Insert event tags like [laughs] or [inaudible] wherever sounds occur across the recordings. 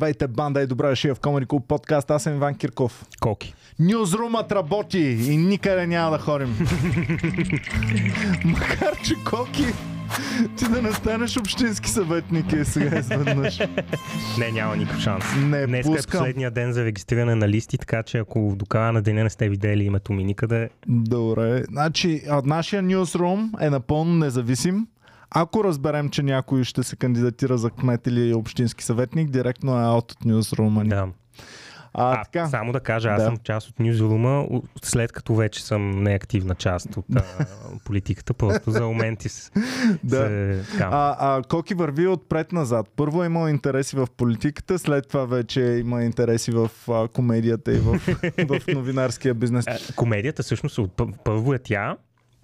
Здравейте, банда и добра шия в Comedy Club подкаст. Аз съм Иван Кирков. Коки. Нюзрумът работи и никъде няма да ходим. [laughs] Макар, че Коки, ти да не станеш общински съветник е сега изведнъж. Не, няма никакъв шанс. Не, Днес е последния ден за регистриране на листи, така че ако до края на деня не сте видели името ми никъде, Добре. Значи, нашия нюзрум е напълно независим. Ако разберем, че някой ще се кандидатира за кмет или общински съветник, директно е аут от ни. да. А, А, така. само да кажа, аз Да. съм част от у- след като вече съм неактивна част от а, [laughs] политиката, просто за моменти с, [laughs] Да. се, така. А, а Коки върви отпред-назад. Първо е имал интереси в политиката, след това вече има интереси в а, комедията и в, [laughs] в новинарския бизнес. А, Комедията всъщност първо е тя,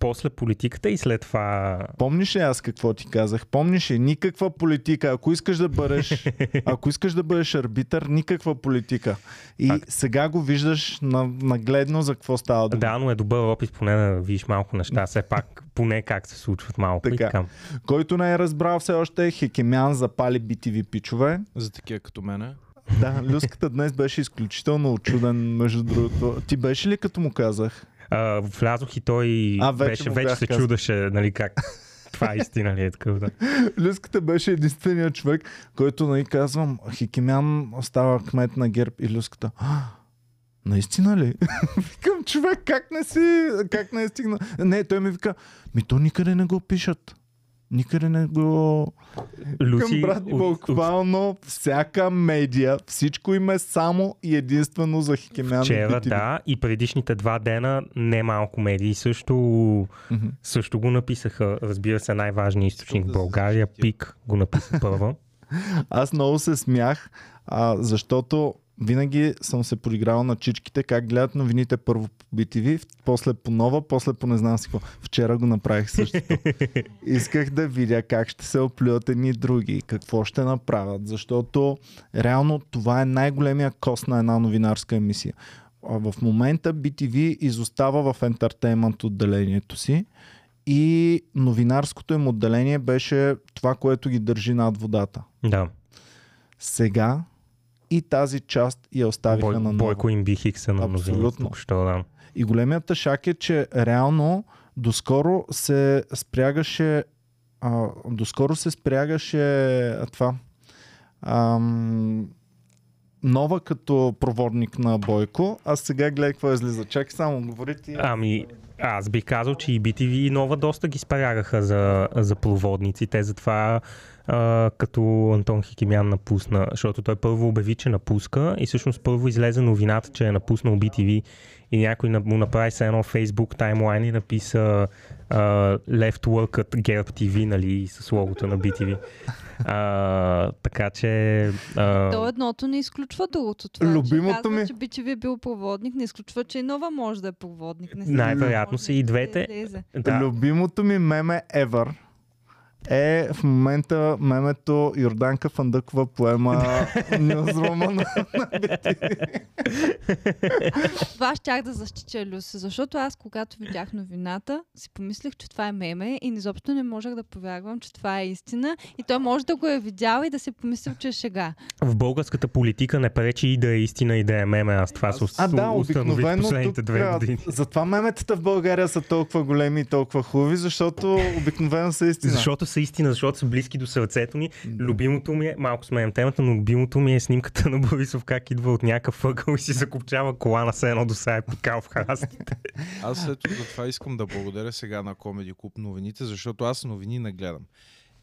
после политиката и след това Помниш ли аз какво ти казах? Помниш ли? Никаква политика. Ако искаш да бъдеш, [laughs] ако искаш да бъдеш арбитър, никаква политика. И Факт. сега го виждаш на, нагледно за какво става дума. Да, но е добър опит поне да видиш малко неща, все пак поне как се случват малко. Така. И така. Който не е разбрал все още, Хекемян запали BTV пичове. За такива като мене. Да, Люската днес беше изключително очуден, между другото. Ти беше ли като му казах? А, влязох и той А, вече беше, вече се казал. чудеше, нали, как това истина ли е такъв, да. [laughs] Люската беше единственият човек, който нали, казвам, Хикемян става кмет на ГЕРБ и Люската. «А, Наистина ли? [laughs] Викам, човек, как не си, как не е стигнал? Не, той ми вика, ми то никъде не го пишат. Никъде не го... Люси, Към брат, от- от- буквално всяка медия, всичко им е само и единствено за Хикемян. Вчера, да, и предишните два дена немалко медии също, Мгм. също го написаха. Разбира се, най-важният източник в България. ПИК, го написа първа. [laughs] Аз много се смях, а, защото винаги съм се подигравал на чичките как гледат новините първо по BTV, после по нова, после по не знам си какво. Вчера го направих същото. [laughs] Исках да видя как ще се оплюят едни други, какво ще направят, защото реално това е най-големия кост на една новинарска емисия. А в момента BTV изостава в ентертеймент отделението си и новинарското им отделение беше това, което ги държи над водата. Да, Сега и тази част я оставиха Бой, на ново. Бойко им би хикса на. Абсолютно. Току-що, да. И големият тъшак е, че реално доскоро се спрягаше а, доскоро се спрягаше това ам, нова като проводник на Бойко, а сега гледай какво излиза. Чакай само, говори ти. Ами, аз бих казал, че и BTV и Нова доста ги спрягаха за, за проводници. Те затова а, като Антон Хикимян напусна, защото той първо обяви, че напуска и всъщност първо излезе новината, че е напуснал BTV и някой му направи се едно Facebook таймлайн и написа а, Left Work at ГЕРБ TV, нали, с логото на BTV. А, така че... А, То едното не изключва другото. Това, Любимото че казва, ми- че BTV е бил проводник, не изключва, че и нова може да е проводник. Най-вероятно са и двете. да, Любимото ми меме ever е в момента мемето Йорданка Фандъкова поема [laughs] Нюзрума на Това щях да защитя Люси, защото аз, когато видях новината, си помислих, че това е меме и изобщо не можех да повярвам, че това е истина. И той може да го е видял и да си помислил, че е шега. в българската политика не пречи и да е истина и да е меме. Аз това се А, да, установих последните тук, две години. Затова меметата в България са толкова големи и толкова хубави, защото обикновено са истина. Защото са истина, защото са близки до сърцето ни. Любимото ми е, малко сменям темата, но любимото ми е снимката на Борисов как идва от някакъв ъгъл и си закопчава кола на се едно до сега е пикал в храстите. Аз за това искам да благодаря сега на Comedy Club новините, защото аз новини не гледам.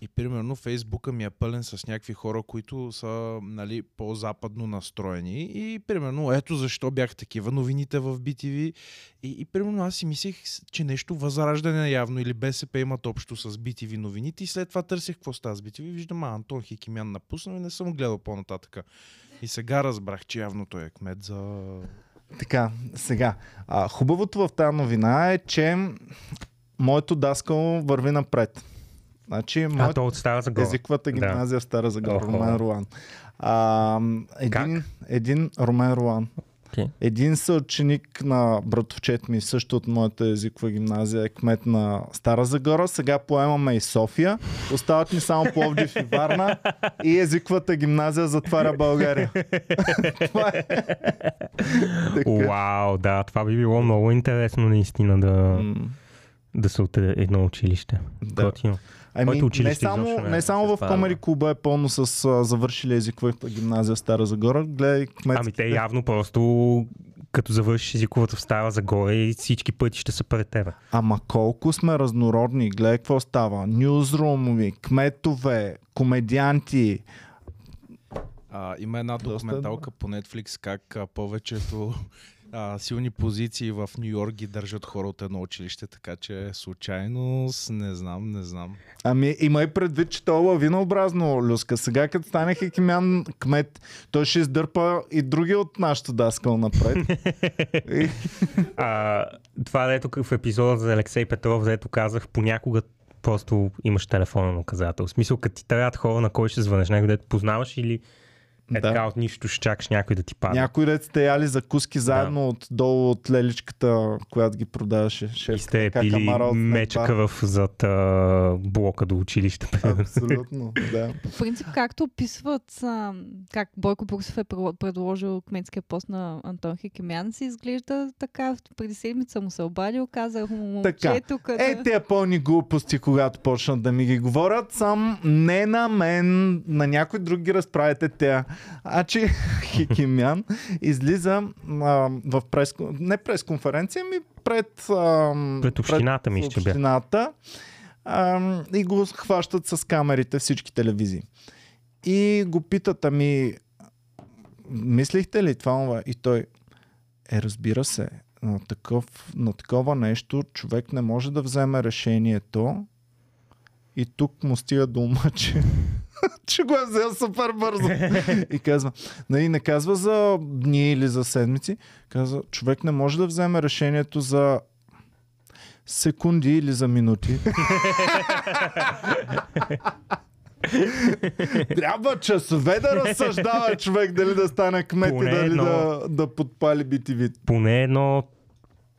И примерно Фейсбука ми е пълен с някакви хора, които са нали, по-западно настроени. И примерно ето защо бях такива новините в BTV. И, и примерно аз си мислех, че нещо възраждане явно или БСП имат общо с BTV новините. И след това търсех какво става с BTV. Виждам, а Антон Хикимян напуснал и не съм гледал по-нататък. И сега разбрах, че явно той е кмет за Така, сега. А, хубавото в тази новина е, че моето даскал върви напред. Значи, А то от Стара Загора. езиковата гимназия да. в Стара Загора, Охо. Румен Руан. А, един, един Румен Руан. Окей. Един съученик на братовчет ми, също от моята езикова гимназия, е кмет на Стара Загора. Сега поемаме и София. Остават ни само Пловдив и Варна. И езиковата гимназия затваря България. [laughs] Това е. Вау, да, това би било много интересно наистина да, М, да се от едно училище. Да. Готино. Ами, не само, изобщо не- само в Комери клуба е пълно с а, завършили езиковата гимназия в Стара Загора. Гледай кметските. Ами те явно просто като завършиш езиковата в Стара Загора и всички пъти ще са пред тебе. Ама колко сме разнородни. Гледай какво става. Нюзрумови, кметове, комедианти. А, има една е документалка по Netflix, как а, повечето а, силни позиции в Нью Йорк ги държат хора от едно училище, така че случайност, не знам, не знам. Ами има и предвид, че това е лавинообразно, Люска. Сега като стане Хекимян кмет, той ще издърпа и други от нашата даскал напред. [laughs] А, това дето в епизода за Алексей Петров, дето казах, понякога просто имаш телефонен указател. В смисъл, като ти трябват хора, на кой ще звънеш, някой дето познаваш или е Да. така от нищо ще чакаш някой да ти падне. някой ред сте яли закуски заедно отдолу от леличката, която ги продаваше. И Шеф, сте така, пили камара кръв зад а, блока до училище. Абсолютно, да. По принцип, както описват а, как Бойко Борисов е предложил кметския пост на Антон Хикемян, си изглежда така. Преди седмица му се обадил, казах му, Така. момче, тук Е, тези пълни глупости, когато почнат да ми ги говорят, сам не на мен, на някой друг ги разправите те. А че [laughs] Хикимян излиза а, в прес, не пресконференция, ми пред, а, Пред общината, че бе. общината а, и го хващат с камерите всички телевизии. И го питат, ами, мислихте ли това? И той, е, разбира се, на, такъв, на такова нещо човек не може да вземе решението и тук му стига до ума, че, [laughs] че го е взел супер бързо. И казва, нали, не казва за дни или за седмици, казва, човек не може да вземе решението за секунди или за минути. [laughs] Трябва часове да разсъждава човек дали да стане кмет и дали едно. да, да подпали BTV. Поне едно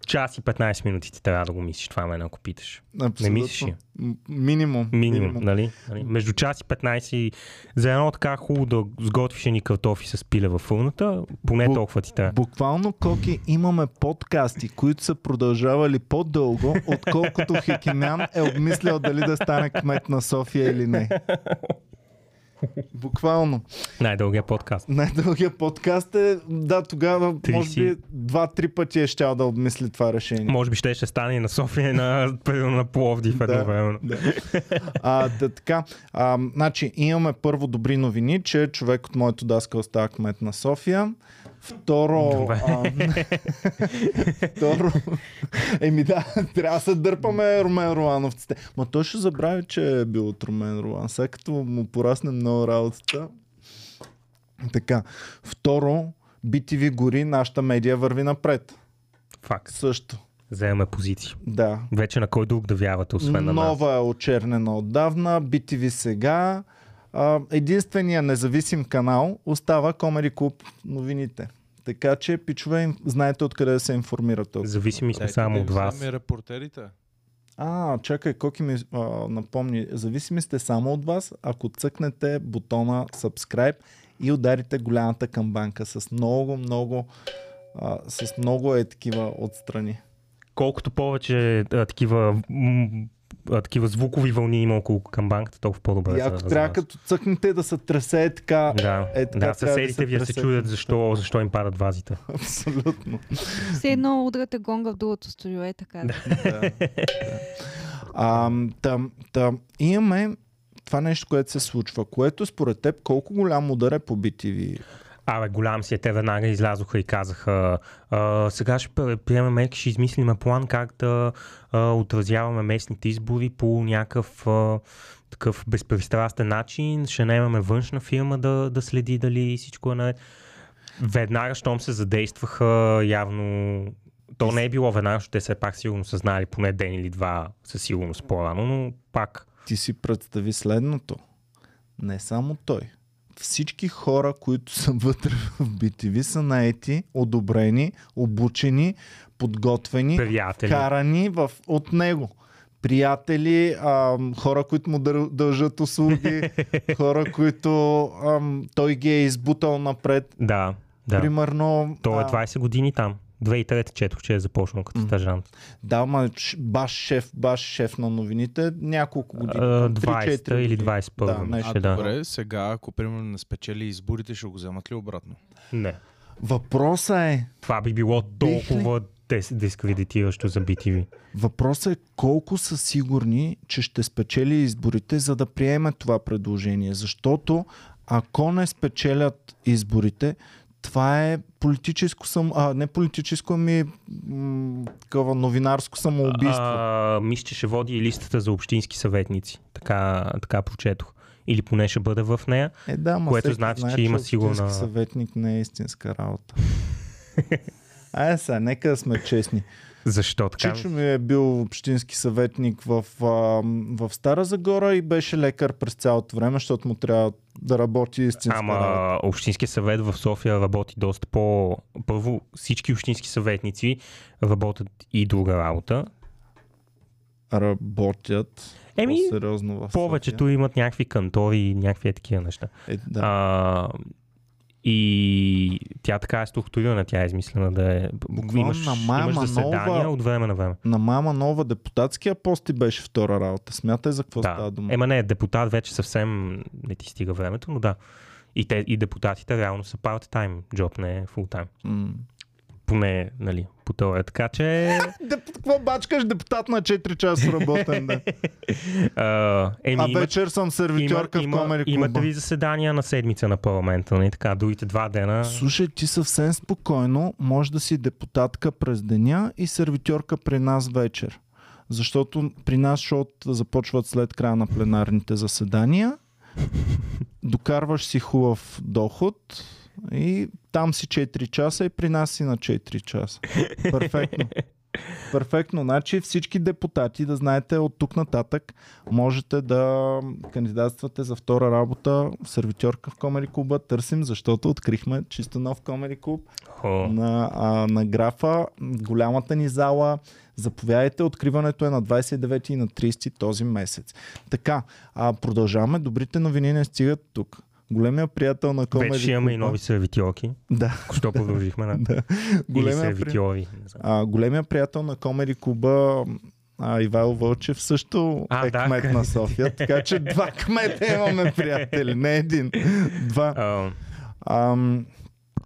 час и 15 минути ти трябва да го мислиш това мен, ако питаш. Абсолютно. мислиш ли? М- Минимум. Минимум, нали? нали? Между час и 15 и за едно така хубаво да сготвиш ни картофи с пиле във фурната, поне Бу- толкова ти трябва. Буквално, Коки, имаме подкасти, които са продължавали по-дълго, отколкото Хекимян е обмислял дали да стане кмет на София или не. [laughs] Буквално. Най-дългия подкаст. Най-дългия подкаст е, да, тогава може би 30. два-три пъти е щял да обмисли това решение. Може би ще ще стане и на София и на, [laughs] на Пловдив Да. едновременно. Да. А, да, така, а, значи имаме първо добри новини, че човек от моето даска става кмет на София. Второ, а, второ, еми да, трябва да се дърпаме Румен Ролановците. Ма той ще забрави, че е бил от Румен Ролан. Сега като му порасне много работата. Така, второ, BTV гори, нашата медия върви напред. Факт. Също, Вземаме позиции. да. Вече на кой друг да вярвате, освен на нас. Нова е очернена отдавна, BTV сега. Единствения независим канал остава Комери Клуб новините. Така че, пичове, знаете откъде да се информират тук. Зависими сме само от вас. вземе репортерите. А, чакай, Коки ми а, напомни. Зависими сте само от вас, ако цъкнете бутона subscribe и ударите голямата камбанка с много, много а, с много е такива отстрани. Колкото повече а, такива, м, а, такива звукови вълни има около камбанката, толкова по-добре. И ако за трябва като цъкнете да се тресе е така, Да, Е, така да да съседите се ви се пресекне. чудят защо, защо им падат вазите. [laughs] абсолютно. Все едно удрате гонга в другото студио, е така. Да. да, да. А, там, там, имаме това нещо, което се случва, което според теб колко голям удар е по BTV? Абе, голям си е. Те веднага излязоха и казаха, а, сега ще приемем, ще измислиме план как да а, отразяваме местните избори по някакъв а, такъв безпристрастен начин. Ще наемаме външна фирма да, да следи дали всичко е наред. Веднага, щом се задействаха, явно то не е било веднага, защото те все пак сигурно са знали поне ден или два със сигурност по-рано, но пак Ти си представи следното. Не само той. Всички хора, които са вътре в BTV са наети, одобрени, обучени, подготвени, Приятели. карани в, от него. Приятели, а, хора, които му дължат услуги, [laughs] хора, които ам, той ги е избутал напред. Да, да. Примерно. Той е а, 20 години там. 2003 четох, че е започнал като стажант. Да, ма баш шеф, баш шеф на новините, няколко години. А, там, 3-4 20-та или години. 21 Да, нещо А да. добре, сега ако примерно не спечели изборите, ще го вземат ли обратно? Не. Въпросът е, Това би било толкова дис- дискредитиращо за BTV. въпросът е колко са сигурни, че ще спечели изборите, за да приеме това предложение. Защото ако не спечелят изборите, това е политическо само, а не политическо, ами м- такова новинарско самоубийство. А, мисля, че ще води и листата за общински съветници. Така, така прочетох. Или поне ще бъде в нея. Е, да, ма Което значи, знае, че има общински сигурна- съветник не е истинска работа. [laughs] Айде сега, нека да сме честни. Защо така? Чичо ми е бил общински съветник в, а, в Стара Загора и беше лекар през цялото време, защото му трябва да работи истинска Ама работа. Общинския съвет в София работи доста по... Първо, всички общински съветници работят и друга работа. Работят Еми, сериозно в повечето имат някакви кантори и някакви е такива неща. София. Е, да. А, и тя така е структурирана, тя е измислена да е... Буквално имаш, на Мая имаш заседания Манолова- от време на време. На мама нова депутатския пост ти беше втора работа. Смятай за какво става Да. дума. Ема не, депутат вече съвсем не ти стига времето, но да. И, те, и депутатите реално са part-time job, не е full-time. М. Поне, нали, по теория. Така че... [laughs] Какво бачкаш депутат на 4 часа работен ден? [laughs] а, еми, а има, вечер съм сервитьорка има, в Комери има, клуба. има три заседания на седмица на парламента, нали така? Другите два дена... Слушай, ти съвсем спокойно може да си депутатка през деня и сервитьорка при нас вечер. Защото при нас шоута започват след края на пленарните заседания. [laughs] Докарваш си хубав доход и там си 4 часа и при нас си на 4 часа. Перфектно. Перфектно. Значи всички депутати, да знаете, от тук нататък можете да кандидатствате за втора работа сервитьорка в Комери клуба. Търсим, защото открихме чисто нов Комери клуб О, на, а, на графа. Голямата ни зала. Заповядайте, откриването е на 29 и на 30 този месец. Така, а продължаваме. Добрите новини не стигат тук. Големия приятел на Комери вече имаме и нови сервитьорки. Да, Що продължихме [laughs] на... да. Или Големия, при... а, големия приятел на Комери клуба а, Ивайло Вълчев също А, е да, кмет къде- на София, така че [laughs] два кмета имаме приятели, не един, два. А, Ам,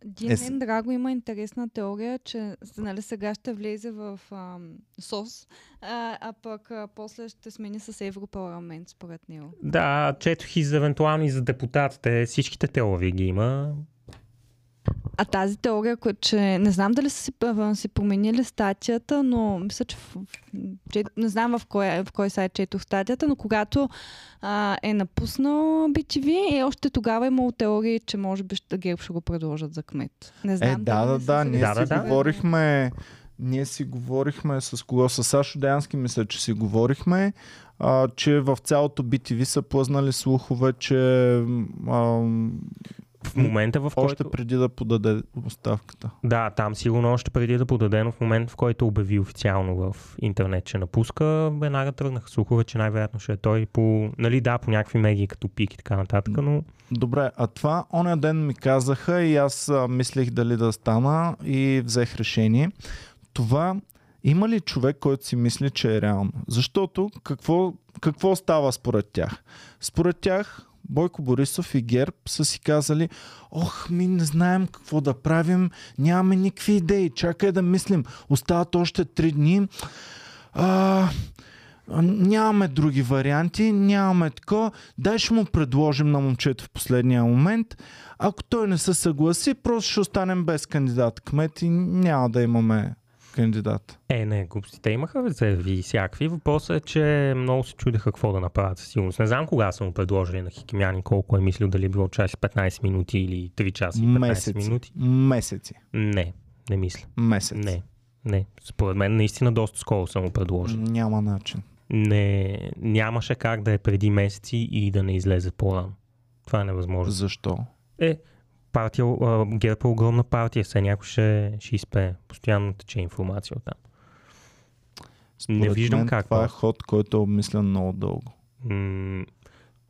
Ди, Е, Драго, има интересна теория, че нали, сега ще влезе в ам, СОС, а, а пък а, после ще смени с Европарламент, според него. да, четох и за евентуално и за депутатите. Всичките теории ги има. А тази теория, ко- че не знам дали са си, си променили статията, но мисля, че, в, че не знам в кой, в кой сайт четох статията, но когато а, е напуснал BTV, е още тогава е имало теории, че може би ще, ГЕРБ ще го предложат за кмет. Не знам Е, да, да, да, ние Да, си да. говорихме, ние си говорихме с кого? С Сашо Деянски, мисля, че си говорихме, а, че в цялото BTV са плъзнали слухове, че а, В момента, в още който... преди да подаде оставката. Да, там сигурно още преди да подаде, но в момент, в който обяви официално в интернет, че напуска, веднага тръгнаха слухове, че най-вероятно ще е той по, нали да, по някакви медии като пик и така нататък, но Добре, а това оня ден ми казаха и аз а, мислех дали да стана и взех решение. Това има ли човек, който си мисли, че е реално? Защото какво, какво става според тях? Според тях Бойко Борисов и ГЕРБ са си казали Ох, ми не знаем какво да правим, нямаме никакви идеи, чакай да мислим, остават още три дни. А, нямаме други варианти, нямаме такова. Дай ще му предложим на момчето в последния момент. Ако той не се съгласи, просто ще останем без кандидат кмет и няма да имаме кандидат. Е, не, глупостите имаха резерви и всякакви. Въпросът е, че много се чудеха какво да направят със сигурност. Не знам кога са му предложили на Хикимяни, колко е мислил, дали е било час и 15 минути или 3 часа и 15 Месеци. минути. Месеци. Не, не мисля. Месец. Не, не. Според мен наистина доста скоро са му предложили. Няма начин. Не, нямаше как да е преди месеци и да не излезе по-рано. Това е невъзможно. Защо? Е, партия, ГЕРБ е огромна партия, все някой ще, ще изпее. Постоянно тече информация от там. Според Не виждам мен, как Това е ход, който е обмислен много дълго. М-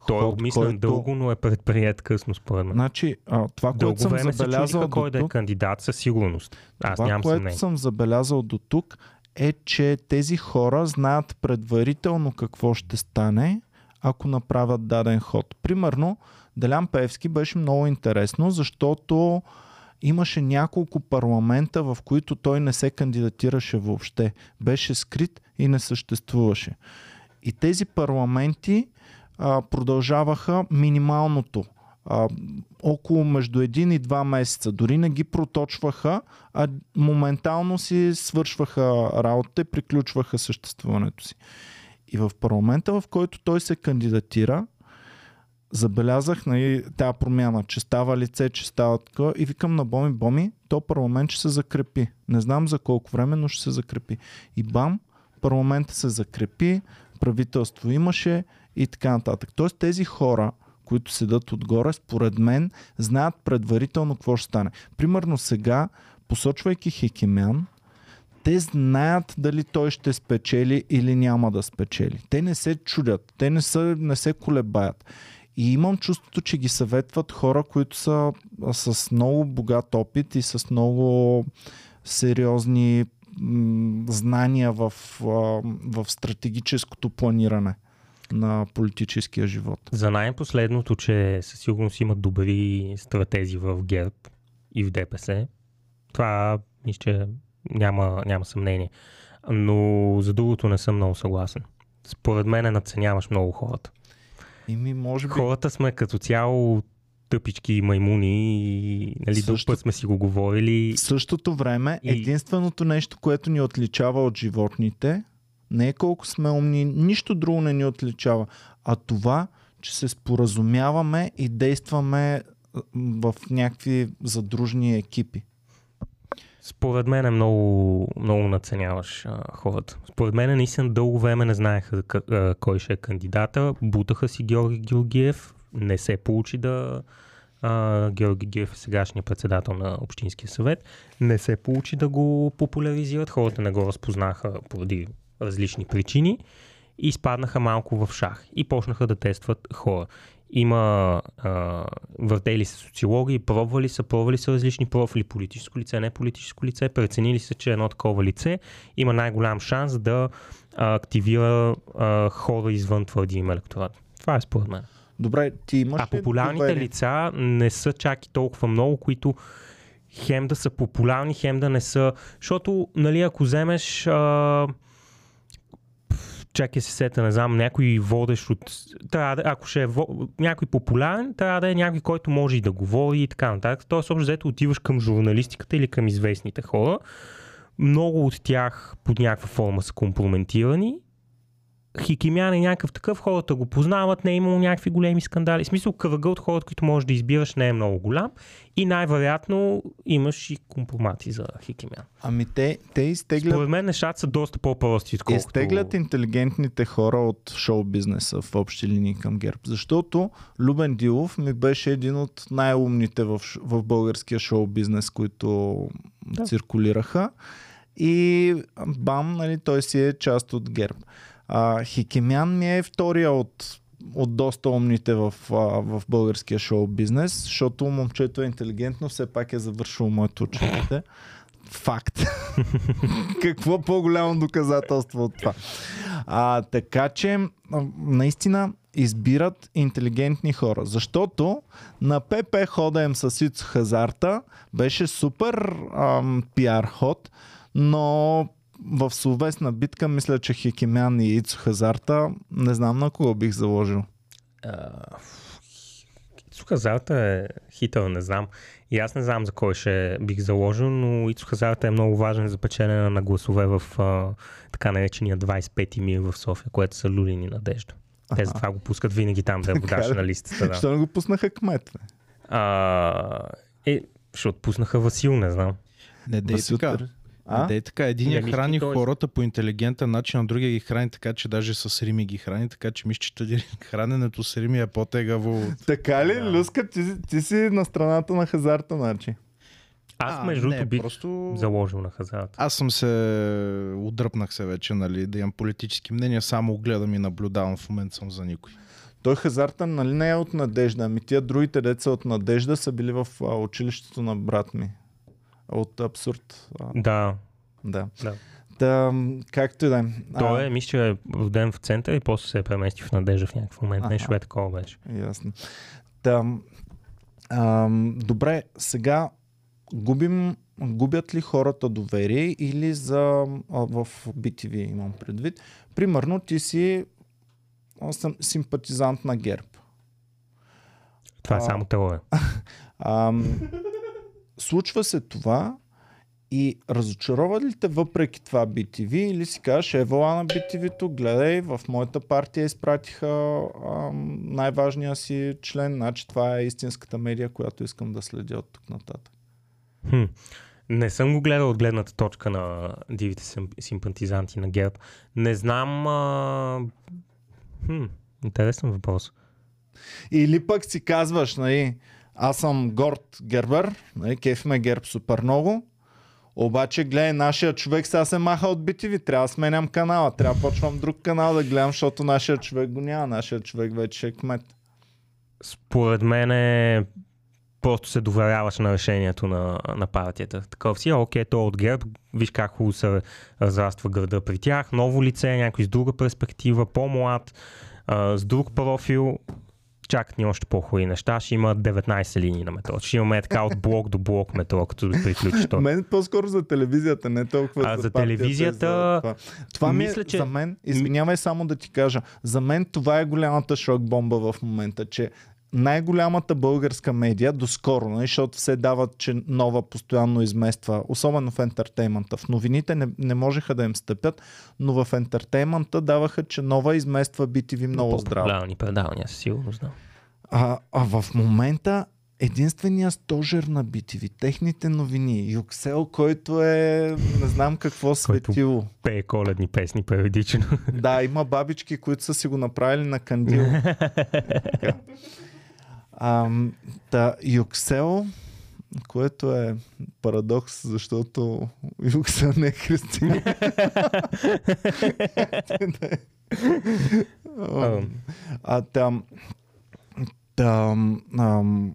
той е обмислен който- дълго, но е предприят късно според мен. Значи, а, това, което Дълго съм време се забелязал чудиха кой да е кандидат със сигурност. Аз това, нямам което съмнение. съм забелязал до тук, е, че тези хора знаят предварително какво ще стане, ако направят даден ход. Примерно, Делян Певски беше много интересно, защото имаше няколко парламента, в които той не се кандидатираше въобще. Беше скрит и не съществуваше. И тези парламенти а, продължаваха минималното. А, около между един и два месеца. Дори не ги проточваха, а моментално си свършваха работа и приключваха съществуването си. И в парламента, в който той се кандидатира, забелязах нали, тази промяна, че става лице, че става така и викам на Боми, Боми, то парламент ще се закрепи. Не знам за колко време, но ще се закрепи. И бам, парламента се закрепи, правителство имаше и така нататък. Тоест тези хора, които седат отгоре, според мен, знаят предварително какво ще стане. Примерно сега, посочвайки Хекимян, те знаят дали той ще спечели или няма да спечели. Те не се чудят, те не, са, не се колебаят. И имам чувството, че ги съветват хора, които са с много богат опит и с много сериозни знания в, в стратегическото планиране на политическия живот. За най-последното, че със сигурност имат добри стратези в ГЕРБ и в ДПС, това мисля, че няма, няма съмнение. Но за другото не съм много съгласен. Според мен надценяваш много хората. И ми, може би, Хората сме като цяло тъпички маймуни и нали, друг Също- път сме си го говорили. В същото време, И- единственото нещо, което ни отличава от животните, не е колко сме умни, нищо друго не ни отличава, а това, че се споразумяваме и действаме в някакви задружни екипи. Според мен е много, много наценяваш а, хората. Според мен наистина дълго време не знаеха кой ще е кандидата. Бутаха си Георги Георгиев. Не се получи да... А, Георги Георгиев е сегашният председател на Общинския съвет. Не се получи да го популяризират. Хората не го разпознаха поради различни причини и изпаднаха малко в шах и почнаха да тестват хора. Има а, въртели се социологи, пробвали са, пробвали са различни профили, политическо лице, не политическо лице, преценили са, че едно такова лице има най-голям шанс да а, активира а, хора извън твърдия им електорат. Това е според мен. Добре, ти имаш А популярните доверие? лица не са чак и толкова много, които хем да са популярни, хем да не са. Защото, нали, ако вземеш. А... Чакай се сета, не знам, някой водещ от... Трябва да, ако ще е во... някой популярен, трябва да е някой, който може и да говори и така нататък. Тоест, общо взето отиваш към журналистиката или към известните хора. Много от тях под някаква форма са компрометирани Хикимян е някакъв такъв, хората го познават, не е имало някакви големи скандали. В смисъл, кръга от хората, които можеш да избираш, не е много голям. И най-вероятно имаш и компромати за Хикимян. Ами те, те изтеглят, Според мен нещата са доста по-прости, отколкото... изтеглят интелигентните хора от шоу бизнеса в общи линии към ГЕРБ. Защото Любен Дилов ми беше един от най-умните в, в българския шоу бизнес, които Да. циркулираха. И бам, нали, той си е част от ГЕРБ. А, Хикемян ми е втория от, от доста умните в, а, в българския шоу бизнес, защото момчето е интелигентно, все пак е завършило моето учените. Факт. [laughs] Какво по-голямо доказателство от това? А, така че, наистина, избират интелигентни хора. Защото на ПП ходем с Ицо Хазарта беше супер ам, пиар ход, но в словесна битка мисля, че Хикемян и Ицо Хазарта не знам на кого бих заложил. Ицо Хазарта е хитър, не знам. И аз не знам за кой ще бих заложил, но Ицо Хазарта е много важен за печелене на гласове в а, така наречения 25-ти мир в София, което са Люлин и Надежда. Те затова го пускат винаги там да е Така водаш на листата. Да. Що не го пуснаха кмет? А, е, защото пуснаха Васил, не знам. Не дей Васил така. А? Да, е така. Единия Не, храни той- хората по интелигентен начин, а другия ги храни така, че даже с Рими ги храни, така че мисля, че тъди- [laughs] храненето с Рими е по-тегаво. от- Така ли, Да. Люска, ти, ти си на страната на хазарта, значи? Аз между другото бих просто... заложил на хазарта. Аз съм се... Отдръпнах се вече, нали, да имам политически мнения, само гледам и наблюдавам, в момента съм за никой. Той хазарта нали не е от надежда, ами тия другите деца от надежда са били в а, училището на брат ми. От абсурд. А, Да, да. Да. Та, както и да е. А, той е, мисля, че е роден в центъра и после се е премести в надежда в някакъв момент. Аха. Нещо е такова беше. Ясно. Та, ам, добре, сега губим, губят ли хората доверие или за, а, в BTV имам предвид. Примерно ти си съм симпатизант на ГЕРБ. Това А. е само теория. [laughs] Случва се това и разочарова ли те въпреки това BTV или си кажеш, е вала на BTV-то, гледай, в моята партия изпратиха ам, най-важния си член, значи това е истинската медия, която искам да следя от тук нататък. Хм. Не съм го гледал от гледната точка на дивите сим- симпатизанти на ГЕРБ. Не знам... А... Хм. Интересен въпрос. Или пък си казваш, нали, аз съм горд гербър, нали, кеф ме герб супер много, обаче гледай, нашия човек сега се маха от BTV, трябва да сменям канала, трябва да почвам друг канал да гледам, защото нашия човек го няма, нашия човек вече е кмет. Според мен е просто се доверяваш на решението на, на партията. Такъв си, окей, той е от ГЕРБ, виж как хубаво се разраства града при тях, ново лице, някой с друга перспектива, по-млад, а, с друг профил, чакат ни още по-хубави неща. Ще има 19 линии на метро. Ще имаме така от блок до блок метро, като приключи то. Мен по-скоро за телевизията, не толкова А за, за телевизията, За това това ми мисля, е, че- за мен, извинявай само да ти кажа, за мен това е голямата шок бомба в момента, че най-голямата българска медия доскоро, нали, защото все дават, че нова постоянно измества, особено в ентертеймента. В новините не, не можеха да им стъпят, но в ентертеймента даваха, че нова измества BTV много здраво. По-популярни предавания, със сигурност, да. А, а в момента единствения стожер на BTV, техните новини, Юксел, който е не знам какво светило. Пее коледни песни периодично. Да, има бабички, които са си го направили на кандил. [laughs] Ам, та, Юксел, което е парадокс, защото Юксел не е християнин. А там, там ам,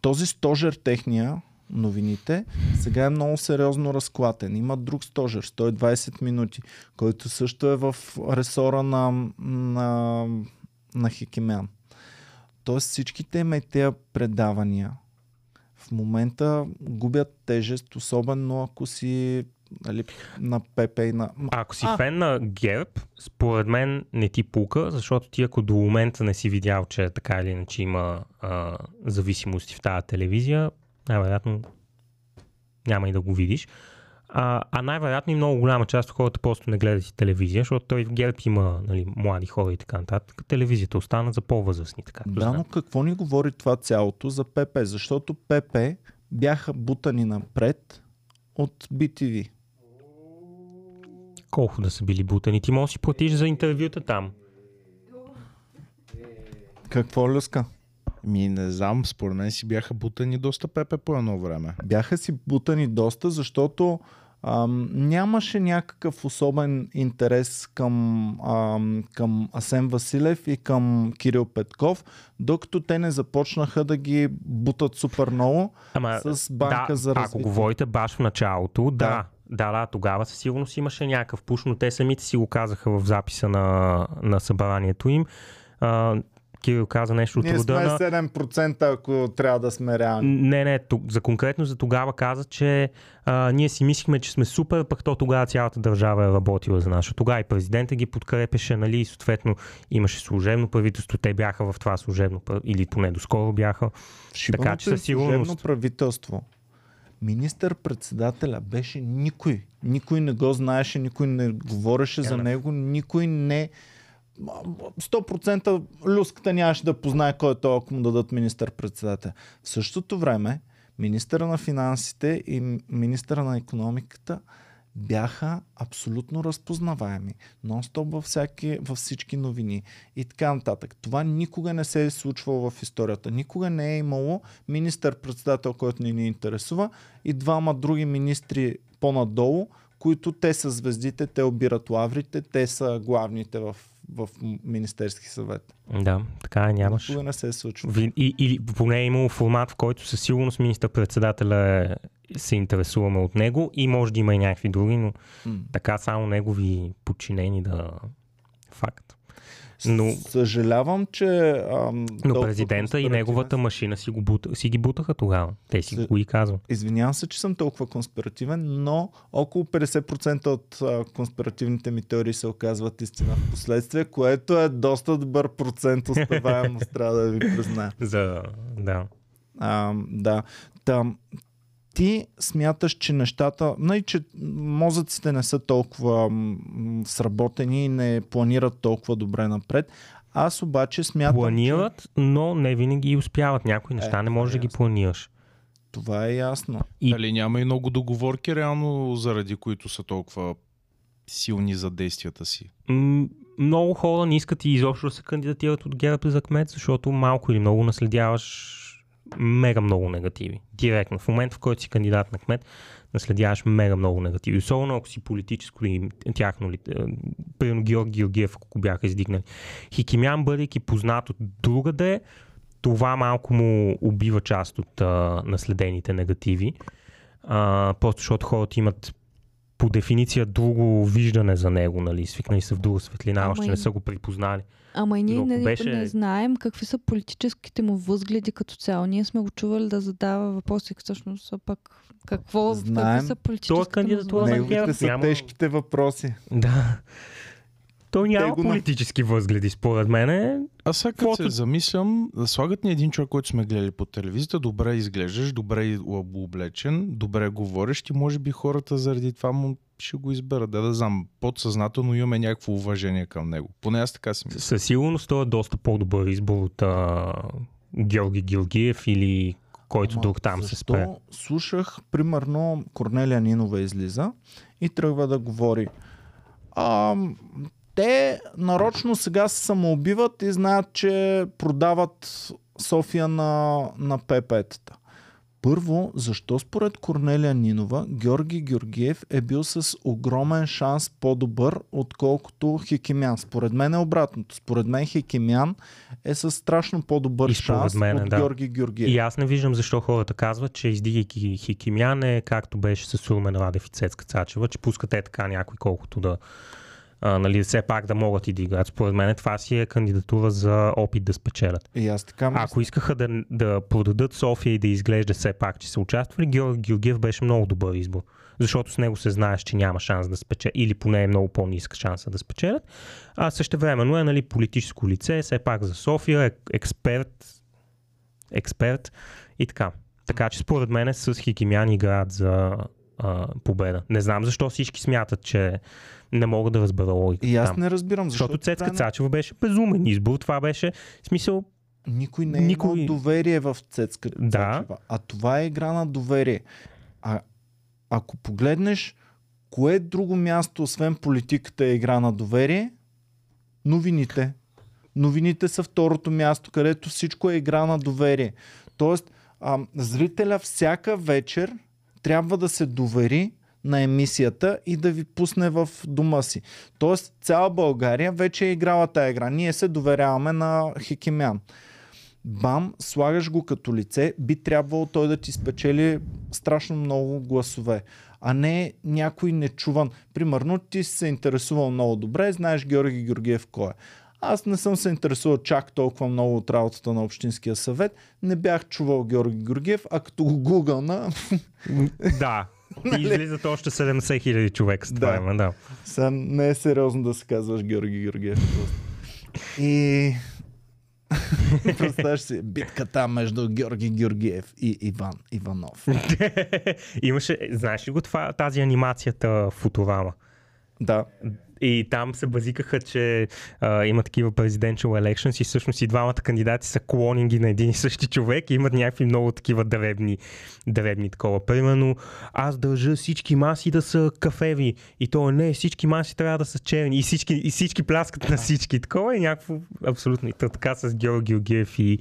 този стожер техния, новините, сега е много сериозно разклатен. Има друг стожер, 120 минути, който също е в ресора на, на, на Хикемян. Тоест всичките им е тези предавания в момента губят тежест, особено ако си нали, на ПП и на... Ако си А. фен на ГЕРБ, според мен не ти пука, защото ти ако до момента не си видял, че така или иначе има а, зависимости в тази телевизия, най-вероятно няма и да го видиш. А, а най-вероятно и много голяма част от хората просто не гледат и телевизия, защото той в ГЕРБ има нали, млади хора и така нататък. Телевизията остана за по-възрастни. Така, Да, но какво ни говори това цялото за ПП? Защото ПП бяха бутани напред от BTV. Колко да са били бутани? Ти можеш да си платиш за интервюта там. Какво люска? Ми не знам, според мен си бяха бутани доста пепе по едно време. Бяха си бутани доста, защото ам, нямаше някакъв особен интерес към, ам, към Асен Василев и към Кирил Петков, докато те не започнаха да ги бутат супер много Ама, с банка да, за Ако развитие. говорите баш в началото, да. Да. Да, да, тогава със сигурност имаше някакъв пуш, но те самите си го казаха в записа на, на събранието им. А, Кирил каза нещо от Ние сме рода на... 7%, ако трябва да сме реални. Не, не, ту- за конкретно за тогава каза, че а, ние си мислихме, че сме супер, пък то тогава цялата държава е работила за. Защото Тогава и президента ги подкрепеше, нали, и съответно имаше служебно правителство, те бяха в това служебно, или поне доскоро бяха. Шибаното Така че със им служебно сигурност- правителство. Министър-председателя беше никой. Никой не го знаеше, никой не говореше за да. него, никой не... 100% люската нямаше да познае кой е той, ако му дадат министър-председател. В същото време, Министъра на финансите и министъра на економиката бяха абсолютно разпознаваеми. Нон-стоп във, всяки, във всички новини и така нататък. Това никога не се е случвало в историята. Никога не е имало министър-председател, който не ни интересува и двама други министри по-надолу, които те са звездите, те обират лаврите, те са главните в, в Министерски съвет. Да, така е, нямаш. Никога не се е случва. И, или поне е имало формат, в който със сигурност министър-председателя е, се интересуваме от него и може да има и някакви други, но М. така само негови подчинени да... Факт. Но, Съжалявам, че... Ам, но президента и неговата машина си, го бута, си ги бутаха тогава. Те си Се- го и казват. Извинявам се, че съм толкова конспиративен, но около 50% от а, конспиративните ми теории се оказват истина в последствие, което е доста добър процент успеваемост, [laughs] трябва да ви призная. За... Да. А, да. Там, ти смяташ, че нещата, нали, че мозъците не са толкова сработени и не планират толкова добре напред. Аз обаче смятам, Планират, но не винаги успяват. Някои неща Е, не можеш да ги ясно. планираш. че това е ясно. И- Дали няма и много договорки, реално, заради които са толкова силни за действията си? М, много хора не искат и изобщо да се кандидатират от ГЕРБ за кмет, защото малко или много наследяваш мега много негативи. Директно. В момента, в който си кандидат на кмет, наследяваш мега много негативи. Особено ако си политическо и тяхно ли. е, Примерно Георги Георгиев, ако бяха издигнали. Хикимян, бъдейки познат от другаде, това малко му убива част от а, наследените негативи. А, просто защото хората имат по дефиниция друго виждане за него, нали? Свикнали са в друга светлина, Ама още не са го припознали. Ама и ние не, беше- не знаем какви са политическите му възгледи като цяло. Ние сме го чували да задава въпроси, всъщност, а пък какво, Знаем. какви са политическите му кандидатура възгледи. са няма- тежките въпроси. Да. Той няма го на- политически възгледи, според мен. Аз сега като се замислям, да слагат ни един човек, който сме гледали по телевизията, добре изглеждаш, добре облечен, добре говорещ и може би хората заради това му ще го изберат. Да, да знам, подсъзнателно имаме някакво уважение към него. Поне аз така си мисля. Със сигурност той е доста по-добър избор от а, Георги Георгиев или който Ама друг там се защо? спре. Слушах, примерно, Корнелия Нинова излиза и тръгва да говори. А, те нарочно сега се самоубиват и знаят, че продават София на, на ПП-тата. Първо, защо според Корнелия Нинова Георги Георгиев е бил с огромен шанс по-добър, отколкото Хикимян? Според мен е обратното. Според мен Хикимян е с страшно по-добър шанс мен, от да. Георги Георгиев. И аз не виждам защо хората казват, че издигайки Хикимян е както беше с Румен Радев и Цецка Цачева, че пускат е така някой колкото да а, нали, все пак да могат и да играят. Според мен това си е кандидатура за опит да спечелят. И аз така мисля. Ако искаха да, да продадат София и да изглежда все пак, че са участвали, Георги Георгиев беше много добър избор. Защото с него се знаеш, че няма шанс да спечели, или поне е много по-ниска шанса да спечелят. А също времено е нали, политическо лице, все пак за София, е експерт, експерт и така. Така че според мен с Хикимян играят за а, победа. Не знам защо всички смятат, че не мога да разбера логиката И аз там. не разбирам, защото, Защото Цецка крайна- Цачева беше безумен избор. Това беше, смисъл, Никой не е Никой- имал доверие в Цецка Да. Цачева. А това е игра на доверие. А ако погледнеш, кое друго място, освен политиката, е игра на доверие? Новините. Новините са второто място, където всичко е игра на доверие. Тоест, а, зрителя всяка вечер трябва да се довери на емисията и да ви пусне в дома си. Тоест, цяла България вече е играла тая игра. Ние се доверяваме на Хикимян. Бам, слагаш го като лице, би трябвало той да ти спечели страшно много гласове, а не някой нечуван. Примерно ти си се интересувал много добре, знаеш Георги Георгиев кой е. Аз не съм се интересувал чак толкова много от работата на Общинския съвет. Не бях чувал Георги Георгиев, а като го гугълна, да. [laughs] И излизат още 70 хиляди човека с това Да. има, да. Сега не е сериозно да се казваш Георги Георгиев. И [laughs] представяш си битката между Георги Георгиев и Иван Иванов. [laughs] Имаше, знаеш ли го това, тази анимацията Футурама? Да. И там се базикаха, че а, има такива presidential elections и всъщност и двамата кандидати са клонинги на един и същи човек и имат някакви много такива дребни, дребни такова. Примерно, аз държа всички маси да са кафеви и то не, всички маси трябва да са черни и всички, и всички пляскат на всички. Такова е някакво абсолютно. И така с Георги Георгиев и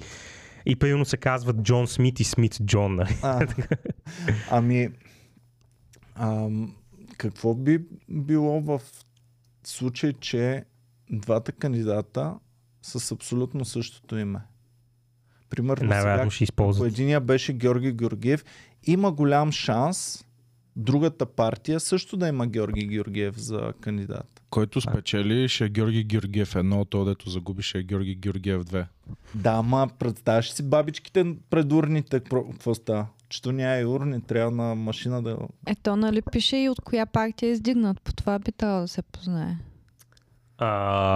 и примерно се казват Джон Смит и Смит Джон. нали? А, [laughs] ами, ам, какво би било в случай, че двата кандидата са с абсолютно същото име? Примерно сега, Най-вероятно ще използват. единия беше Георги Георгиев, има голям шанс другата партия също да има Георги Георгиев за кандидат. Който спечели ще е Георги Георгиев 1, то дето загуби ще е Георги Георгиев 2. Да, ама представяш си бабичките пред урните, какво става? Че то няма и урни, трябва на машина да... Ето, нали пише и от коя партия е издигнат. По това би трябвало да се познае. А,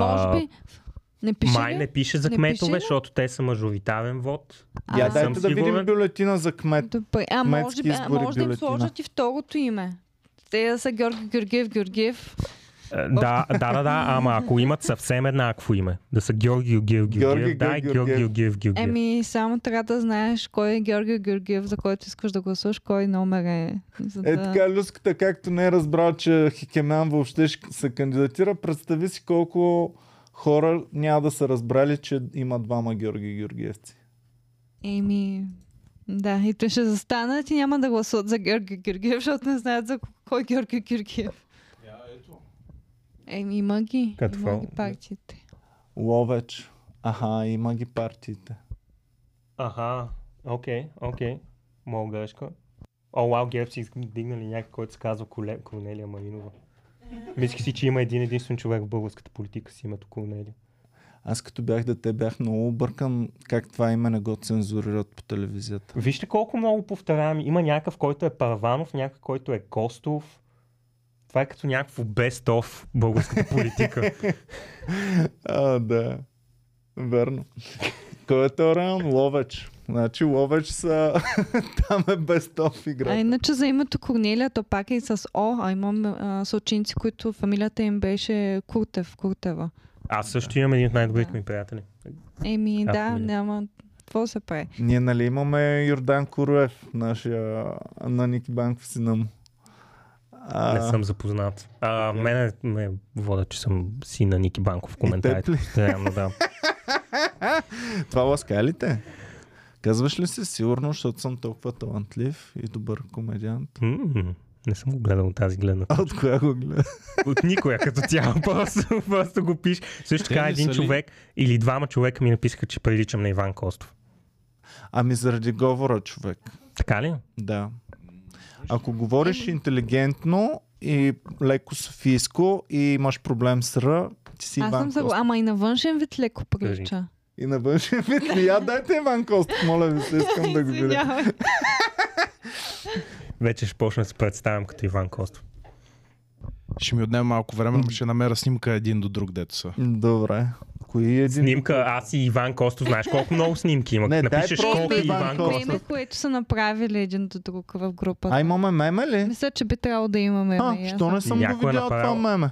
Може би. Не пише Май ли? не пише за Не кметове, пише ли? защото те са мажоритарен вод. А, Я дайте да видим сигурен. бюлетина за кмет. Добре, а може, би, а може да им сложат и второто име. Те да са Георги Георгиев Георгиев. Е, Да, да, да, да, ама ако имат съвсем еднакво име, да са Георги Георгиев, Георги да. Георги Георгиев. Еми, само трябва да знаеш кой е Георги Георгиев, за който искаш да гласуваш, кой номер е. За Е така, Люската, както не е разбрал, че Хикемян въобще ще се кандидатира, представи си колко хора няма да са разбрали, че има двама Георги Георгиевци. Еми, да, и те ще застанат и няма да гласуват за Георги Георгиев, защото не знаят за кой Георги Георгиев. Еми, има ги. Какво? Има ги партиите. Ловеч. Аха, има ги партиите. Аха, окей, окей. Моя грешка. О, вау, ГЕРБ си дигнали някой, който се казва Коле... Корнелия Маринова. Мислих си, че има един единствен човек в българската политика с името Корнелия. Аз като бях дете бях много объркан как това име не го цензурират по телевизията. Вижте колко много повторяем. Има някакъв, който е Парванов, някакъв, който е Костов. Това е като някакво best of българската политика. [laughs] А, да. Верно. Кой е то район? Ловеч. Значи Ловеч са... [laughs] Там е бестов игра. А иначе за името Корнелия, то пак е с О, а имам а, съученици, които фамилията им беше Куртев, Куртева. Аз също имам един от най-добрите ми приятели. Еми, А, да, фамилия. няма... Какво се прави? Ние нали имаме Йордан Куруев, нашия на Ники Банков сина му. А, Не съм запознат. А, мене ме вода, че съм си на Ники Банков в коментарите. да. [laughs] Това ласка ли те? Казваш ли си сигурно, защото съм толкова талантлив и добър комедиант? М, Не съм го гледал от тази гледна. А от коя го гледа? От никоя като цяло. [laughs] Просто, просто го пиш. Също така един човек или двама човека ми написаха, че приличам на Иван Костов. Ами заради говора, човек. Така ли? Да. Ако говориш интелигентно и леко софийско и имаш проблем с Р, ти си Аз Иван съм за... Костов. Ама и на външен вид леко прилича. И на външен вид ми, я дайте Иван Костов, моля ви се, искам да го видя. Извинявай. [laughs] Вече ще почна да се представям като Иван Костов. Ще ми отнеме малко време, но ще намеря снимка един до друг, дето са. Добре. Кои е един? Снимка, аз и Иван Костов, знаеш колко много снимки има. [laughs] Не, Напишеш колко е Иван Иван Костов. Меме, което са направили един до друг в групата. А имаме меме ли? Мисля, че би трябвало да имаме. А, що не съм Някой го е видял това направил. меме?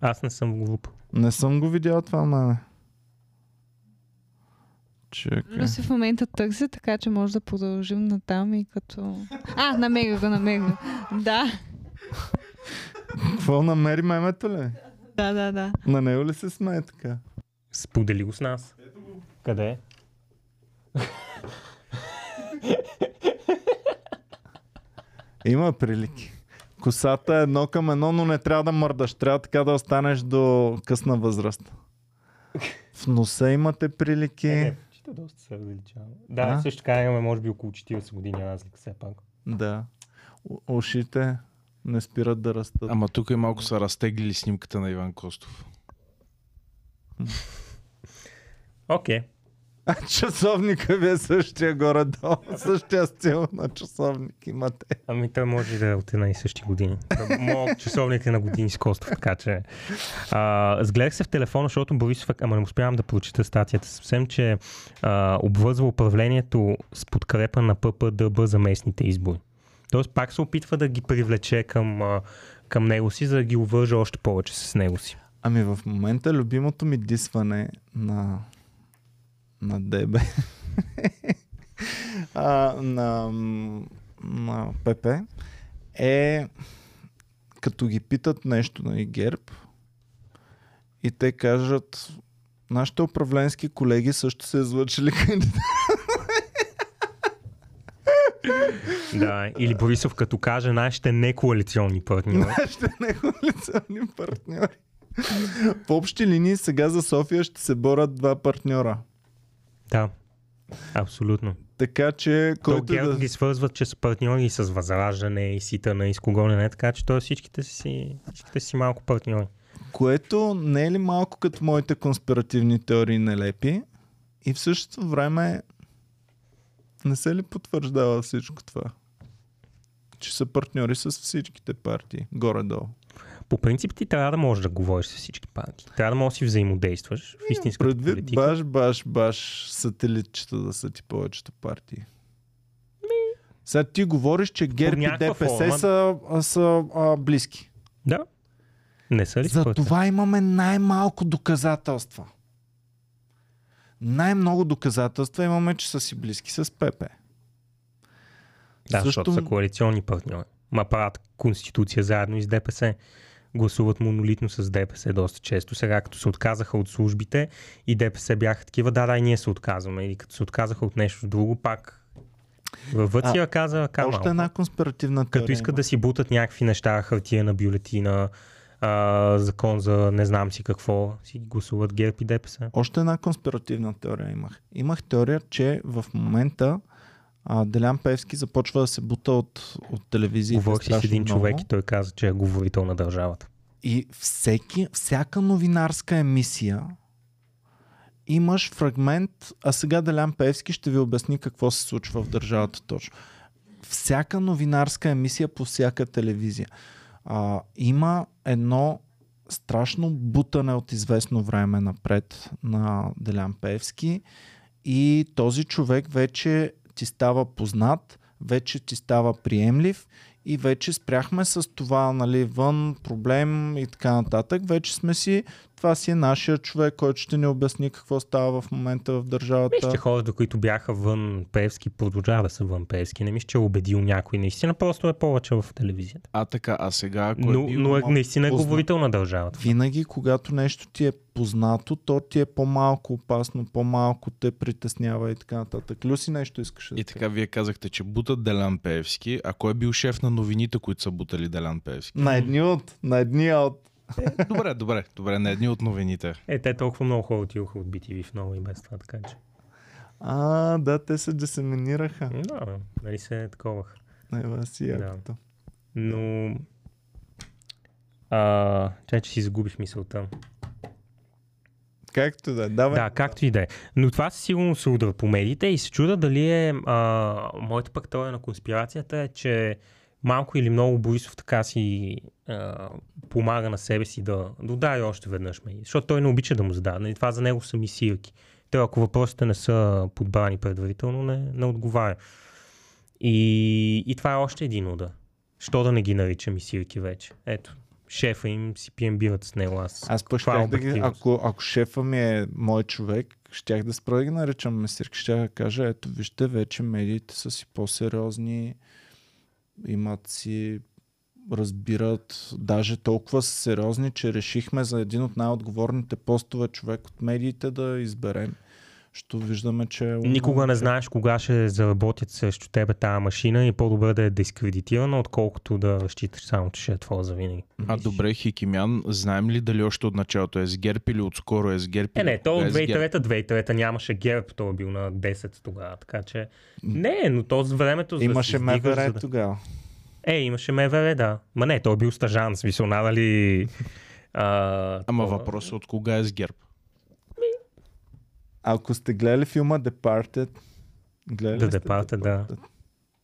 Аз не съм глуп. Не съм го видял това меме. Чекай. Люси в момента търси, така че може да продължим натам и като... А, намерих го, намерих го. Да, Какво намери мемето ли? да, да, да. На него ли се смее така? Сподели го с нас. Къде е? Има прилики. Косата е едно към едно, но не трябва да мърдаш. Трябва така да останеш до късна възраст. В носа имате прилики. Е, не, почти доста се увеличава. Да, А? също така имаме може би около 40 години разлика все пак. Да. У- Ушите не спират да растат. Ама тук и малко са разтеглили снимката на Иван Костов. [laughs] Окей. А часовника ви е същия горе-долу. Същия стил на часовник имате. Ами той може да е от една и същи години. Моят часовник е на години с Костов, така че... А, сгледах се в телефона, защото Борисов, ама не успявам да прочита статията съвсем, че а, обвързва управлението с подкрепа на ППДБ за местните избори. Тоест пак се опитва да ги привлече към, към него си, за да ги увържа още повече с него си. Ами в момента любимото ми дисване на, на ДБ [laughs] а, на, на ПП е като ги питат нещо на ГЕРБ и те кажат нашите управленски колеги също се излъчили кандидат. [laughs] Да, или Борисов като каже нашите некоалиционни партньори. Нашите некоалиционни партньори. В общи линии сега за София ще се борят два партньора. Да, абсолютно. Така че, То ГЕРБ да... ги свързват, че са партньори с Възраждане, и Ситана, и с кого не, така че той всичките си, всичките си малко партньори. Което не е ли малко като моите конспиративни теории нелепи и в същото време не се ли потвърждава всичко това? Че са партньори с всичките партии, горе-долу. По принцип ти трябва да можеш да говориш с всички партии. Трябва да можеш да си взаимодействаш в истинската Предвид политика. баш, баш, баш сателитчета да са ти повечето партии. Сега ти говориш, че ГЕРБ и ДПС форма- са, са а, близки. Да. Не са ли За това имаме най-малко доказателства. Най-много доказателства имаме, че са си близки с ПП. Да, Също- защото са коалиционни партньори. Ма правят конституция заедно и с ДПС. Гласуват монолитно с ДПС доста често. Сега като се отказаха от службите и ДПС бяха такива, да, да, и ние се отказваме. Или като се отказаха от нещо друго, пак във Въция каза, ка Още една конспиративна теория. Като искат да си бутат някакви неща, хартия на бюлетина, а, закон за не знам си какво, си гласуват ГЕРБ и ДПС. Още една конспиративна теория имах. Имах теория, че в момента а, Делян Певски започва да се бута от, от телевизията. Говорих си с един много. човек и той каза, че е говорител на държавата. И всеки, всяка новинарска емисия имаш фрагмент, а сега Делян Певски ще ви обясни какво се случва в държавата точно. Всяка новинарска емисия по всяка телевизия. А, има едно страшно бутане от известно време напред на Делян Певски и този човек вече ти става познат, вече ти става приемлив и вече спряхме с това, нали, вън, проблем и така нататък. Вече сме си, това си е нашия човек, който ще ни обясни какво става в момента в държавата. Мисля, че хората, които бяха вън Певски, продължава да са вън Певски. Не мисля, че е убедил някой. Наистина просто е повече в телевизията. А така, а сега ако Но, е бил, но е, наистина е позна- говорител на държавата. Винаги, когато нещо ти е познато, то ти е по-малко опасно, по-малко те притеснява и така нататък. Люси нещо искаш да И така, вие казахте, че бутат Делян Певски. А кой е бил шеф на новините, които са бутали Делян Певски? На едни от, на едни от. Добре, добре, добре, на едни от новините. Е, те толкова много хора отидоха от BTV в много и без това, така че. А, да, те се дисеминираха. Да, нали се таковах. Ева си Да. Но... А, чай, че си загубих мисълта. Както да е. Давай. Да, както и да е. Но това със сигурност се удра по медиите и се чуда дали е... А, моята пък теория на конспирацията е, че малко или много Борисов така си а, помага на себе си да, да удари още веднъж медии. Защото той не обича да му задава. Нали, това за него са мисирки. Той ако въпросите не са подбрани предварително, не, не отговаря. И, и това е още един удар. Що да не ги нарича мисирки вече? Ето, шефа им си пием бират с него. Аз, Аз пък е щях да ги, ако, ако шефа ми е мой човек, щях да спра да ги наричам месирки. Щях да кажа, ето вижте, вече медиите са си по-сериозни, имат си, разбират, даже толкова сериозни, че решихме за един от най-отговорните постове човек от медиите да изберем. Що виждаме, че е Никога не знаеш кога ще заработят срещу тебе тази машина и по-добре да е дискредитирана, отколкото да разчиташ само, че ще е твоя завинаги. А добре, Хикимян, знаем ли дали още от началото е с ГЕРБ или отскоро е с ГЕРБ? Е, или не, то от е с ГЕРБ? 2003 2003 нямаше ГЕРБ, той е бил на 10 тогава, така че... Не, но то с времето... за да Имаше издигаш, МВР за да... тогава. Е, имаше МВР, да. Ма не, той е бил стажан, смисъл, надали... А, Ама такова. въпросът е от кога е с ГЕРБ? Ако сте гледали филма Departed, гледали The Departed, да.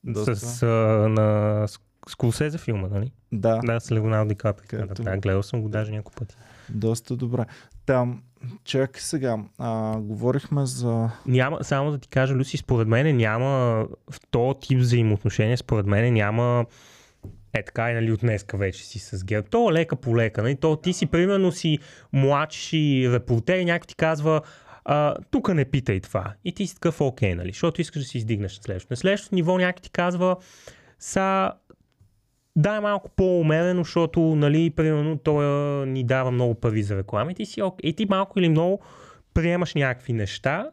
Доста. С, а, на Скулсезе филма, нали? Да, Да, с Леонардо Ди Каприо. Да, Където- да, гледал съм го даже няколко пъти. доста добре. Там, чакай сега, а, говорихме за... Няма, само да ти кажа, Люси, според мен няма в този тип взаимоотношения, според мен няма е така и нали от днеска вече си с ГЕРБ. То лека по лека. Нали? То ти си примерно си младши репортер и някой ти казва а, тук не питай това. И ти си такъв окей, нали? Защото искаш да си издигнеш на следващото. На следващото ниво някой ти казва са да, е малко по-умерено, защото, нали, примерно, той ни дава много пари за реклами. Ти си, окей. И ти малко или много приемаш някакви неща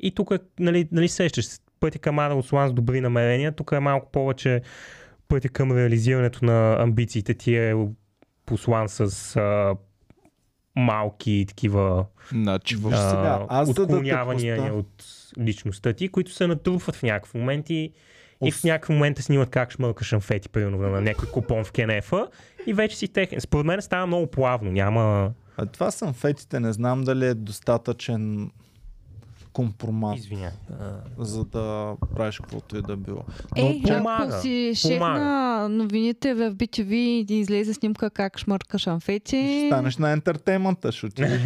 и тук, нали, нали сещаш, се, пътя към Ада с добри намерения, тук е малко повече пътя към реализирането на амбициите ти е послан с а, малки такива Значи. Виж сега, аз да отклонявания поставя- от личността ти, които се натрупват в някакъв момент и, и в някакъв момент снимат как шмъркаш амфети, примерно на някой купон в кенефа и вече си техен. Според мен става много плавно, няма... А това съм фетите, не знам дали е достатъчен компромат, Извиня. за да правиш каквото и да било. Ей, помага, ако си шеф помага. на новините в BTV и излезе снимка как шмъркаш амфети. Ще станеш на ентертеймента, ще отидеш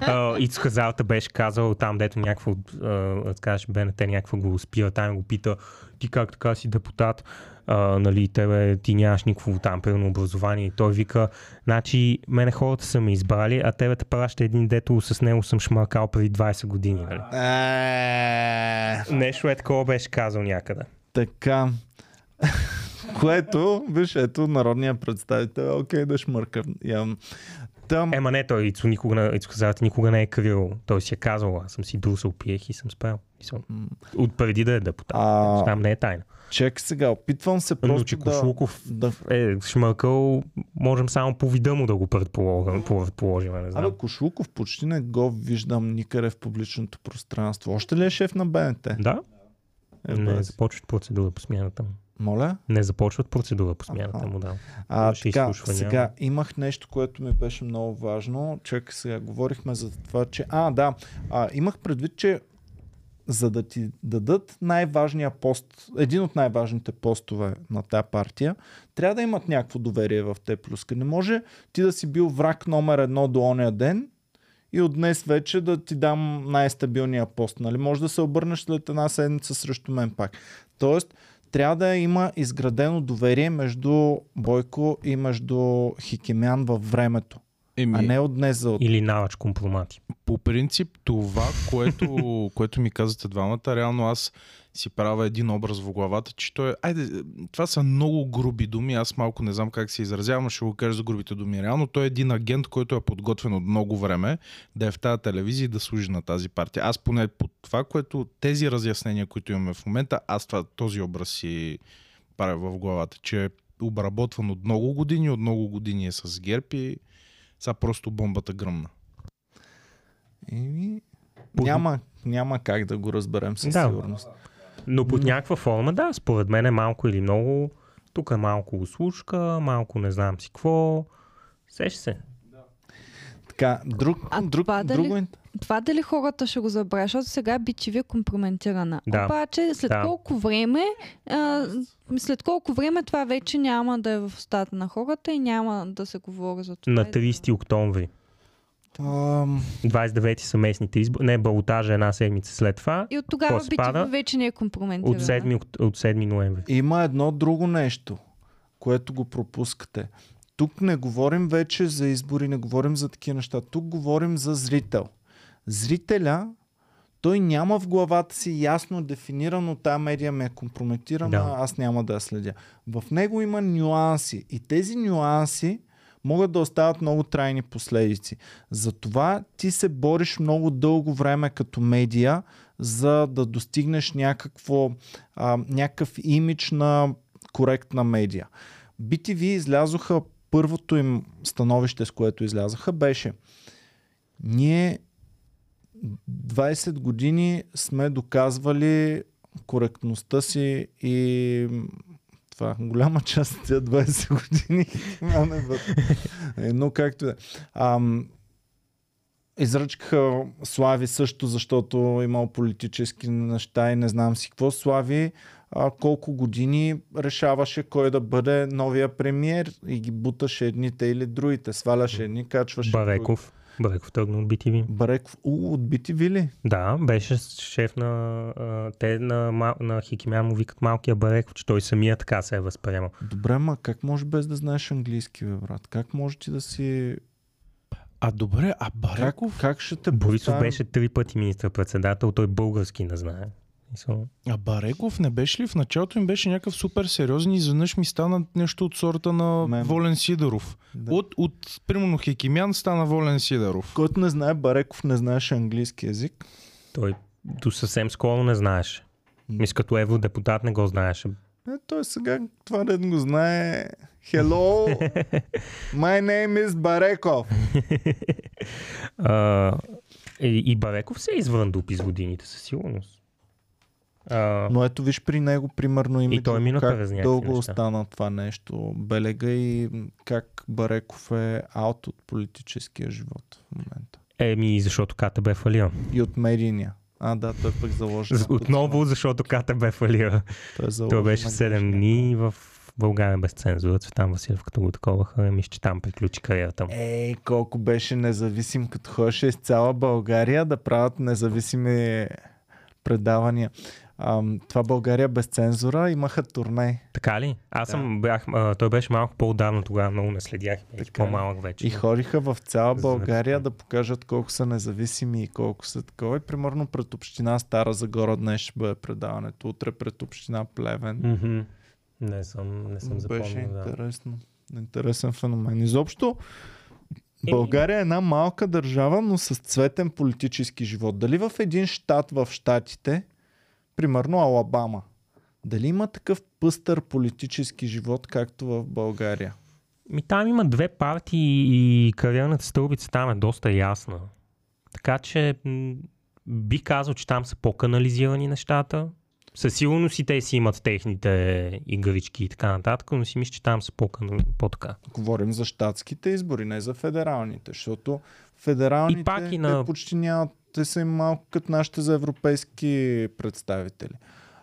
А, Ицо Хазалта беше казал там, дето някакво, да кажеш, БНТ някакво го спира, там го пита, ти как така си депутат, а, нали, тебе, ти нямаш никакво там, примерно, образование. И той вика, значи, мене хората са ме избрали, а тебе те праща един, дето с него съм шмаркал преди 20 години. Нали? Е, Нещо е такова беше казал някъде. Така. [laughs] Което, виж, ето, народният представител е окей да шмърка. Явно. Там, Ема не, той Ицо, никога, Ицо никога не е крил. Той си е казал, аз съм си дусал, пиех и съм спал. И съм... От преди да е депутат. А, Там не е тайна. чек сега, опитвам се Но просто че да, Кошлуков да... е шмъркал, можем само по вида му да го предположим, предположим не знам. Абе, Кошлуков почти не го виждам никъде в публичното пространство. Още ли е шеф на БНТ? Да, Е, не започват процедура по смяната му. Моля? Не започват процедура по смяната му, да. А, така, сега имах нещо, което ми беше много важно. Чакай сега, говорихме за това, че... А, да, а, имах предвид, че за да ти дадат най-важния пост, един от най-важните постове на тази партия, трябва да имат някакво доверие в те плюска. Не може ти да си бил враг номер едно до оня ден и от днес вече да ти дам най-стабилния пост. Нали? Може да се обърнеш след една седмица срещу мен пак. Тоест, трябва да има изградено доверие между Бойко и между Хикемян във времето, Еми, а не от днес за утре. Или навач компромати. по принцип това, което, [laughs] което ми казвате двамата, реално аз си правя един образ в главата, че той е... Айде, това са много груби думи, аз малко не знам как се изразявам, но ще го кажа за грубите думи. Реално той е един агент, който е подготвен от много време да е в тази телевизия и да служи на тази партия. Аз поне по това, което тези разяснения, които имаме в момента, аз това, този образ си правя в главата, че е обработван от много години, от много години е с ГЕРБ и сега просто бомбата гръмна. Еми, Под- няма, няма как да го разберем със Да. сигурност. Но под някаква форма, да, според мен е малко или много. Тук е малко услушка, малко не знам си какво. Сеш се. Така, друг, А друг, това дали- друго... ин- Това дали хората ще го забравят, защото сега BTV е компрометирана. Да. Обаче след Да. колко време, а, след колко време това вече няма да е в устата на хората и няма да се говори за това. На 30 октомври. Ам, 29 са местните избори. Не, балотажа една седмица след това. И от тогава Какво се пада? BTV вече не е компрометирана. От 7, ок- от 7 ноември. Има едно друго нещо, което го пропускате. Тук не говорим вече за избори, не говорим за такива неща. Тук говорим за зрител. Зрителя, той няма в главата си ясно дефинирано, тази медия ме е компрометирана, Да. аз няма да я следя. В него има нюанси и тези нюанси могат да оставят много трайни последици. Затова ти се бориш много дълго време като медия, за да достигнеш някакво, а, някакъв имидж на коректна медия. BTV излязоха, първото им становище, с което излязоха, беше ние 20 години сме доказвали коректността си и това голяма част от тези 20 години не бъд. Е, но както е. Ам, Изръчкаха Слави също, защото имал политически неща и не знам си какво. Слави а, колко години решаваше кой да бъде новия премиер и ги буташе едните или другите. Сваляше едни, качваше други. Бареков. Бареков тръгна от BTV. Бареков, у, от BTV ли? Да, беше шеф на... А, те на, Ма- на Хикимян му викат малкия Бареков, че той самия така се е възприемал. Добре, ма как може без да знаеш английски, бе, брат? Как може ти да си... А добре, а Как, Бареков? как ще те Борисов поставим? беше три пъти министър-председател, той български не знае. Мисъл, А Бареков не беше ли в началото им беше някакъв супер сериозен и изведнъж ми стана нещо от сорта на Мем. Волен Сидоров. Да. От, от, примерно, Хекимян стана Волен Сидоров. Който не знае, Бареков не знаеше английски язик. той до съвсем скоро не знаеше. Мисля, като евродепутат не го знаеше. Е, той сега това да го знае. Hello, [laughs] my name is Бареков. [laughs] А, и, и Бареков се е извън дуп из годините, със сигурност. А, Но ето виж при него, примерно, има И той мина през как някакви дълго неща. остана това нещо. Белега и как Бареков е аут от политическия живот в момента. еми, защото КТБ фалира. И от медийния. А, да, той пък заложи. Отново, защото КТБ фалира. Той, е Той беше на 7 грешния. дни в България без цензура. Цветан Василев, като го таковаха, мисля, че там приключи кариерата му. Ей, колко беше независим, като ходеше из цяла България да правят независими предавания. Ам, това България без цензура имаха турне. Така ли? Аз Да. съм, бях, а, той беше малко по-отдавна тогава, много не следях. Беше по-малък вече. И ходиха в цяла България да- да покажат колко са независими и колко са такова. И примерно пред община Стара Загора днес ще бъде предаването. Утре пред община Плевен. Не съм, не съм Беше запомнил. Да. интересно. Интересен феномен. Изобщо България е една малка държава, но с цветен политически живот. Дали в един щат в щатите, примерно Алабама, дали има такъв пъстър политически живот, както в България? Ми там има две партии и кариерната стълбица там е доста ясна. Така че м- би казал, че там са по-канализирани нещата. Със сигурност и те си имат техните игрички и така нататък, но си мисля, че там са по-така. Говорим за щатските избори, не за федералните, защото федералните И пак и на- почти нямат, те са им малко като нашите за европейски представители.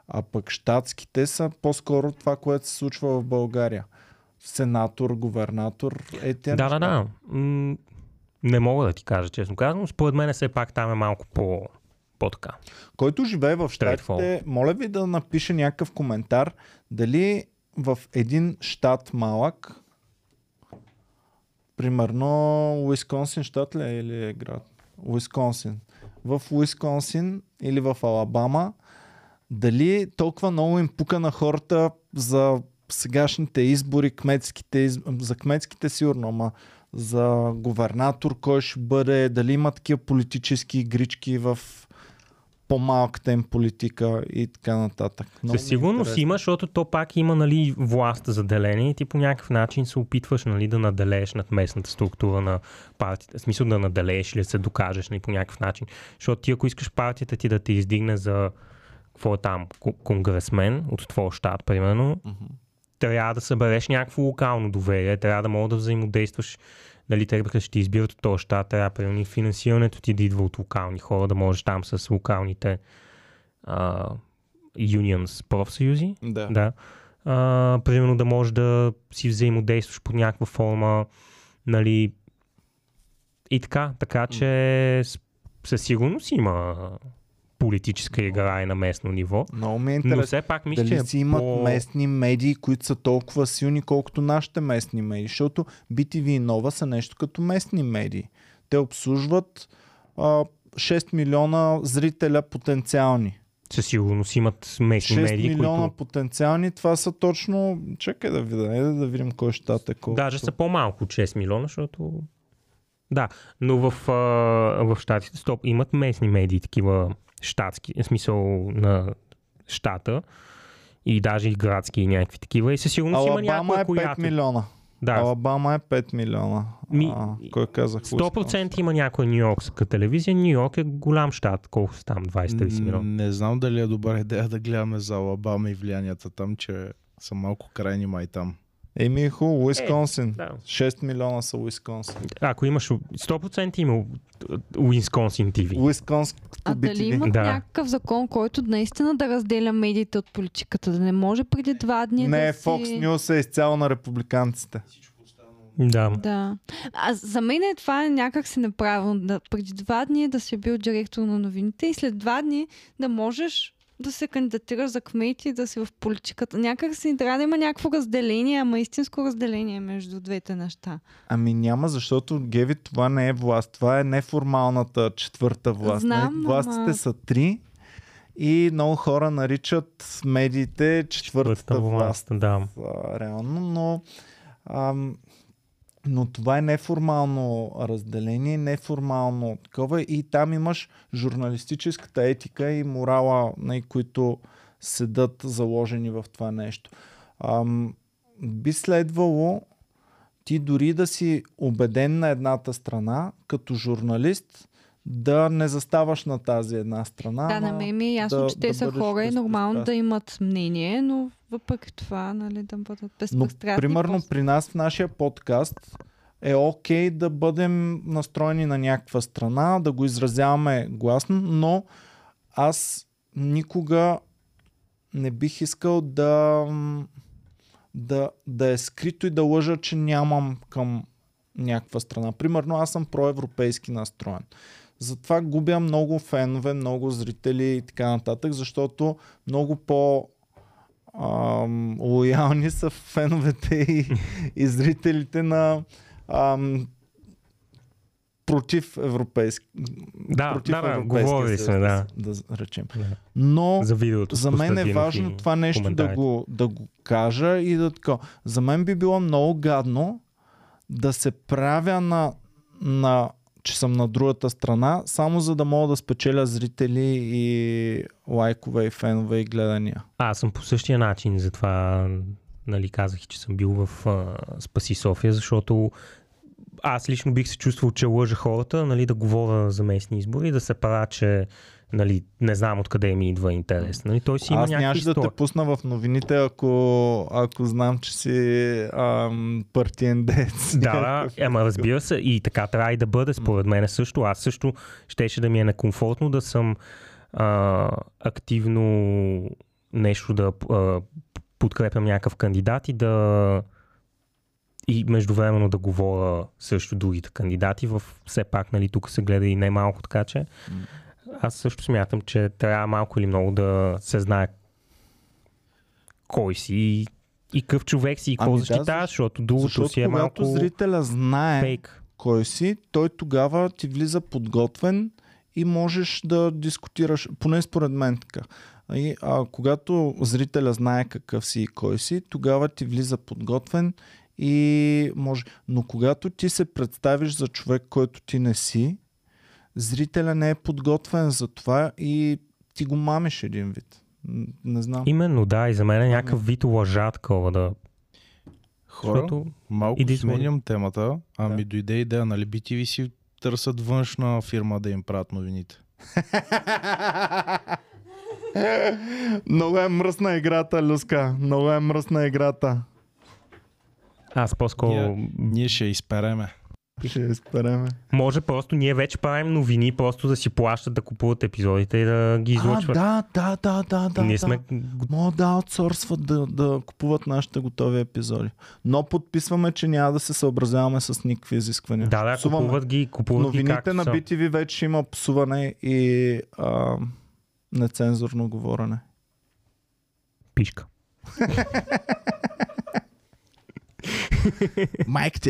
А пък щатските са по-скоро това, което се случва в България. Сенатор, губернатор, е те Да, да, да. М- не мога да ти кажа честно но според мен все пак там е малко по, по-така. Който живее в щатите, моля ви да напише някакъв коментар дали в един щат малък, примерно Уисконсин щат ли е или е град? Уисконсин. В Уисконсин или в Алабама, дали толкова много им пука на хората за сегашните избори, кметските, за кметските сигурно, ама за губернатор, кой ще бъде, дали има такива политически игрички в по-малката им политика и така нататък. Много е Със сигурност интересно. има, защото то пак има нали, власт за деление и ти по някакъв начин се опитваш нали, да наделееш над местната структура на партията. В смисъл да наделееш или да се докажеш нали, по някакъв начин. Защото ти ако искаш партията ти да те издигне за какво е там, ко- конгресмен от твоя щат, примерно, Мгм. трябва да събереш някакво локално доверие, трябва да мога да взаимодействаш. Дали те ще избират от този щат, трябва примерно финансирането ти да идва от локални хора, да можеш там с локалните а, unions, профсъюзи, Да. да. А, примерно да можеш да си взаимодействаш под някаква форма, нали, и така. Така че със сигурност има политическа игра и на местно ниво. Много ми е Но интересно. все пак мисля, Дали е си имат по... местни медии, които са толкова силни, колкото нашите местни медии? Защото BTV и Нова са нещо като местни медии. Те обслужват а, 6 милиона зрителя потенциални. със сигурност имат местни 6 медии, милиона които потенциални, това са точно... Чакай да видя, айде да видим кой щат е колко. даже са по-малко от 6 милиона, защото... Да, но в, а, в щатите стоп, имат местни медии, такива щатски, в смисъл на щата и даже и градски и някакви такива. И със сигурност има Алабама някоя, е 5 която... милиона. Да, Алабама е 5 милиона. Ми- а, кой казах? 100% има някоя Нью-Йоркска телевизия. Нью-Йорк е голям щат. Колко са там? 20-30 милиона. Не знам дали е добра идея да гледаме за Алабама и влиянията там, че са малко крайни май там. Еми хубаво, Уисконсин. да. 6 милиона са Уисконсин. Ако имаш 100% има Уинсконсин ТВ. Уисконското А дали имат Да. някакъв закон, който наистина да разделя медиите от политиката? Да не може преди два дни Не, да си... Fox News е изцяло на републиканците. Да. Да. А за мен е това е някак си неправилно. Да, преди два дни да си бил директор на новините и след два дни да можеш да се кандидатираш за кмет и да си в политиката. Някак си трябва да има някакво разделение, ама истинско разделение между двете неща. Ами няма, защото Геви това не е власт. Това е неформалната четвърта власт. Знам, Не, Властите ама- са три и много хора наричат медиите четвъртата власт. Да. а, реално, но, ам, но това е неформално разделение, неформално такова и там имаш журналистическата етика и морала, на които седат заложени в това нещо. Ам, би следвало ти дори да си убеден на едната страна, като журналист, да не заставаш на тази една страна. да, на мен ми е ясно, да- че те да са хора и нормално да имат мнение, но въпреки това, нали, да бъдат Но, безпристрастни. примерно, просто. при нас в нашия подкаст е окей да бъдем настроени на някаква страна, да го изразяваме гласно, но аз никога не бих искал да, да, да е скрито и да лъжа, че нямам към някаква страна. Примерно аз съм проевропейски настроен. Затова губя много фенове, много зрители и така нататък, защото много по ам, лоялни са феновете и, и зрителите на ам, против европейски. Да, против да, да, говорили сме, да. Да, да речем. Да. Но За видеото. за мен е важно това нещо да го, да го кажа и да така. За мен би било много гадно да се правя на, на че съм на другата страна, само за да мога да спечеля зрители и лайкове и фенове и гледания. Аз съм по същия начин, затова нали, казах, че съм бил в а, Спаси София, защото аз лично бих се чувствал, че лъжа хората, нали, да говоря за местни избори, да се правя, че нали, не знам откъде ми идва интерес. Нали, той си има Аз нямаше да те пусна в новините, ако, ако знам, че си ам, партиен дец. [laughs] Да, да, ема разбира се, и така трябва и да бъде, според мен също. Аз също щеше да ми е некомфортно да съм а, активно нещо да а, подкрепям някакъв кандидат и да и междувременно да говоря също другите кандидати. В, все пак, нали, тук се гледа и не малко, така че аз също смятам, че трябва малко или много да се знае кой си и, и какъв човек си и какво Ами да, защитаваш, защото другото Защото си е когато малко зрителя знае фейк. кой си, той тогава ти влиза подготвен и можеш да дискутираш, поне според мен така. И, а, когато зрителя знае какъв си и кой си, тогава ти влиза подготвен и може. Но когато ти се представиш за човек, който ти не си, зрителя не е подготвен за това и ти го мамиш един вид. Не знам. Именно, да, и за мен е някакъв вид лъжа такова да... Хора, Защото малко Иди сменям темата, а Да. ми дойде идея, нали BTV си търсят външна фирма да им правят новините. [laughs] Много е мръсна играта, Люска. Много е мръсна играта. аз по-скоро... Ние- Ние ще изпереме. Ще изпереме. Може просто ние вече правим новини, просто да си плащат да купуват епизодите и да ги А, излъчват. да, да, да, да, да. ние да. сме... Могат да аутсорсват да, да купуват нашите готови епизоди. Но подписваме, че няма да се съобразяваме с никакви изисквания. Да, да, Псуваме. купуват ги, купуват ги Новините както на. BTV вече има псуване и а, нецензурно говорене. Пишка. [laughs] [laughs] Майк. [laughs]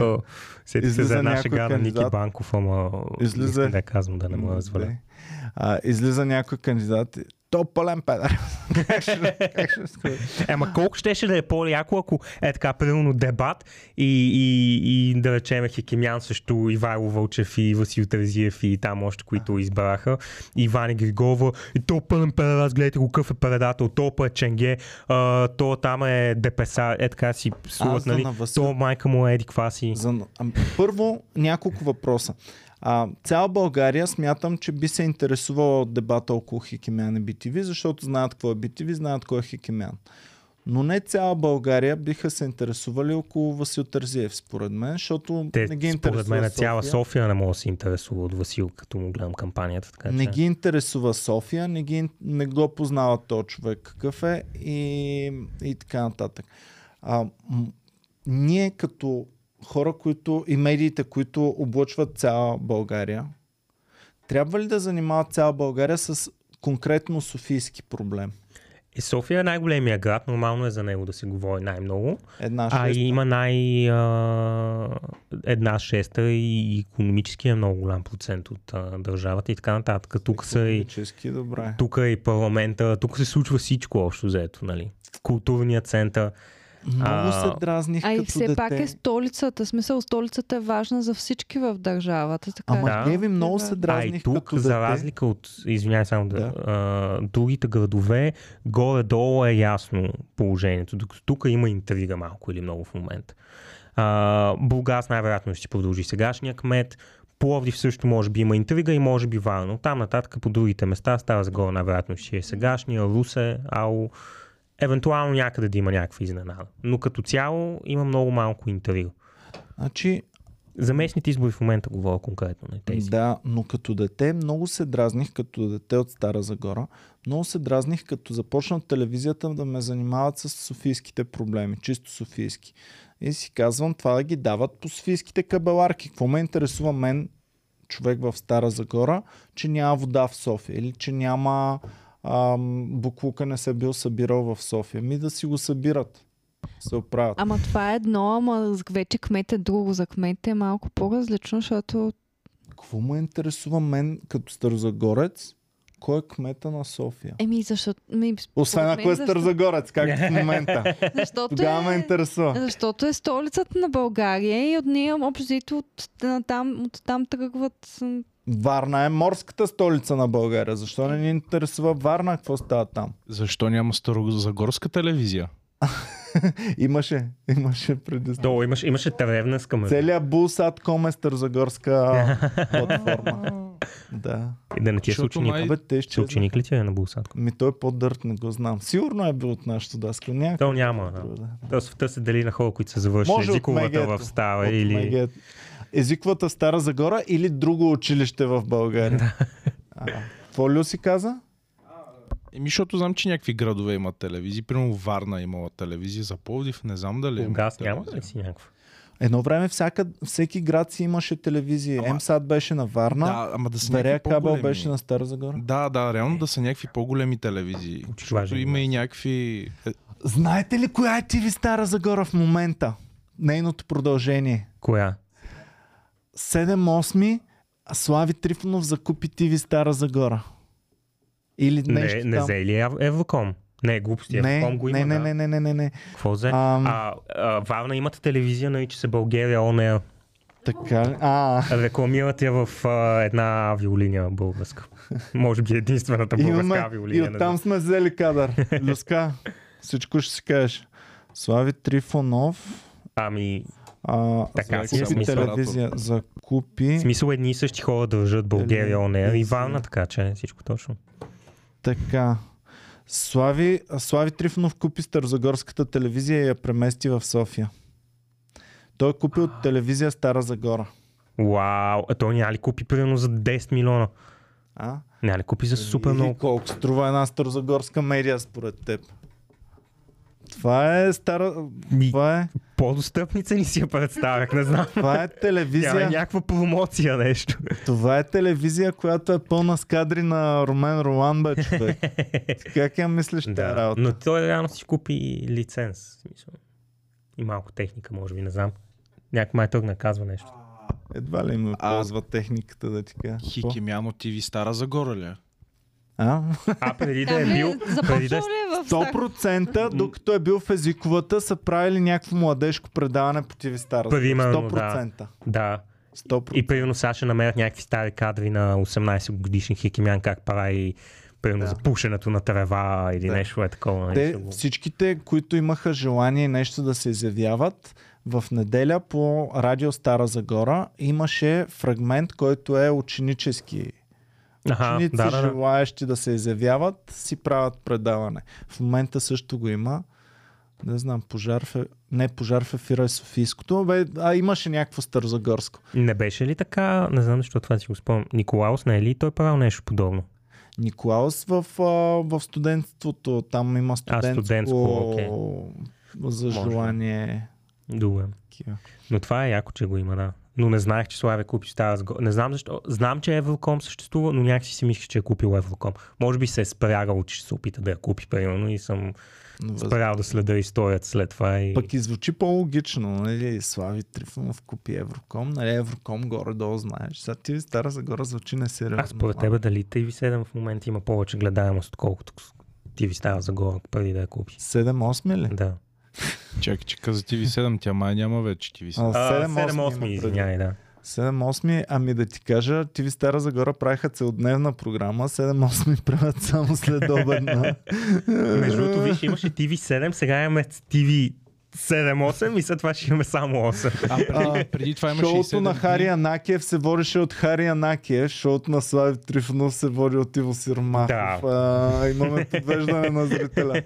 О, Сети се за една някой шега на Ники. Банков, ама Излиза- да казвам да не му я разваля. Не. А, излиза някой кандидат. То пълен педар. Ема колко щеше да е по-яко, ако е така, примерно дебат и, и, и да речем Хекемян също Ивайло Вълчев и Васил Терзиев и там още, които избраха. И Ваня Григова. И то пълен педерас, гледайте го какъв е предател, то е Ченге, а, то там е ДПС, е така си слуват, нали? на Васил- То майка му е еди каква си. За... Първо, няколко въпроса. А, цяла България смятам, че би се интересувала от дебата около Хикемян и BTV, защото знаят какво е BTV, знаят кой е Хикемян. Но не цяла България биха се интересували около Васил Тързиев, според мен, защото Те, не ги според интересува мен, цяла София. София не може да се интересува от Васил, като му гледам кампанията. Така, Не че... ги интересува София, не, ги, не го познава този човек какъв е и, и така нататък. А, м- ние като хора, които и медиите, които облъчват цяла България, трябва ли да занимават цяла България с конкретно софийски проблем? И София е най-големия град, нормално е за него да се говори най-много. Една А шеста. и има най... А, една шеста и економически е много голям процент от а, държавата и така нататък. Тук са и добре. тук е и парламента, тук се случва всичко общо взето, нали? Културният център. Много А, се дразних А и като все дете. пак е столицата. Смисъл, столицата е важна за всички в държавата. Така Ама Да. Геви много Да. се А дразних и тук, като за дете. разлика от, извинявай само да, Да. а, другите градове, горе-долу е ясно положението, докато тук има интрига малко или много в момента. А, Бургас най-вероятно ще продължи сегашния кмет, Пловдив също може би има интрига и може би Варна. Там нататък по другите места, Стара Загора най-вероятно ще е сегашния, Русе, Ало, евентуално някъде да има някаква изненада. Но като цяло има много малко интрига. Значи, За местните избори в момента говоря конкретно на тези. Да, но като дете много се дразних, като дете от Стара Загора, много се дразних, като започна от телевизията да ме занимават с софийските проблеми, чисто софийски. И си казвам, това да ги дават по софийските кабеларки. Какво ме интересува мен, човек в Стара Загора, че няма вода в София или че няма ам, буклука не се бил събирал в София. Ми да си го събират. Се оправят. Ама това е едно, ама вече кмет е друго. За кмет е малко по-различно, защото Какво ме интересува мен като старозагорец? Кой е кмета на София? Еми, защото... Ми, Освен ако мен е Старозагорец, както в [laughs] момента. Защото Тогава ме е... интересува. Защото е столицата на България и от нея общо от, там, от там тръгват... Варна е морската столица на България. Защо не ни интересува Варна? Какво става там? Защо няма Старозагорска телевизия? [laughs] Имаше, имаше преди. Долу имаш, имаше Тревненска мъжа. Целият Булсатком е Старозагорска [laughs] платформа. Да. И да не ти е съученик. май- Абе, те Ще ученик ли ти е на Булсатко? Ми той е по-дърт, не го знам. Сигурно е бил от нашата даска. Някак. То няма. Да. Да. То света се дели на хора, които са завършили езиковата в Стара От или... Мегет. Езиковата в Стара Загора или друго училище в България? Какво Люси каза? Еми, защото знам, че някакви градове имат телевизии. Примерно Варна е имала телевизия за Пловдив. Не знам дали има Бургас няма ли си някаква? Едно време всяка, всеки град си имаше телевизия. Ама- МСАД беше на Варна, Да, ама да са някакви кабел по-големи. беше на Стара Загора. Да, да, реално да са някакви по-големи телевизии. Защото има и някакви... е, Знаете ли коя е TV Стара Загора в момента? Нейното продължение. Коя? 7-8 Слави Трифонов закупи TV Стара Загора. Или нещо Не, не там. взе ли Ев- Евроком? Не, глупости. Не, Евроком го има, не, не, да. не, не, не, не, не. Какво взе? Ам. А, а, Варна имате телевизия, нарича се България ОНЕ. Така? А, Рекламират я в а, една авиолиния българска. Може би единствената българска имаме и авиолиния. не оттам сме взели кадър. [laughs] Люска, всичко ще си кажеш. Слави Трифонов Ами, а, Така закупи смисъл. телевизия. Закупи. в смисъл едни и същи хора държат България ОНЕ и. Варна, така че е всичко точно. Така. Слави, Слави Трифонов купи Старозагорската телевизия и я премести в София. Той е купил телевизия Стара Загора. Вау, а той няма ли купи примерно за 10 милиона? А? Няма ли купи за супер много? колко струва една старозагорска медия според теб? Това е стара... Ми, Това е, по-достъпни цени си я представях, не знам. това е Няма телевизия. някаква промоция нещо. Това е телевизия, която е пълна с кадри на Ромен Ролан, бе, човек. как я мислиш тази да, работа? но той реално си купи лиценз. И малко техника, може би, не знам. Някой май тръгна казва нещо. Едва ли А- ползва техниката да ти кажа. Какво? Хикемяно ТВ Стара Загора ли? Е? А? А, преди да е бил... Преди да е... ли в Стар- 100% докато е бил в езиковата са правили някакво младежко предаване по TV Стара. Загора. Примерно, да. 100%. Да. 100%. И примерно сега ще намерят някакви стари кадри на 18 годишни хикимян, как прави примерно Да. за пушенето на трева или Да. нещо е такова. Те, ще го- всичките, които имаха желание нещо да се изявяват, в неделя по радио Стара Загора имаше фрагмент, който е ученически. Аха, Ученици, да, да, да. желаящи да се изявяват, си правят предаване. В момента също го има. Не знам, пожар в... Е- Не, пожар в ефира е Софийското, бе, а имаше някакво Старозагорско. Не беше ли така, не знам защо това си го спомням, Николаус не е ли той правил нещо подобно? Николаус в, а, в студентството, там има студентско, студентско, окей. за желание. Добре. Но това е яко, че го има, да. Но не знаех, че Славе купи стара сго... Не знам защо. Знам, че Евроком съществува, но някакси си мислих, че е купил Евроком. Може би се е спрягал, че ще се опита да я купи, примерно, и съм Въз- спрял да следа историята след това. И... Пък и звучи по-логично, нали? Слави Трифонов купи Евроком, нали? Евроком горе-долу знаеш. Сега ти Стара Загора звучи несериозно. А според тебе дали TV7 в момента има повече гледаемост, отколкото TV става Загора преди да я купи? 7-8 ли? Да. Чакай, че каза TV7, тя май няма вече TV7. А, А, 7-8, извиняй, да. 7-8, ами да ти кажа, ти ви Стара Загора правиха целодневна програма, 7-8 правят само след обедна. Между другото, виж, имаше TV7, сега имаме TV 7-8 и след това ще имаме само 8. А, преди, преди това имаше Шоуто 7 на Хари. Анакиев се водеше от Хари Анакиев, шоуто на Слави Трифонов се води от Иво Сиромахов. А, имаме подвеждане на зрителя.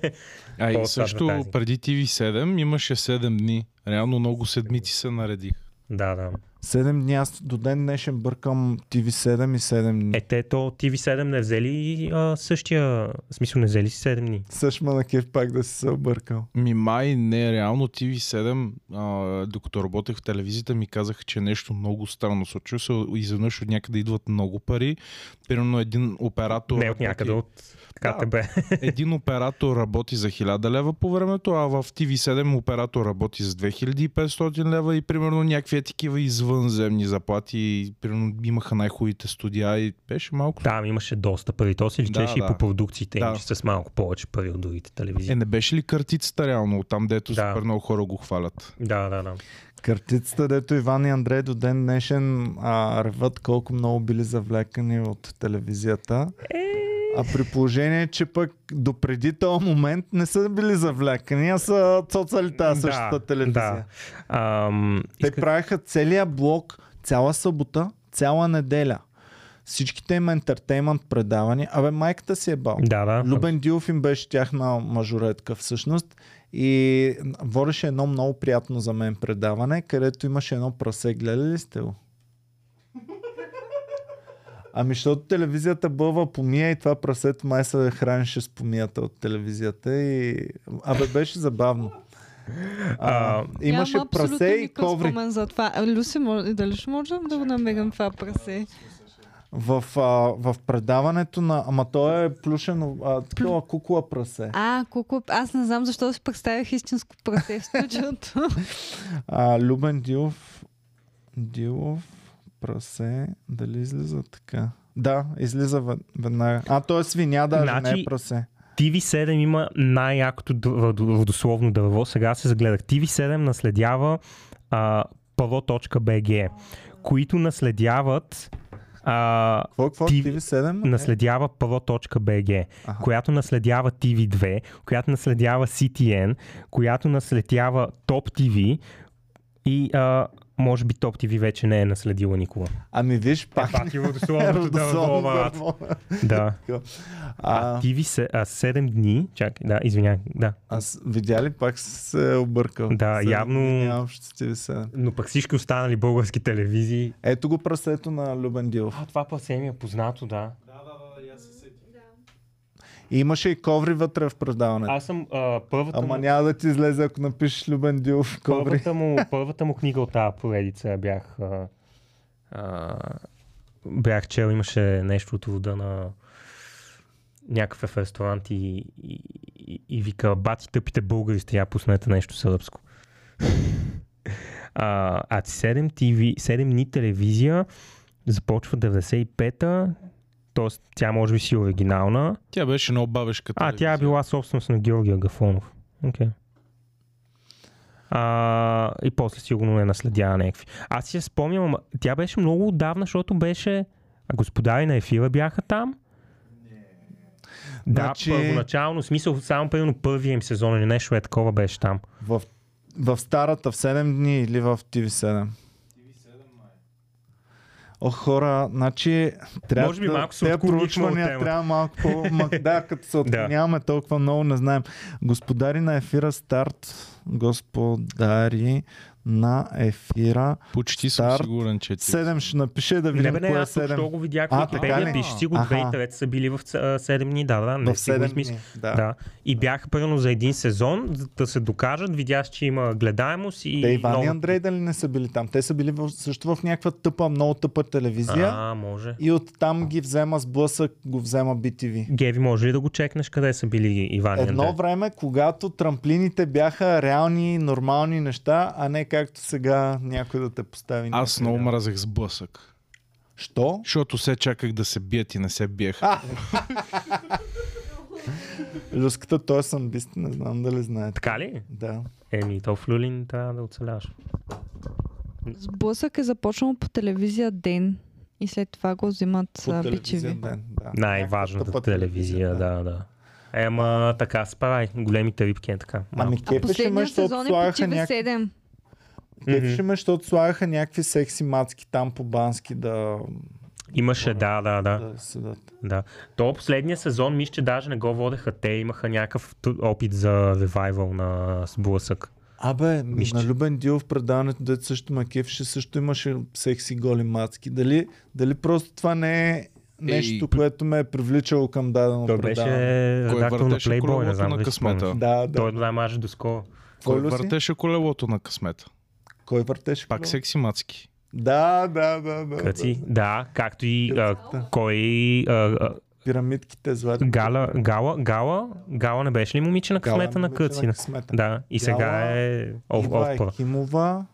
А и също преди TV7 имаше 7 дни. Реално много седмици се наредих. Да, да. 7 дни, аз до ден днешен бъркам TV7 и 7 дни. Е, те то TV7 не взели а, същия, в смисъл не взели си 7 дни. Също ма на кеф пак да си се объркал. Ми май не, реално TV7, а, докато работех в телевизията, ми казаха, че нещо много странно случва се. Изведнъж от някъде идват много пари. Примерно един оператор... Не от някъде, от КТБ. [laughs] Един оператор работи за 1000 лева по времето, а в TV7 оператор работи за 2500 лева и примерно някакви е такива извънземни заплати. И, примерно имаха най-хубавите студия и беше малко... Там имаше доста пари. То се личеше Да, и да. по продукциите им, Да. че с малко повече пари от другите телевизии. Е, не беше ли картицата реално там, дето Да. супер много хора го хвалят? Да, да, да. Картицата, дето Иван и Андрей до ден днешен а, реват колко много били завлекани от телевизията. А при положение, че пък допреди този момент не са били завлекани, а са цоцали тази същата телевизия. Да. Ам, Те исках- правиха целия блок, цяла събота, цяла неделя. Всичките им ентертеймент предавания. Абе, майката си е бал. Да, да. Любен Дилов им беше тяхна мажоретка всъщност и водеше едно много приятно за мен предаване, където имаше едно прасе. Гледали ли сте го? Ами, защото телевизията бълва помия и това прасето май се хранеше с помията от телевизията и... Абе, беше забавно. А, имаше абсолютно прасе и коври. за това. А, Люси, може, дали ще можем да го намерим това прасе? В, а, в предаването на... Ама то е плюшено... А, такова кукла прасе. А, колко... Аз не знам защо си представях истинско прасе в студиото. [laughs] А, Любен Дилов... Дилов прасе... Дали излиза така? Да, излиза вед- веднага. А, то е свиня, даже не е Значи- прасе. TV7 има най-якото водословно дърво. Сега се загледах. TV7 наследява а, първо.bg, които наследяват а, Какво, какво? TV TV7? наследява първо.bg, Аха. която наследява TV2, която наследява CTN, която наследява Top TV и а, може би Top TV вече не е наследила никога. Ами виж, пак... пак е водословното дърво. Да. А, А, TV се- а, 7 дни, чакай, да, извинявай, да. аз видя ли пак се е объркал? Да, явно- общо с TV7. Но пък всички останали български телевизии. Ето го прасето на Любен Дилов. А, това пъсе ми е познато, да. И имаше и коври вътре в предаването. Аз съм а, първата, Ама му, няма да ти излезе, ако напишеш Любен Дилов коври. първата, му, [laughs] първата му книга от тази поредица бях а, а, бях чел, имаше нещо от рода на някакъв ресторант и, и, и, и вика, бати тъпите българи сте, я пуснете нещо сръбско. [laughs] а, а 7, TV, 7 дни телевизия започва 95-та, т.е. тя може би си оригинална. Тя беше много бабешка А, тя е била собственост на Георгия Гафонов. Окей. А, и после сигурно е наследява някакви. Аз си я спомням, ама тя беше много отдавна, защото беше... А господари на ефира бяха там. Да, Значи- първоначално, смисъл, само примерно първия им сезон или нещо е такова беше там. В, в старата, в 7 дни или в TV7? О, хора, значи трябва Може би малко се проучвания трябва малко по... [laughs] Ма, да, като се Да. отклоняваме толкова много, не знаем. Господари на ефира старт. Господари на ефира. Почти съм Старт. сигурен, че ти... 7 ще напише да Не, видим бе, не, кое е аз току 7. що го видях А, в Википедия, пише си го Аха. 2003 са били в 7 дни, да, да, не В си го 7 измисля. дни. Да. Да. И бяха първо за един сезон, да се докажат, видях, че има гледаемост и Те Иван и много... Андрей дали не са били там? Те са били в, също в някаква тъпа, много тъпа телевизия. А, може. И оттам ги взема с блъсък, го взема BTV. Геви, може ли да го чекнеш къде са били Иван и Едно Андрей? време, когато трамплините бяха реални, нормални неща, а не както сега някой да те постави. Аз някъде. много мразех с блъсък. Що? Защото се чаках да се бият и не се биеха. А! Люската, той е самбист, не знам дали знаете. Така ли? Да. Еми, то в Люлин трябва да оцеляваш. Сблъсък е започнал по телевизия Ден и след това го взимат По бичеви. ден, да. Най-важната тъпа телевизия, да, да. Ема така се прави. Големите рибки е така. Ами Малко. А кефеше ме, последният защото сезон е по слагаха TV7. някакви... Кефеше ме, защото слагаха някакви секси мацки там по бански да, Имаше, да, да, да. да седат. Да. То последния сезон, мисля, че даже не го водеха те, имаха някакъв опит за ревайвал на сблъсък. Абе, Мисля, на Любен Дил в предаването, дето също ме кефеше, също имаше секси голи мацки. Дали, дали просто това не е нещо, Ей, което ме е привличало към дадено Той беше предаване? Кой редактор на Playboy, не знам на късмета? Да, да. Той маже доскоро. Кой Кой въртеше колелото на късмета? Кой въртеше? Пак секси мацки. Да, да, да. да, Къци, да, както и а, кой... А, а, Пирамидките злати. Гала, Гала, Гала, Гала не беше ли момиче на късмета на Къци? късмета. Да, и сега Гала, е ов, Ива. Екимова.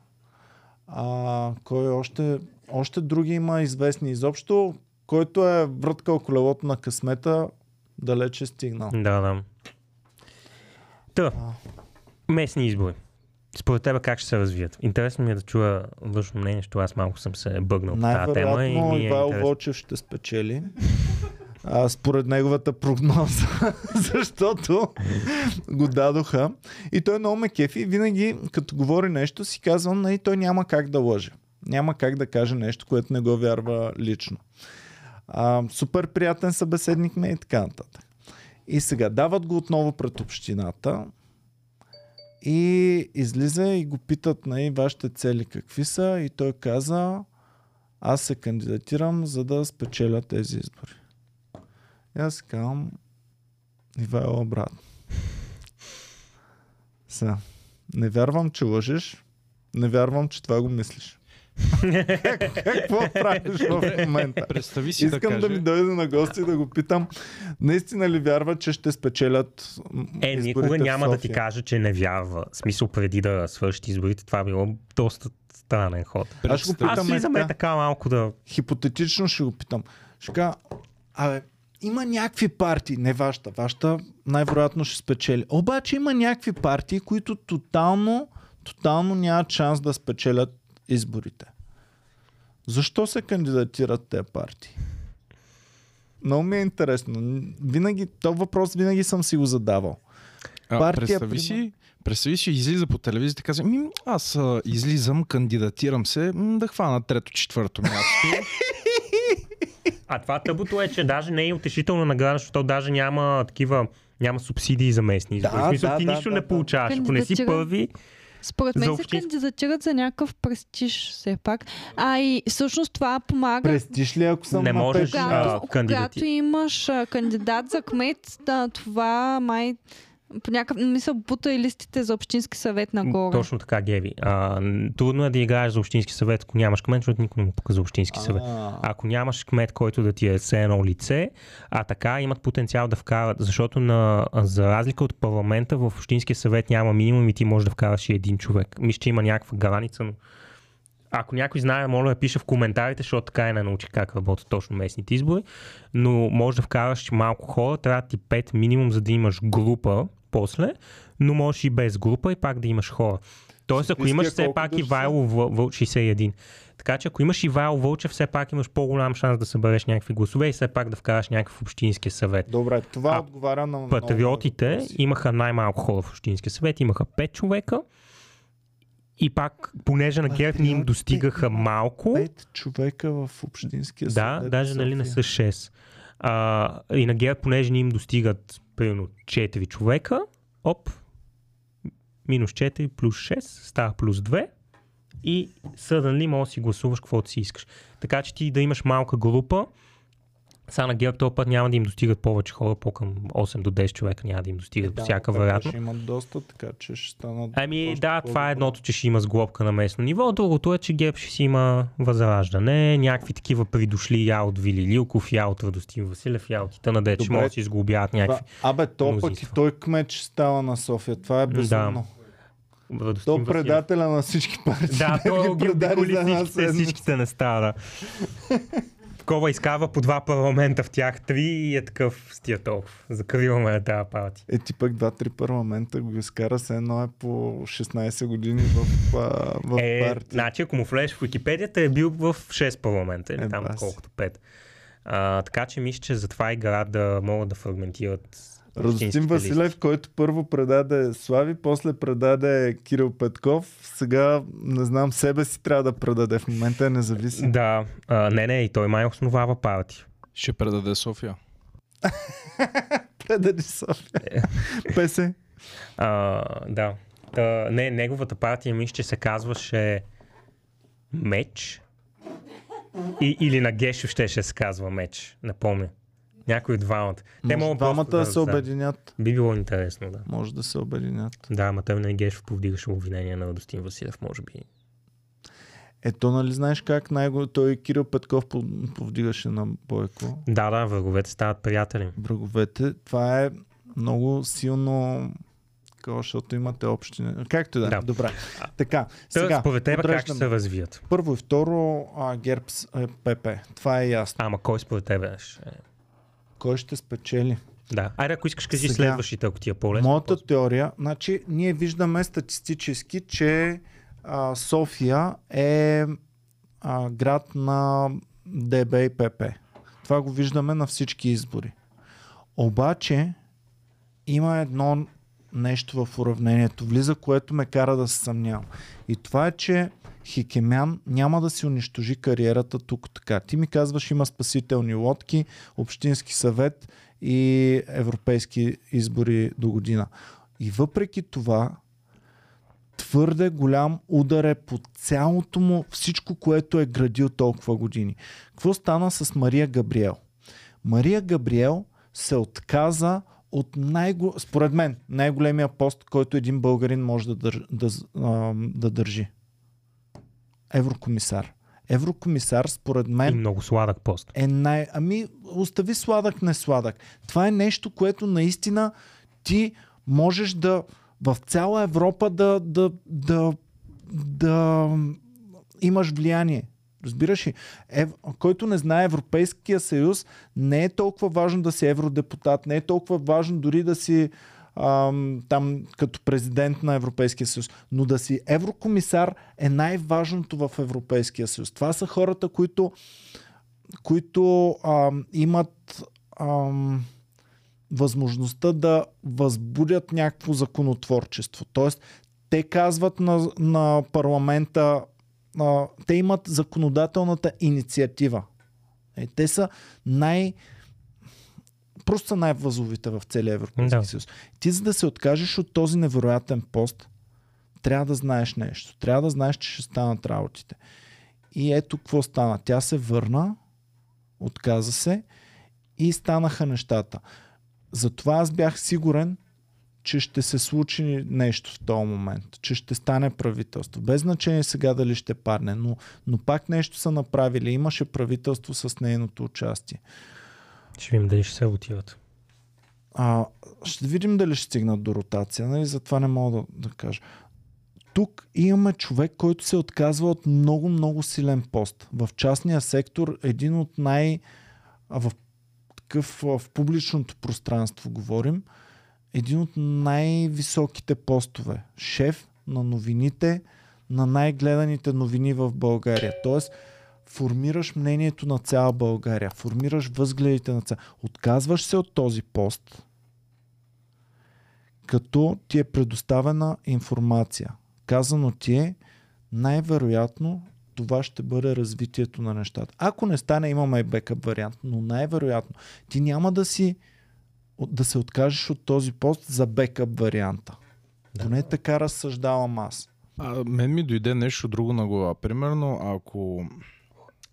А, кой още? Още други има известни изобщо. Който е върткал колелото на късмета, далече стигнал. Да, да. Та, местни избори. Според тебе как ще се развият? Интересно ми е да чуя външно мнение, защото аз малко съм се бъгнал по тази тема и ми е Ивайло. Волчев ще спечели. А, според неговата прогноза, [laughs] защото го дадоха. И той много ме кефи. Винаги, като говори нещо, си казвам, нали, той няма как да лъже. Няма как да каже нещо, което не го вярва лично. А, супер приятен събеседник ме и така нататък. И сега дават го отново пред общината и излиза и го питат нали, вашите цели какви са и той каза аз се кандидатирам за да спечеля тези избори. И аз казвам Ивайло брат. [laughs] Сега, не вярвам, че лъжеш, не вярвам, че това го мислиш. Какво правиш в момента? Представи си да Искам каже... да ми дойде на гости и да го питам, наистина ли вярва, че ще спечелят Е, никога няма да ти кажа, че не вярва. В смисъл, преди да свършат изборите, това било доста странен ход. Аз ще го Представи- Аз питам е така. така малко да... хипотетично ще го питам. Ще кажа, абе, има някакви партии, не вашата, вашата най-вероятно ще спечели. Обаче има някакви партии, които тотално, тотално нямат шанс да спечелят изборите. Защо се кандидатират тези партии? Много ми е интересно. Винаги, този въпрос винаги съм си го задавал. А, партия, представи си, представи си, излиза по телевизията и казва, ми, аз а, излизам, кандидатирам се, м, да хвана трето, четвърто място. А това тъбото е, че даже не е утешителна награда, защото даже няма такива няма субсидии за местни избори. Да, в смисъл, да, ти да, нищо да, не да. получаваш. Ако не си първи, Според мен се кандидатират за някакъв престиж все пак. А и всъщност това помага. Престиж ли, ако съм Не можеш, пет- а, Когато, кандидати- когато имаш а, кандидат за кмет, да, това май по някакъв мисъл бута и листите за общински съвет нагоре. точно така, Геви. А, трудно е да играеш за общински съвет, ако нямаш кмет, защото никой не му пука за общински съвет. А, Ако нямаш кмет, който да ти е все едно лице, а така имат потенциал да вкарат, защото на, за разлика от парламента в Общинския съвет няма минимум и ти можеш да вкараш и един човек. Мисля, че има някаква граница, но ако някой знае, моля да пише в коментарите, защото така и не научи как работят точно местните избори, но може да вкараш малко хора, трябва ти 5 минимум, за да имаш група после, но можеш и без група и пак да имаш хора. Тоест, ако имаш все пак души са? Ивайло Въл- Въл- 61, така че ако имаш Ивайло Вълчев, все пак имаш по-голям шанс да събереш някакви гласове и все пак да вкараш някакъв общински съвет. Добре, това А, отговаря на... Патриотите много имаха най-малко хора в Общинския съвет, имаха 5 човека И пак, понеже на ГЕРБ ни им достигаха малко, Пет човека в Общинския да, съвет. даже в нали не са 6. А, и на ГЕРБ, понеже ни им достигат примерно 4 човека, оп, минус 4 плюс 6 става плюс 2 и съдънли може да си гласуваш каквото си искаш. Така че ти да имаш малка група, сега на ГЕРБ този път няма да им достигат повече хора, по-към 8 до 10 човека няма да им достигат по Да, всяка но пак вероятност. Ще имат доста, така че ще станат. Ами да, това е едното, че ще има сглобка на местно ниво. Другото е, че ГЕРБ ще си има възраждане, някакви такива придошли я от Вили Лилков, я от Радостин Василев, я от Титана, де ще Добре. могат да си сглобяват някакви. Абе, то пък и той кмет ще става на София. Това е безумно. Радостин То предателя на всички партии. Да, [laughs] то ги предаде за една всичките, не става. [laughs] Такова изкарва по два парламента в тях три и е такъв с тия толкова. Закриваме тази партия. Е, ти пък два-три парламента го изкара се едно е по 16 години в, а, в Е, партия. значи ако му влезеш в Википедията е бил в 6 парламента, или Е, там баси. колкото 5. А, така че мисля, че затова игра да могат да фрагментират Радостин Василев, който първо предаде Слави, после предаде Кирил Петков, сега не знам, себе си трябва да предаде. В момента е независим. Да, а, не, не, и той май основава партия. Ще предаде София. [laughs] Предаде София. Песе. А, да. Та, не, неговата партия мисля, че се казваше Меч. И, или на Гешев ще, ще се казва Меч. Не помня. Някой от двамата. Те могат двамата просто да се обединят. Би било интересно, да. Може да се обединят. Да, ама той на Гешев повдигаше обвинения на Радостин Василев, може би. Ето, нали знаеш как най- той Кирил Петков по- повдигаше на Бойко Да, да, враговете стават приятели. враговете. Това е много силно такова, защото имате общи... Както да. е. Да. Добре. Така, Та, сега, според теб как ще се развият? Първо и второ, а, ГЕРБ с е, ПП. Това е ясно. Ама кой според тебе ще... Кой ще спечели? Да. Айде, ако искаш, кажи Сега, следващите, ако ти е по-лесно. Моята просто. теория, значи ние виждаме статистически, че а, София е а, град на ДБ и ПП. Това го виждаме на всички избори. Обаче има едно нещо в уравнението влиза, което ме кара да се съмнявам. И това е, че Хикемян няма да си унищожи кариерата тук така. Ти ми казваш, има спасителни лодки, Общински съвет и европейски избори до година. И въпреки това, твърде голям удар е по цялото му всичко, което е градил толкова години. Какво стана с Мария Габриел? Мария Габриел се отказа от най според мен най-големия пост, който един българин може да, дър... да, а, да държи. Еврокомисар. Еврокомисар, според И мен, много сладък пост. е най... Ами, остави сладък, не сладък. Това е нещо, което наистина ти можеш да в цяла Европа да, да, да, да имаш влияние. Разбираш ли? Ев... Който не знае Европейския съюз, не е толкова важно да си евродепутат, не е толкова важно дори да си ам, там като президент на Европейския съюз. Но да си еврокомисар е най-важното в Европейския съюз. Това са хората, които които ам, имат ам, възможността да възбудят някакво законотворчество. Тоест, те казват на, на парламента, а, те имат законодателната инициатива. Е, те са най- просто са най-възловите в целия Европейски Да. съюз. Ти за да се откажеш от този невероятен пост, трябва да знаеш нещо. Трябва да знаеш, че ще станат работите. И ето какво стана. Тя се върна, отказа се и станаха нещата. Затова аз бях сигурен, че ще се случи нещо в този момент, че ще стане правителство. Без значение сега дали ще падне, но, но пак нещо са направили. Имаше правителство с нейното участие. Ще видим дали ще се отиват. А, ще видим дали ще стигнат до ротация, нали? затова не мога да, да кажа. Тук имаме човек, който се отказва от много, много силен пост. В частния сектор един от най... В, такъв, в публичното пространство говорим, един от най-високите постове. Шеф на новините, на най-гледаните новини в България. Тоест, формираш мнението на цяла България, формираш възгледите на цяла. Отказваш се от този пост, като ти е предоставена информация, Казано ти е, най-вероятно това ще бъде развитието на нещата. Ако не стане, имаме и бекъп вариант, но най-вероятно ти няма да си да се откажеш от този пост за бекъп варианта. Да. Поне така разсъждавам аз. А, мен ми дойде нещо друго на глава. Примерно, ако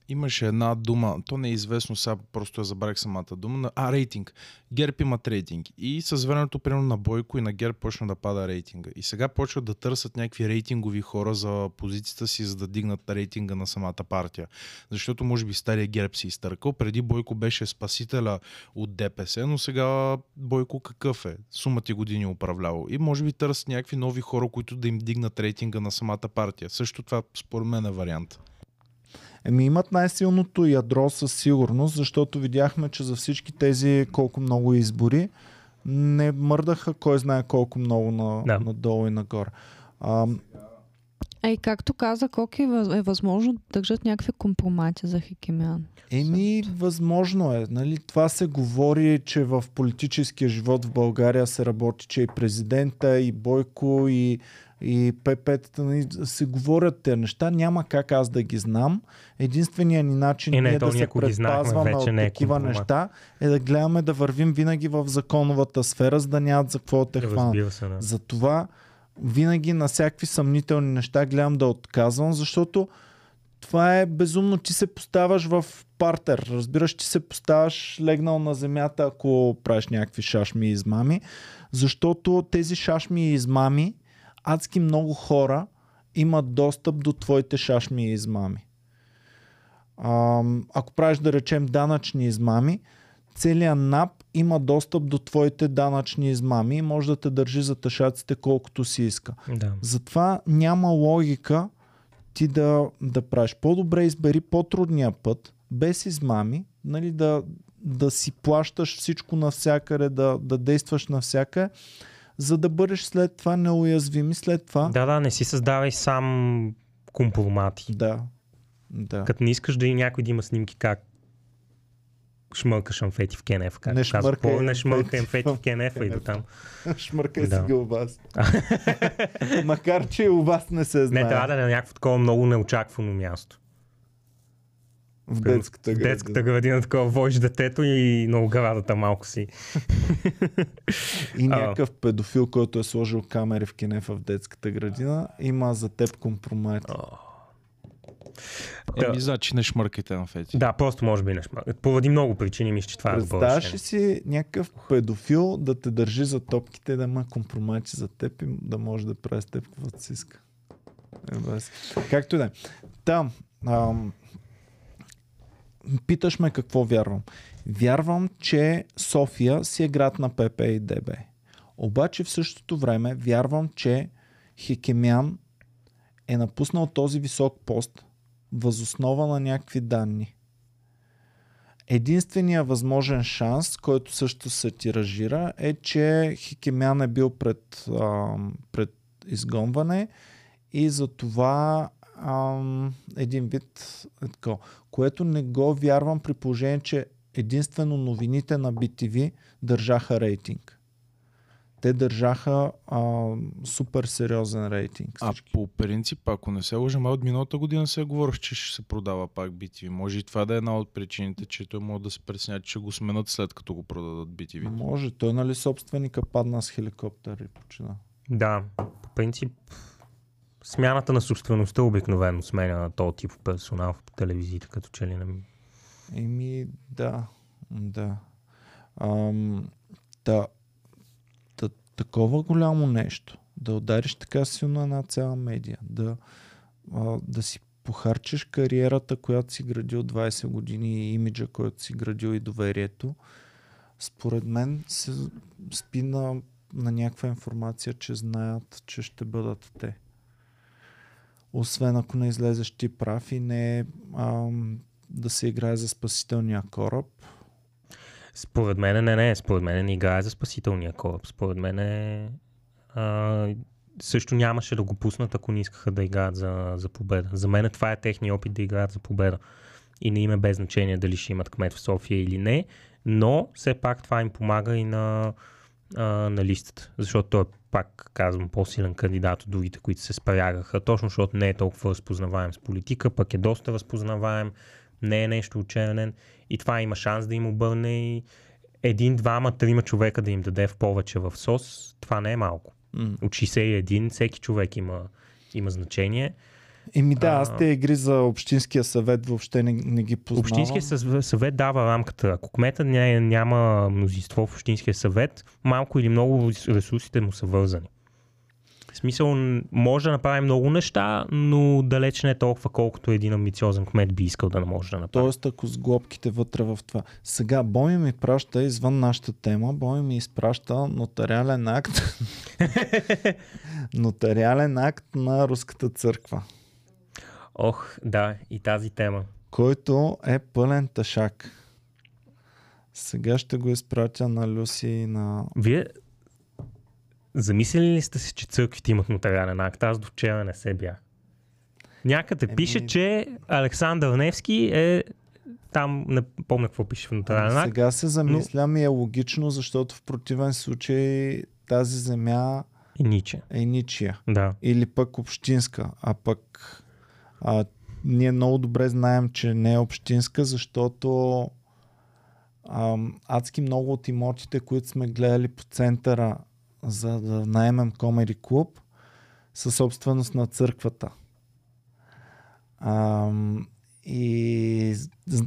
имаше една дума, то не е известно, сега просто я забравих самата дума, а рейтинг. ГЕРБ имат рейтинг. И с времето, примерно на Бойко и на ГЕРБ почна да пада рейтинга. И сега почват да търсят някакви рейтингови хора за позицията си, за да дигнат рейтинга на самата партия. Защото може би стария ГЕРБ си изтъркал. Преди Бойко беше спасителя от ДПС, но сега Бойко какъв е? Сума ти години е управлявал. И може би търсят някакви нови хора, които да им дигнат рейтинга на самата партия. Също това според мен е вариант. Еми имат най-силното ядро със сигурност, защото видяхме, че за всички тези колко много избори не мърдаха кой знае колко много на, да. надолу и нагоре. А, а и както каза Коки, е възможно да държат някакви компромати за Хикемян. Еми, възможно е. Нали? Това се говори, че в политическия живот в България се работи, че и президента, и Бойко, и и ПП-тата нали, се говорят тези неща. Няма как аз да ги знам. Единственият ни начин е, не, да се предпазваме от не е такива неща е да гледаме да вървим винаги в законовата сфера, за да нямат за какво те хванат. Да. Затова винаги на всякакви съмнителни неща гледам да отказвам, защото това е безумно. Ти се поставаш в партер. Разбираш, ти се поставаш легнал на земята, ако правиш някакви шашми и измами, защото тези шашми и измами адски много хора имат достъп до твоите шашми и измами. А, ако правиш да речем данъчни измами, целият НАП има достъп до твоите данъчни измами и може да те държи за тъшаците колкото си иска. Да. Затова няма логика ти да, да правиш. По-добре избери по-трудния път, без измами, нали, да, да си плащаш всичко навсякъде, да, да действаш навсякъде за да бъдеш след това неуязвим и след това... Да, да, не си създавай сам компромати. Да. да. Като не искаш да и някой да има снимки как шмъркаш амфети в Кенеф. Как не шмъркай, по, не шмъркай амфети в Кенеф и до там. Шмъркай да. си го у вас. [laughs] Макар, че у вас не се знае. Не, трябва да е на някакво такова много неочаквано място. В детската градина. В детската градина такова водиш детето и на оградата малко си. и някакъв педофил, който е сложил камери в кинефа в детската градина, има за теб компромат. Еми, значи не шмъркайте на фети. Да, просто може би не шмъркайте. Поради много причини мисля, че това е добро Представяш ли си някакъв педофил да те държи за топките, да има компромати за теб и да може да прави с теб каквото си иска? Е, Както и да е. Там, ам, питаш ме какво вярвам. Вярвам, че София си е град на ПП и ДБ. Обаче в същото време вярвам, че Хикемян е напуснал този висок пост възоснова на някакви данни. Единственият възможен шанс, който също се тиражира, е, че Хикемян е бил пред, а, пред изгонване и за това ам, един вид е така, което не го вярвам при положение, че единствено новините на BTV държаха рейтинг. Те държаха а, супер сериозен рейтинг. Всички. А по принцип, ако не се лъжа, от миналата година се говорих, че ще се продава пак BTV. Може и това да е една от причините, че той може да се пресня, че го сменят след като го продадат BTV. Може. Той нали собственика падна с хеликоптер и почина. Да, по принцип смяната на собствеността обикновено сменя на този тип персонал в телевизиите, като че ли не... Еми, да, да. Ам, да, да. Такова голямо нещо, да удариш така силно една цяла медия, да, а, да си похарчиш кариерата, която си градил 20 години и имиджа, който си градил и доверието, според мен се спи на някаква информация, че знаят, че ще бъдат те освен ако не излезеш ти прав и не ам, да се играе за спасителния кораб. Според мен не, не. Според мен не играе за спасителния кораб. Според мен също нямаше да го пуснат, ако не искаха да играят за, за победа. За мен това е техния опит да играят за победа. И не има е без значение дали ще имат кмет в София или не, но все пак това им помага и на а, на листата, защото той е, пак казвам, по-силен кандидат от другите, които се спрягаха, точно защото не е толкова разпознаваем с политика, пък е доста разпознаваем, не е нещо ученен и това има шанс да им обърне и един, двама, трима човека да им даде в повече в СОС, това не е малко. М. От 61 всеки човек има, има значение. Еми да, аз А. те игри за Общинския съвет въобще не, не ги познавам. Общинския съвет дава рамката. Ако кмета ня- няма мнозинство в Общинския съвет, малко или много ресурсите му са вързани. В смисъл, може да направи много неща, но далеч не е толкова, колкото един амбициозен кмет би искал да не може да направи. Тоест, ако с глобките вътре в това. Сега, Боми ми праща, извън нашата тема, Боми ми изпраща нотариален акт. [laughs] [laughs] нотариален акт на Руската църква, Ох, да, и тази тема. който е пълен ташак. Сега ще го изпратя на Люси и на... Вие замислили ли сте се, че църквите имат нотариален акт? Аз до вчера не се бях. Някъде Еми- пише, че Александър Невски е там, не помня какво пише в нотариален акт. Сега се замислям и е логично, защото в противен случай тази земя И ниче. е ничия. Да. или пък общинска. А пък а, ние много добре знаем, че не е общинска, защото а, адски много от имотите, които сме гледали по центъра за да наемем комери клуб, са собственост на църквата. А, и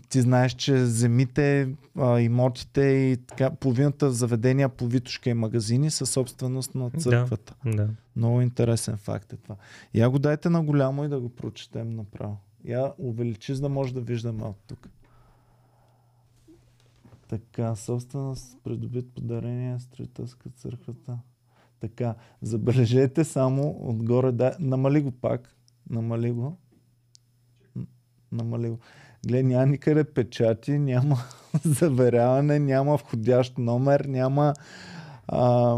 ти знаеш, че земите, а, имотите и така, половината заведения по Витушка и магазини са собственост на църквата. Да. Много интересен факт е това. Я го дайте на голямо и да го прочетем направо. Я увеличи, за да може да виждаме от тук. Така, собственост, придобит подарение, строителска църквата. Така, забележете само отгоре, да, намали го пак, намали го. Намали го. Гледай, няма никъде печати, няма [laughs] заверяване, няма входящ номер, няма а,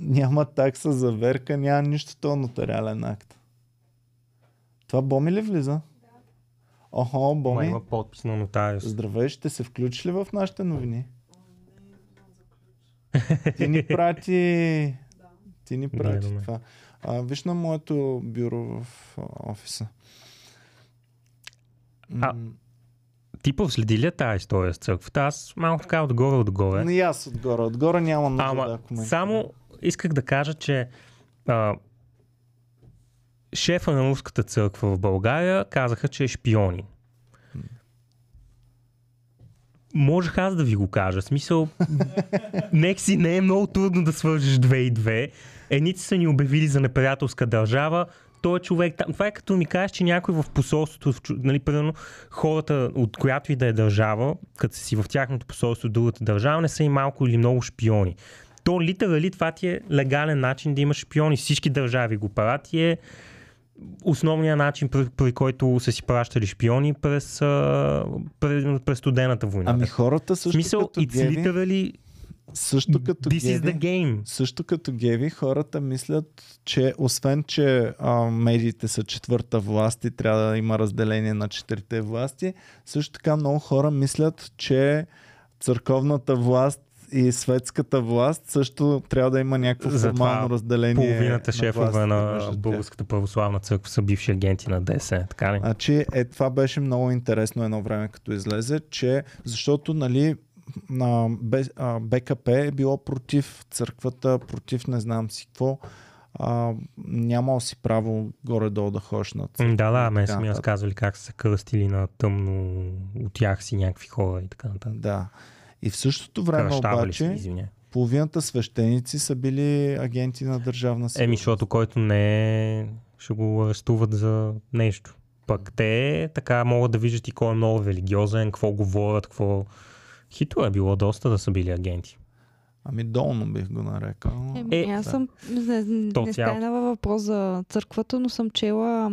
няма такса за верка, няма нищо то нотариален акт. Това Боми ли влиза? Охо, Ма Боми. има подпис на нотариус. Здравей, ще се включи ли в нашите новини? Ти ни прати... Ти ни прати Гледаме. това. А, виж на моето бюро в офиса. А, Ти проследи ли я тази история с църквата? Аз малко така отгоре отгоре. И аз отгоре. Отгоре няма нужда Ама да коментирам. само исках да кажа, че а, шефа на руската църква в България казаха, че е шпионин. Можех аз да ви го кажа. Смисъл, [laughs] нек си не е много трудно да свържеш две и две. Едните са ни обявили за неприятелска държава, той е човек. Това е като ми кажеш, че някой в посолството, нали, примерно, хората от която и да е държава, като си в тяхното посолство другата държава, не са и малко или много шпиони. То литерали това ти е легален начин да имаш шпиони. Всички държави го правят и е основният начин, при, при който са си пращали шпиони през, през, през студената война. Ами хората също смисъл, като it's геви, literally, също като this is геви, the game. също като геви, хората мислят, че освен, че а, медиите са четвърта власт и трябва да има разделение на четирите власти, също така много хора мислят, че църковната власт и светската власт също трябва да има някакво Затова формално разделение. Половината шефове на тях. Българската православна църква са бивши агенти на ДС, така ли? Значи, е, това беше много интересно едно време, като излезе, че защото, нали, на БКП е било против църквата, против не знам си какво. А, нямал си право горе-долу да ходиш на църква. Да, да, мен са ми разказвали как са се кръстили на тъмно от тях си някакви хора и така нататък. Да. И в същото време Кръщавали се, обаче, извиня. половината свещеници са били агенти на държавна сигурност. Еми, защото който не е, ще го арестуват за нещо. Пък те така могат да виждат и кой е много религиозен, какво говорят, какво... Хитро е било доста да са били агенти. Ами долно бих го нарекал. Еми, Е, аз да. съм, не, не цялото. стана въпрос за църквата, но съм чела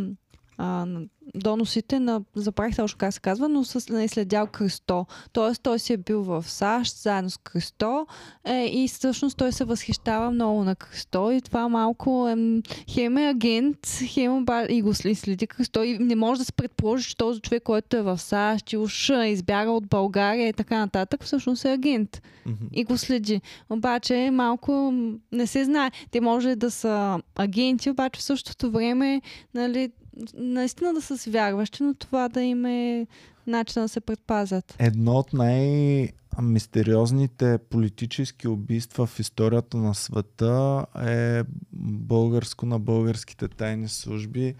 а, на- доносите на, забравих точно как се казва, но с, е следял Кръсто. Тоест той си е бил в САЩ заедно с Кръсто е, и всъщност той се възхищава много на Кръсто и това малко е, хем е агент, хем оба- и го следи Кръсто и не може да се предположи, че този човек, който е в САЩ и уж е избяга от България и така нататък, всъщност е агент Мгм. и го следи. Обаче малко не се знае. Те може да са агенти, обаче в същото време нали, наистина да са си вярващи, но това да им е начин да се предпазят. Едно от най-мистериозните политически убийства в историята на света е българско на българските тайни служби.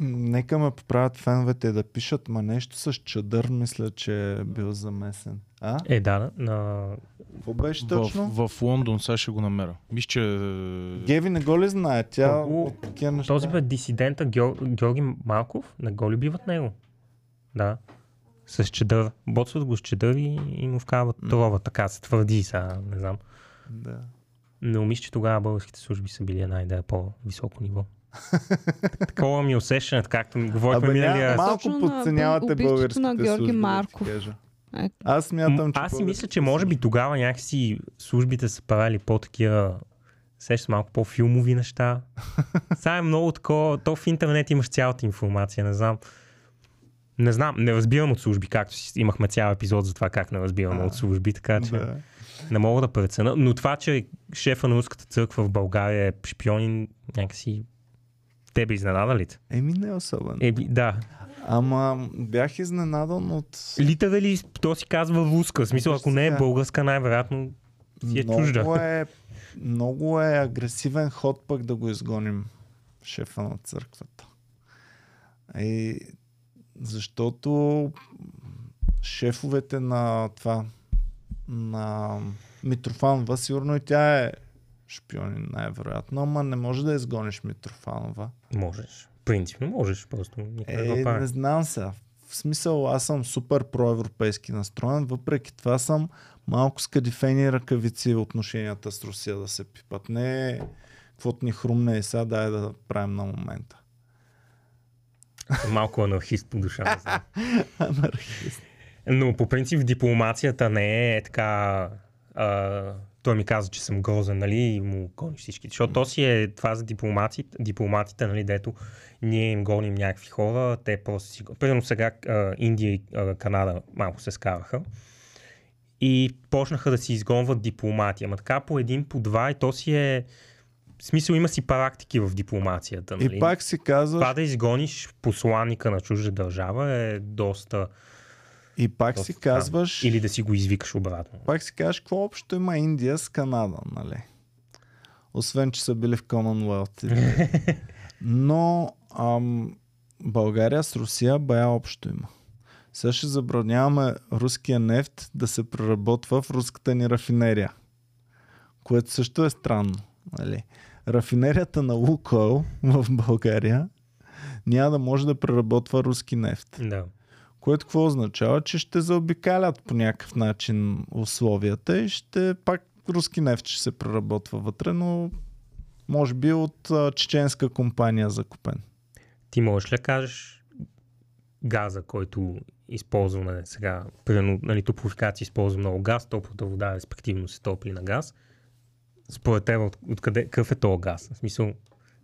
Нека ме поправят феновете да пишат, ма нещо с чадър, мисля, че е бил замесен. А? Е, да, на... Какво беше точно? В, в Лондон сега ще го намеря. Мисля, че... Геви не го ли знае? Тя Много- от такива неща. Този бе дисидента Геор... Георги Малков, не го ли биват него? Да. С чедър. Боцват го с чедър и, и му вкарват трова. Така се твърди сега, не знам. Да. Но мисля, че тогава българските служби са били една идея по-високо ниво. Такова ми е усещането, както ми говорихме миналия... ня, малко подценявате българските на Георги служби, да Марков. Ето. Аз смятам, М, че Аз си мисля, че може би тогава някакси службите са правили по-такива сещаш малко по-филмови неща. [laughs] Сега е много такова. То в интернет имаш цялата информация, не знам. Не знам, не разбирам от служби, както си имахме цял епизод за това как не разбираме А, от служби, така че Да. не мога да преценя. Но това, че шефа на руската църква в България е шпионин, някакси тебе изненада ли? Еми не особено. Еби, да. Ама бях изненадан от... Литърали, то си казва. В смисъл, ако не е българска, най-вероятно си е чужда. Много е, много е агресивен ход пък да го изгоним шефа на църквата. И защото шефовете на това на Митрофанова, сигурно и тя е шпионин най-вероятно, ама не може да изгониш Митрофанова. Можеш. Принципно можеш, просто никой не Е, го не знам сега. В смисъл, аз съм супер проевропейски настроен, въпреки това съм малко с кадифени ръкавици отношенията с Русия да се пипат. Не каквото ни хрумне и сега дай да правим на момента. Малко анархист по душа. [laughs] Анархист. Но по принцип в дипломацията не е така... А, той ми каза, че съм грозен, нали, и му гониш всички. Защото то си е това за дипломатите, дипломатите нали, дето ние им гоним някакви хора, те просто си... Примерно сега а, Индия и а, Канада малко се скараха и почнаха да си изгонват дипломати. Ама така по един, по два и то си е... В смисъл има си практики в дипломацията. Нали? И пак си казваш, Това да изгониш посланника на чужда държава е доста... и пак доста си казваш, Или да си го извикаш обратно. пак си казваш, какво общо има Индия с Канада, нали? Освен, че са били в Commonwealth. [laughs] Но ам, България с Русия бая общо има. Сега ще забраняваме руския нефт да се преработва в руската ни рафинерия. Което също е странно. Нали? Рафинерията на Лукойл [laughs] в България няма да може да преработва руски нефт. Да. Което какво означава? Че ще заобикалят по някакъв начин условията и ще пак руски нефт ще се преработва вътре, но може би от чеченска компания закупен. Ти можеш ли кажеш газа, който използваме сега, примерно, нали, топлофикация използва много газ, топлата вода респективно се топли на газ. Според теб, от, откъде, какъв е този газ? В смисъл,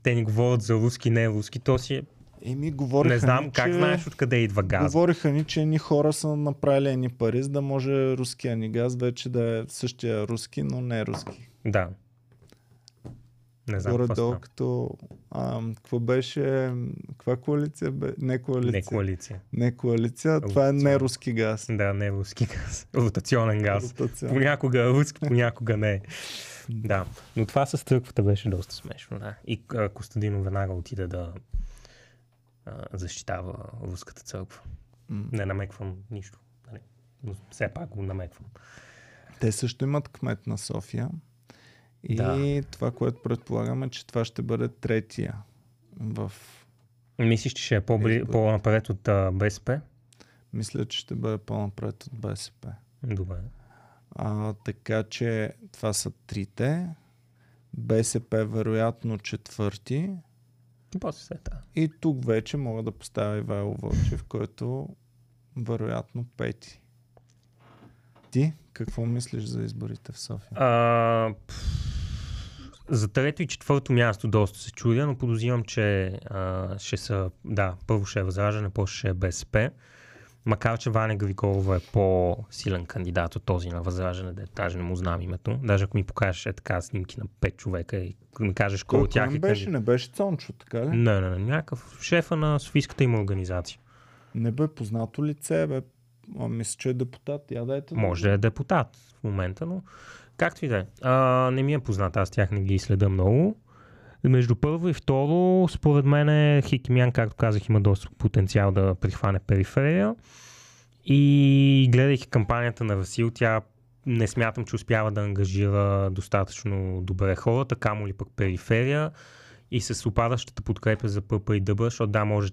те ни говорят за руски, не руски, то си е... Еми, говориха Не знам ни, как че... знаеш откъде идва газ. Говориха ни, че едни хора са направили едни пари, за да може руския ни газ вече да е същия руски, но не руски. Да. Не знам Горе-долу става. като... А, какво беше... Каква коалиция бе? Не коалиция. Не коалиция. Не коалиция, това е не руски газ. Да, не руски газ. [laughs] Ротационен газ. Ротационен. Понякога руски, [laughs] понякога не. Да, но това с църквата беше доста смешно. Да. И Костадино веднага отиде да а, защитава руската църква. М. Не намеквам нищо. Нали? Но все пак го намеквам. Те също имат кмет на София. И Да. това, което предполагаме, че това ще бъде третия в... Мислиш, че ще е по-бли, по-напред от а, БСП? Мисля, че ще бъде по-напред от БСП. Добре. А, така че това са трите. БСП вероятно четвърти. И после. И тук вече мога да поставя Ивайло Вълчев, който вероятно пети. Ти какво мислиш за изборите в София? А, за трето и четвърто място доста се чудя, но подозирам, че а, ще са, да, първо ще е Възраждане, после ще е БСП. Макар, че Ваня Григорова е по-силен кандидат от този на Възраждане, да даже не му знам името. Даже ако ми покажеш е така снимки на пет човека и ми кажеш кой от тях не е беше? Не беше Цончо, така ли? Не, не, не, някакъв шефа на Софийската има организация. Не бе познато лице, бе. А, мисля, че е депутат. Я дайте. да- Може да е депутат в момента, но както и да е. Не ми е познат, аз тях не ги следа много. Между първо и второ, според мен Хикимян, както казах, има доста потенциал да прихване периферия. И гледайки кампанията на Васил, тя не смятам, че успява да ангажира достатъчно добре хората, камо ли пък периферия. И с опадащата подкрепа за ПП и ДБ, защото да, може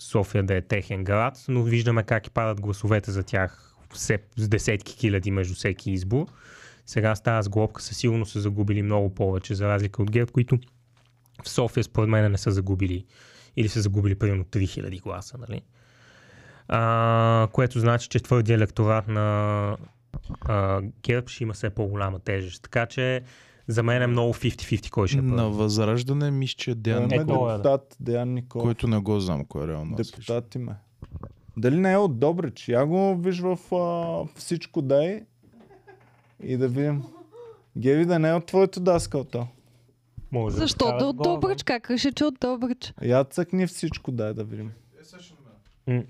София да е техен град, но виждаме как и падат гласовете за тях все, с десетки хиляди между всеки избор. Сега с тази сглобка със сигурност са загубили много повече, за разлика от ГЕРБ, които в София според мен не са загубили или са загубили примерно 3000 гласа, нали? А, което значи, че твърдия електорат на а, ГЕРБ ще има все по-голяма тежест. Така че за мен е много 50-50 кой ще е На. Възраждане мисля, че Деян Имаме Ето, Николов, е, да. депутат Деян Николов. който не го знам кой е реално. Депутат има. Дали не е от Добрич? Я го виж в а, всичко дай и да видим. Геви да не е от твоето даскалто. Може да Защо да вкарат от Добрич? Как реши, че от Добрич? Я цъкни всичко дай да видим. М.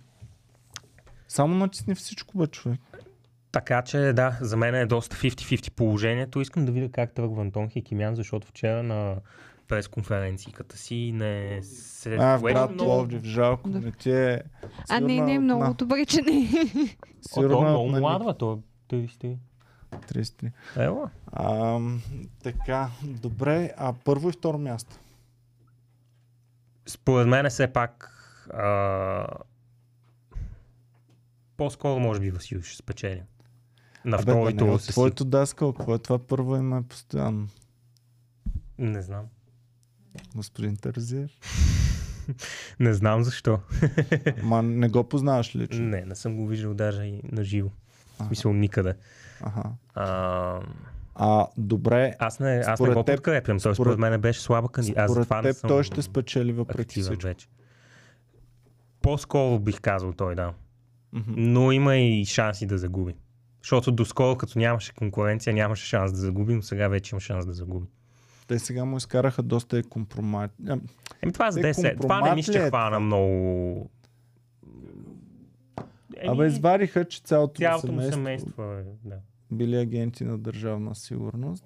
Само натисни всичко бе човек. Така че да, за мен е доста 50-50 положението. Искам да видя как тръгва Антон Хикимян, защото вчера на пресконференцията си не се А, в брат много- Пловдив, жалко. Да. Не ти е... А не, не, сигурно много на- добре, че не. О, Сигурно той е е много от на млад, бе, той е 33. 33. Ела. Ам, така, добре. А първо и второ място. Според мен е все пак а... по-скоро може би Васил ще спечели. На Абе, да второ не и е тур със твоето даскал. Какво е това първо име постоянно? Не знам. Господин Тързиев. [laughs] Не знам защо. Ма не го познаваш лично. не, не съм го виждал даже и на живо. В Аха. смисъл никъде. Аха. А, А, добре. аз не, аз не го теб- подкрепям. Той според- според мен беше слаба кандидат. Аз Според затова не теб съм той ще спечели въпреки всичко. вече. По-скоро бих казал той, да. Но има и шанси да загуби. Защото доскоро, като нямаше конкуренция, нямаше шанс да загуби, но сега вече има шанс да загуби. Те сега му изкараха доста е компромат. Еми това за Е, 10. Това не ли че е хвана много. Еми, Абе, извадиха, че цялото, цялото му семейство, семейство е, да. Били агенти на държавна сигурност.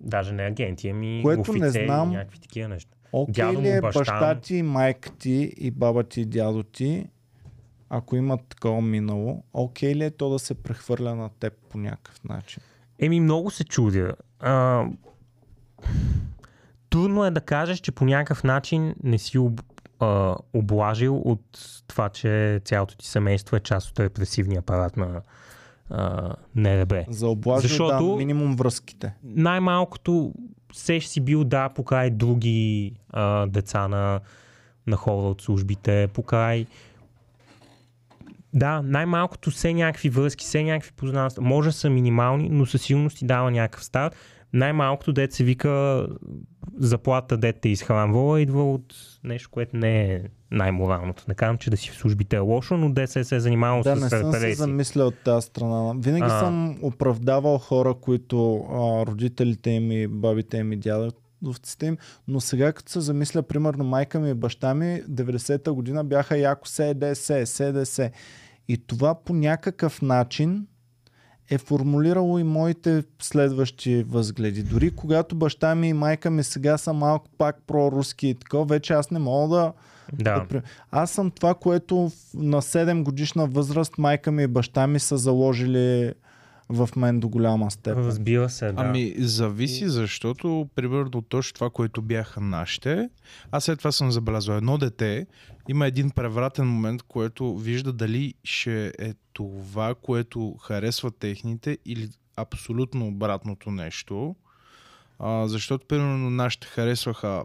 Даже не агенти, ами Което не офицери знам. и някакви такива неща. Окей Дядо ли е баща баща ти, майка ти и баба ти и дядо ти, ако имат такова минало, окей ли е то да се прехвърля на теб по някакъв начин? Еми, много се чудя. А, трудно е да кажеш, че по някакъв начин не си об, а, облажил от това, че цялото ти семейство е част от репресивния апарат на а, НРБ. За облажил Защото- да, минимум връзките. Най-малкото се си бил, да, покрай други а, деца на, на хора от службите, покрай да, най-малкото все някакви връзки, все някакви познанства. Може да са минимални, но със сигурност ти дава някакъв старт. Най-малкото, дет се вика заплата, дет те изхранвала, идва от нещо, което не е най-моралното. Не казвам, че да си в службите е лошо, но де се е занимавал Да, с не съм се замислял от тази страна. Винаги А. съм оправдавал хора, които а, родителите им и бабите им и дядовците им, но сега като се замисля, примерно майка ми и баща ми, 90-та година бяха яко СДС, СДС. И това по някакъв начин е формулирало и моите следващи възгледи. Дори когато баща ми и майка ми сега са малко пак проруски и такова, вече аз не мога да, Да. Аз съм това, което на 7 годишна възраст майка ми и баща ми са заложили в мен до голяма степен. Разбира се, да. Ами, зависи, защото, примерно, точно това, което бяха нашите, аз след това съм забелязал едно дете, има един превратен момент, което вижда дали ще е това, което харесва техните или абсолютно обратното нещо. А, защото, примерно, нашите харесваха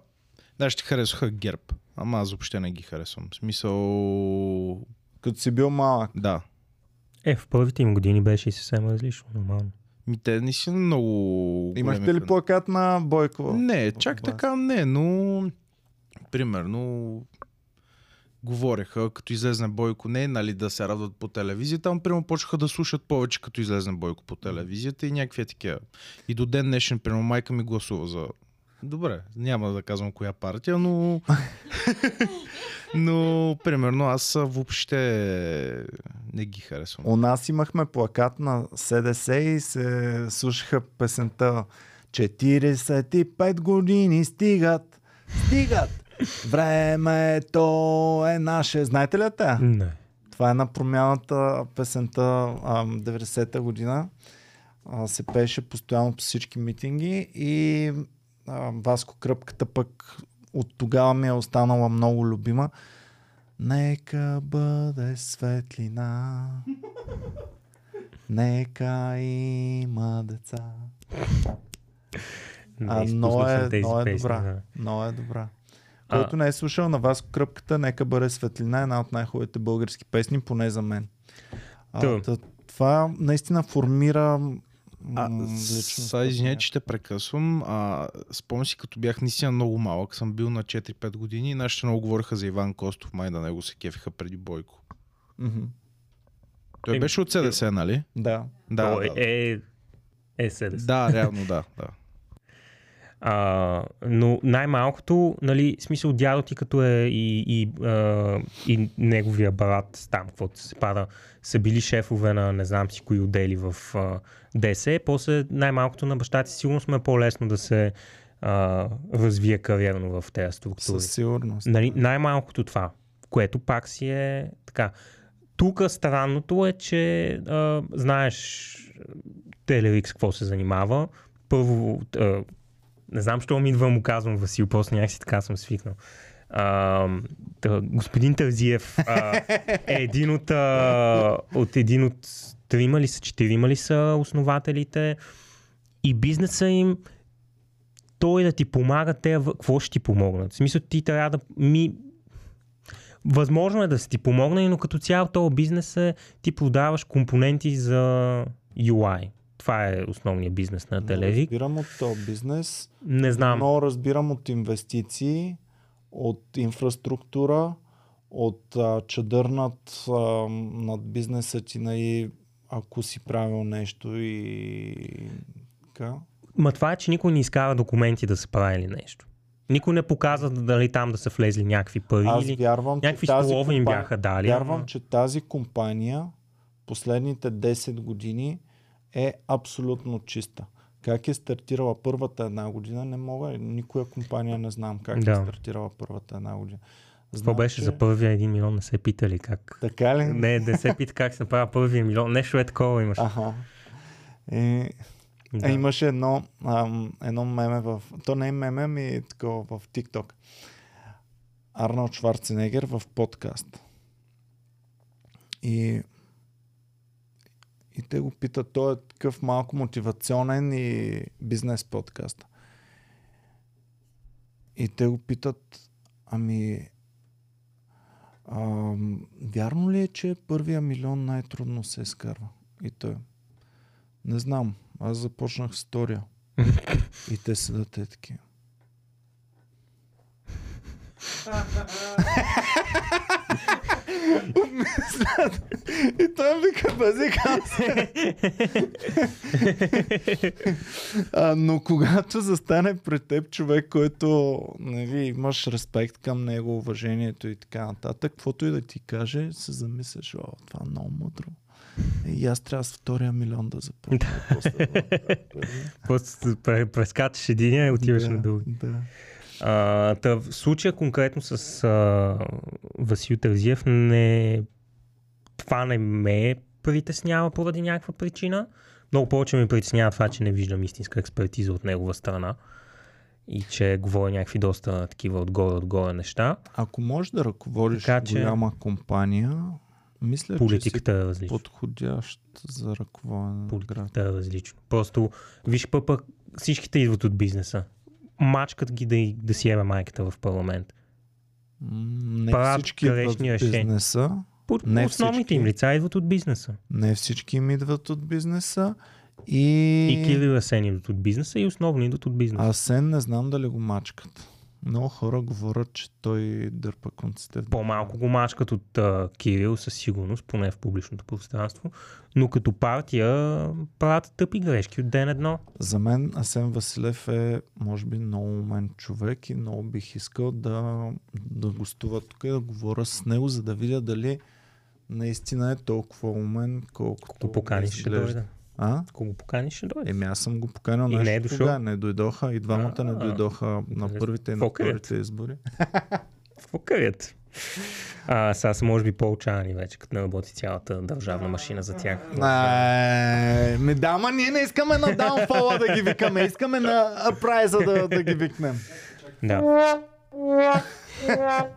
ще харесваха ГЕРБ. Ама аз въобще не ги харесвам. В смисъл... Като си бил малък. Да. Е, в първите им години беше и съвсем различно, нормално. Ми те не са много... Имахте ли плакат на Бойко? Не, чак така не, но... Примерно... Говореха, като излезне Бойко, не нали да се радват по телевизията, ама примерно почнаха да слушат повече, като излезне Бойко по телевизията и някакви е такива. И до ден днешен, примерно, майка ми гласува за... Добре, няма да казвам коя партия, но... [laughs] но, примерно, аз въобще не ги харесвам. У нас имахме плакат на СДС и се слушаха песента 45 години стигат, стигат. Времето е наше. Знаете ли я тя? Не. Това е на промяната песента а, 90-та година. А, се пееше постоянно по всички митинги и а, Васко Кръпката пък от тогава ми е останала много любима. Нека бъде светлина. Нека има деца. А, изпуснах е, много е песни, добра. Много е добра. А- Който не е слушал на вас кръпката, нека бъде светлина, една от най-хубавите български песни, поне за мен. А, та, това наистина формира А, са, извиня, че те прекъсвам. А, спомням си, като бях наистина много малък, съм бил на 4-5 години и нашите много говориха за Иван Костов, май на него се кефиха преди Бойко. Мгм. Той Е, беше от СДС, нали? Да. Да, Той да, е... Е, СДС. да, реално да. да. А, но най-малкото, нали, смисъл дядо ти като е и, и, а, и неговия брат, там, каквото се пада, са били шефове на не знам си кои отдели в а, ДС, после най-малкото на баща ти сигурно сме по-лесно да се а, развие кариерно в тези структури. Със сигурност. Нали, най-малкото това, което пак си е така. Тук странното е, че а, знаеш Телерикс какво се занимава. Първо, а, не знам, що ми идва му казвам Васил, после някакси така съм свикнал. А, та, господин Тързиев а, е един от, а, от един от трима ли са, четирима ли са основателите и бизнеса им той да ти помага, те какво ще ти помогнат? В смисъл ти трябва да ми... Възможно е да се ти помогне, но като цяло този бизнес е ти продаваш компоненти за UI. Това е основният бизнес на Не Телерик. разбирам от този бизнес, Не знам. но разбирам от инвестиции, от инфраструктура, от а, чадър над, а, над бизнеса ти, нали, ако си правил нещо и така. Ма това е, че никой не изкара документи да са правили нещо. Никой не показва дали там да са влезли някакви пари Аз или вярвам, че някакви столове им компания- бяха дали. Вярвам, че тази компания последните 10 години е абсолютно чиста. Как е стартирала първата една година, не мога. Никоя компания не знам как Да. е стартирала първата една година. Това Знам, беше че- за първия един милион, не се питали как. Така ли? Не, не се пита как се направи първия милион. Нещо е такова имаш. Аха. И, Да. Имаше едно, ам, едно меме в... То не е меме, ми такова в TikTok. Арнолд Шварценегер в подкаст. И, и те го питат, той е такъв малко мотивационен и бизнес подкаст. И те го питат, ами, ам, вярно ли е, че първия милион най-трудно се изкарва? И той, не знам, аз започнах с втория. [laughs] И те седат те такива. [laughs] И той вика, базикам се. а, но когато застане пред теб човек, който нали, имаш респект към него, уважението и така нататък, каквото и да ти каже, се замисляш, о, това е много мъдро. И аз трябва с втория милион да започна. [laughs] Просто пре- прескачаш един и отиваш да, на друг. Да. А, та, в случая конкретно с а, Васил Тързиев не... Това не ме притеснява поради някаква причина. Много повече ме притеснява това, че не виждам истинска експертиза от негова страна и че говори някакви доста такива отгоре-отгоре неща. Ако можеш да ръководиш Така че- голяма компания, мисля, че Политиката е си различна. подходящ за ръководене на град. Политиката е различно. Просто виж пък всичките идват от бизнеса. Мачкат ги да, да си еме майката в парламент. Не правят всички грешни решения. бизнеса. По- Не Основните всички. им лица идват от бизнеса. Не всички им идват от бизнеса. И, И Кирил Асен идват от бизнеса и основно идват от бизнеса. Асен не знам дали го мачкат. Много хора говорят, че той дърпа конците. По-малко го мачкат от а, Кирил със сигурност, поне в публичното пространство, но като партия правят тъпи грешки от ден едно. За мен Асен Василев е, може би, много умен човек и много бих искал да, да гостува тук и да говоря с него, за да видя дали наистина е толкова умен, колкото Ако поканиш, ще изглежда. А? Ако го поканиш, ще дойде. Еми аз съм го поканил И не е дошъл? тогава, не дойдоха и двамата не А, дойдоха на първите и на вторите избори. [laughs] Какво? А, сега са може би по-учани вече, като не работи цялата държавна машина за тях. Не, ми да, ма ние не искаме на даунфола да ги викаме, искаме на апрайза да, да ги викнем. Да. [laughs]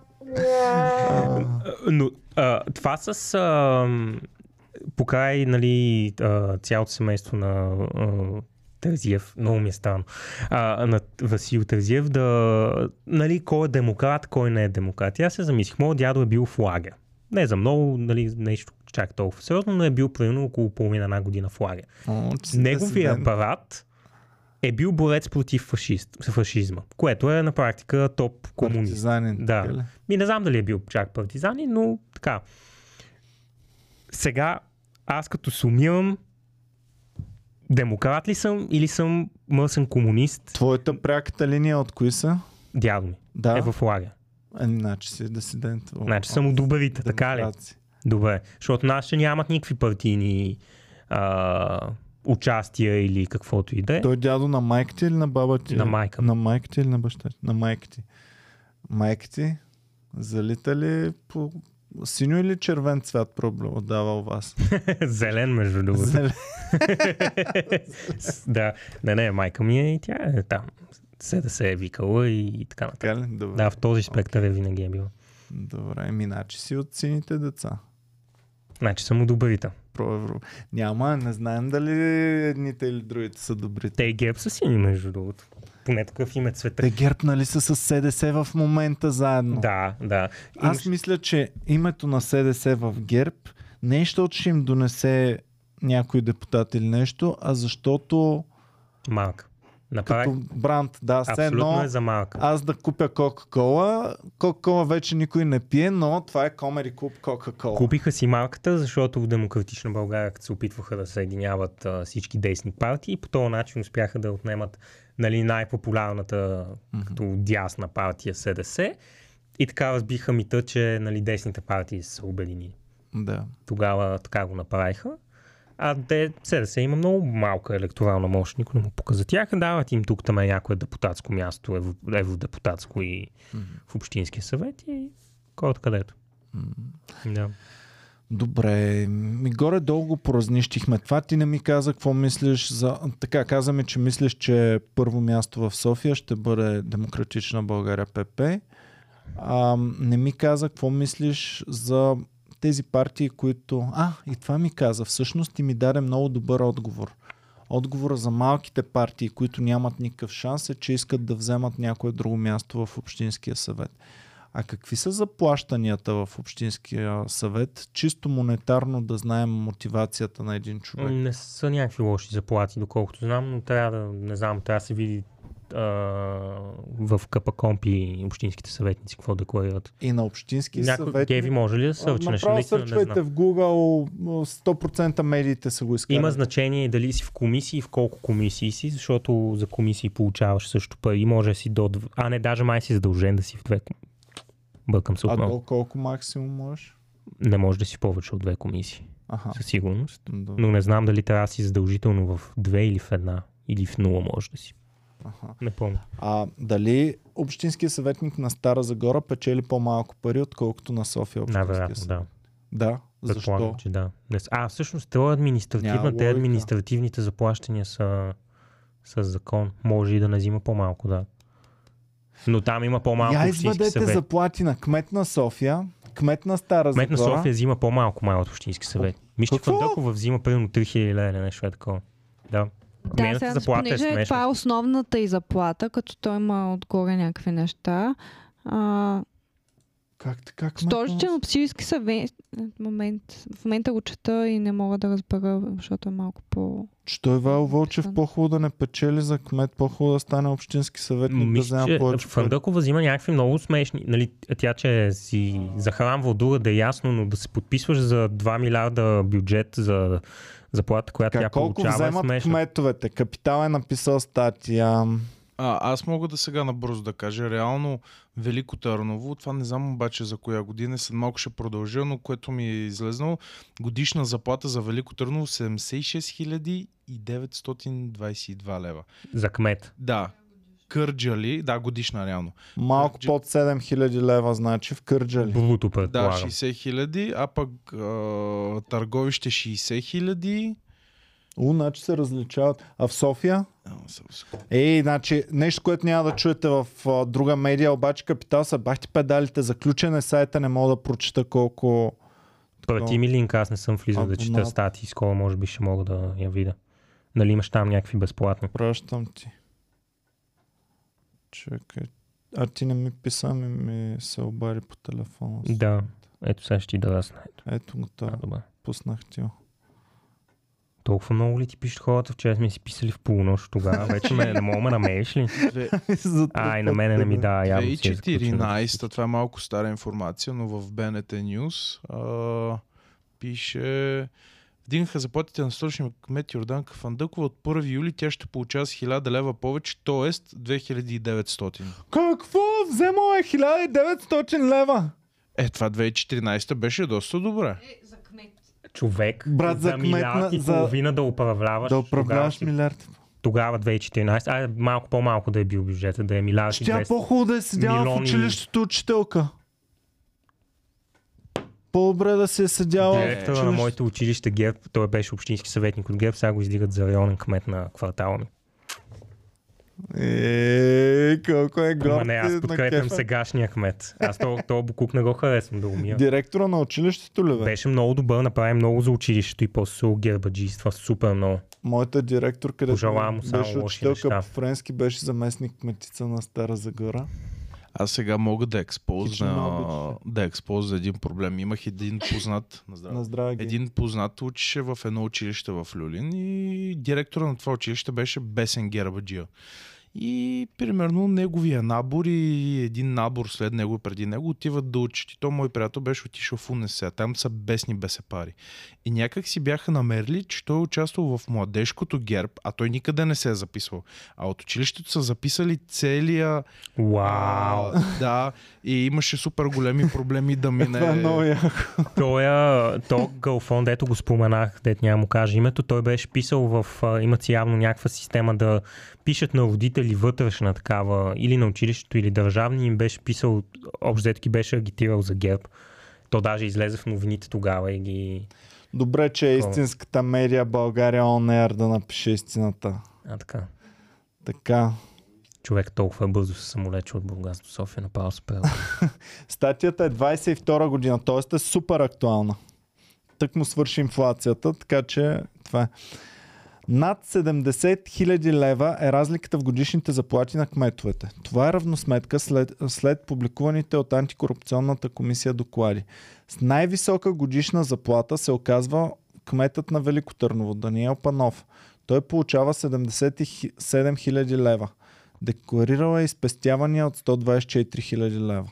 Но а, това с а, покрай нали, цялото семейство на Тързиев, много ми е странно, а, на Васил Тързиев, да, нали, кой е демократ, кой не е демократ. И аз се замислих, моят дядо е бил в лагер. Не за много, нали, нещо чак толкова сериозно, но е бил примерно около половина една година в лагер. О, Неговия брат е бил борец против фашист, фашизма, което е на практика топ комунист. Партизанин. Да. ли? Ми не знам дали е бил чак партизани, но така. Сега, аз като сумирам, демократ ли съм или съм мъсен комунист, Твоята пряката линия от кои са? дядо ми Да. е в лагер. Ами, значи си дисидент. О, Значи съм от добрите, така ли? Добре. Защото нашите нямат никакви партийни а, участия или каквото и да е. Той дядо на майка ти или на баба ти? На майка. На майка ти или на баща ти? На майка ти. Майка ти залита ли по синьо или червен цвят преобладава у вас? [laughs] Зелен, между другото. Зелен. [laughs] да. Не, не, майка ми е и тя е там. Се да се е викала и, и така нататък. Добре. Да, в този спектър е винаги е била. Добре, миначи си от сините деца. Значи съм от добрите. Проевро. Няма, не знаем дали едните или другите са добрите. Те и герб са сини, между другото. Поне такъв им е цвета. Те герб нали са с СДС в момента заедно. Да, да. Аз Имаш- мисля, че името на СДС в ГЕРБ не е защото ще им донесе някой депутат или нещо, а защото Малка. Направих. като бранд, да, все едно е за малка. аз да купя Кока-Кола, Кока-Кола вече никой не пие, но това е Комери Клуб Кока-Кола. Купиха си малката, защото в Демократична България, като се опитваха да съединяват а, всички десни партии, по този начин успяха да отнемат нали, най-популярната като дясна партия СДС. И така разбиха мита, че нали, десните партии са се обединили. Да. Тогава така го направиха. А де, СДС има много малка електорална мощ, никой не му пука за тях. Дават им тук там е някое депутатско място, ево, евродепутатско и в Общинския съвет и кой откъдето. Да. Добре, ми горе-долу го поразнищихме. Това ти не ми каза какво мислиш за... Така, каза ми, че мислиш, че първо място в София ще бъде Демократична България ПП. А, не ми каза какво мислиш за тези партии, които... А, и това ми каза. Всъщност ти ми даде много добър отговор. Отговора за малките партии, които нямат никакъв шанс е, че искат да вземат някое друго място в Общинския съвет. А какви са заплащанията в Общинския съвет? Чисто монетарно да знаем мотивацията на един човек. Не са някакви лоши заплати, доколкото знам, но трябва да, не знам, трябва да се види а, в КПКОМПИ общинските съветници какво декларират. И на Общински Някой съвет... геви може ли да сърчнеш? Направо Наистина не сърчвайте в Google, 100% медиите са го изкарали. Има значение дали си в комисии и в колко комисии си, защото за комисии получаваш също пари. Може да си до... А не, даже май си задължен да си в две... Бъркам се А отново. до колко максимум можеш? Не може да си повече от две комисии, Аха. със сигурност. Добре. Но не знам дали трябва да си задължително в две или в една. Или в нула може да си. Аха. Не помня. А дали Общинския съветник на Стара Загора печели по-малко пари, отколкото на София Общинския Най-вероятно, съвет? да. Да. Предполагам, Защо? че да. А, всъщност, те административна, Няма те административните заплащания са с закон. Може и да не взима по-малко, да. Но там има по-малко Я общински извадете съвет. заплати на кмет на София, кмет на Стара Кмет на. София взима по-малко май от общински съвет. Какво? Фандъкова взима примерно 3000 лева или нещо е такова. Да. Да, Нейната сега, заплата е понеже смешна. това е основната и заплата, като той има отгоре някакви неща. А, Как така? Столичен общински съвет, в, момент, в момента го чета и не мога да разбера, защото е малко по... Че той Вал Вълчев по-хубаво да не печели за кмет, по-хубаво да стане общински съветник, да Мисля, взема че повече пари. Фандъкова взима някакви много смешни. Нали, тя, че си захранва друга да е ясно, но да се подписваш за 2 милиарда бюджет за заплата, която Как, тя колко получава е вземат смешно. кметовете? Капитал е написал статия. А, аз мога да сега набързо да кажа. Реално Велико Търново, това не знам обаче за коя година, след малко ще продължа, но което ми е излезнало, годишна заплата за Велико Търново 76 922 лева. За кмет. Да. Кърджали, да, годишна реално. Малко Кърджи- под 7000 лева, значи в Кърджали. Бруто Да, предполагам. 60 хиляди, а пък а, търговище 60 хиляди. У, значи се различават. А в София? Ей, значи, нещо, което няма да чуете в а, друга медия, обаче Капитал са бахти педалите, заключен е сайта, не мога да прочита колко... Прати ми линк, аз не съм влизал да чета статии, скоро може би ще мога да я видя. Нали имаш там някакви безплатни. Пращам ти. Чакай. А ти не ми писа, ми, ми се обади по телефона. Да, ето сега ще ти дръсна. Ето. Ето го това. Пуснах ти. Толкова много ли ти пишат хората? Вчера сме си писали в полунощ тогава. Вече ме, не мога ме намериш ли? Две- Затрупах А, и на мене не ми да, явно си е изключено. 2014, това е малко стара информация, но в News а, пише Вдигнаха заплатите на столичния кмет Йорданка Фандъкова от 1 юли тя ще получава с 1000 лева повече, т.е. 2900. Какво? Вземал е 1900 лева. Е, това 2014 беше доста добре. Човек, Брат, за за милиард на- и за- половина да управляваш. Да управляваш тогава, милиард. тогава 2014, а малко по-малко да е бил бюджета, да е милиард Ще и тя 200. по-хубаво да е седяла в милиони. училището учителка. По-добре да се е седяла в Директора на училището. моето училище ГЕРБ, той беше общински съветник от ГЕРБ, сега го издигат за районен кмет на квартала ми. Е, колко е Ама горд не, аз подкрепям сегашния кмет. Аз то, то Букук не го харесвам да умия. Директора на училището ли бе? Беше много добър, направи много за училището и после се гербаджиства супер много. Моята директор, където Пожелавам му само беше учителка по френски, беше заместник кметица на Стара Загора. Аз сега мога да експозна, да експозна един проблем. Имах един познат, на здраве. На здраве. Един познат учеше в едно училище в Люлин и директора на това училище беше Бесен Гербаджия. И примерно неговия набор и един набор след него и преди него отиват да учат. И то мой приятел беше отишъл в УНСА. Там са бесни бесепари. И някак си бяха намерили, че той е участвал в младежкото герб, а той никъде не се е записвал. А от училището са записали целия... Вау! Да, и имаше супер големи проблеми да мине... [laughs] Това е много яко. То Галфон, дето го споменах, дето няма му кажа името, той беше писал в... Имат си явно някаква система да пишат на родители вътрешна такава, или на училището, или държавни, им беше писал, общо беше агитирал за ГЕРБ. То даже излезе в новините тогава и ги... Добре, че е истинската медия България On Air да напише истината. А така. Така. Човек толкова бързо се самолече от Бургас до София, направо се. [laughs] Статията е 22 година, т.е. е супер актуална. Тък му свърши инфлацията, така че това е. Над 70 000 лева е разликата в годишните заплати на кметовете. Това е равносметка след, след публикуваните от антикорупционната комисия доклади. С най-висока годишна заплата се оказва кметът на Велико Търново, Даниел Панов. Той получава 77 000 лева. Декларирал е изпестявания от 124 000 лева.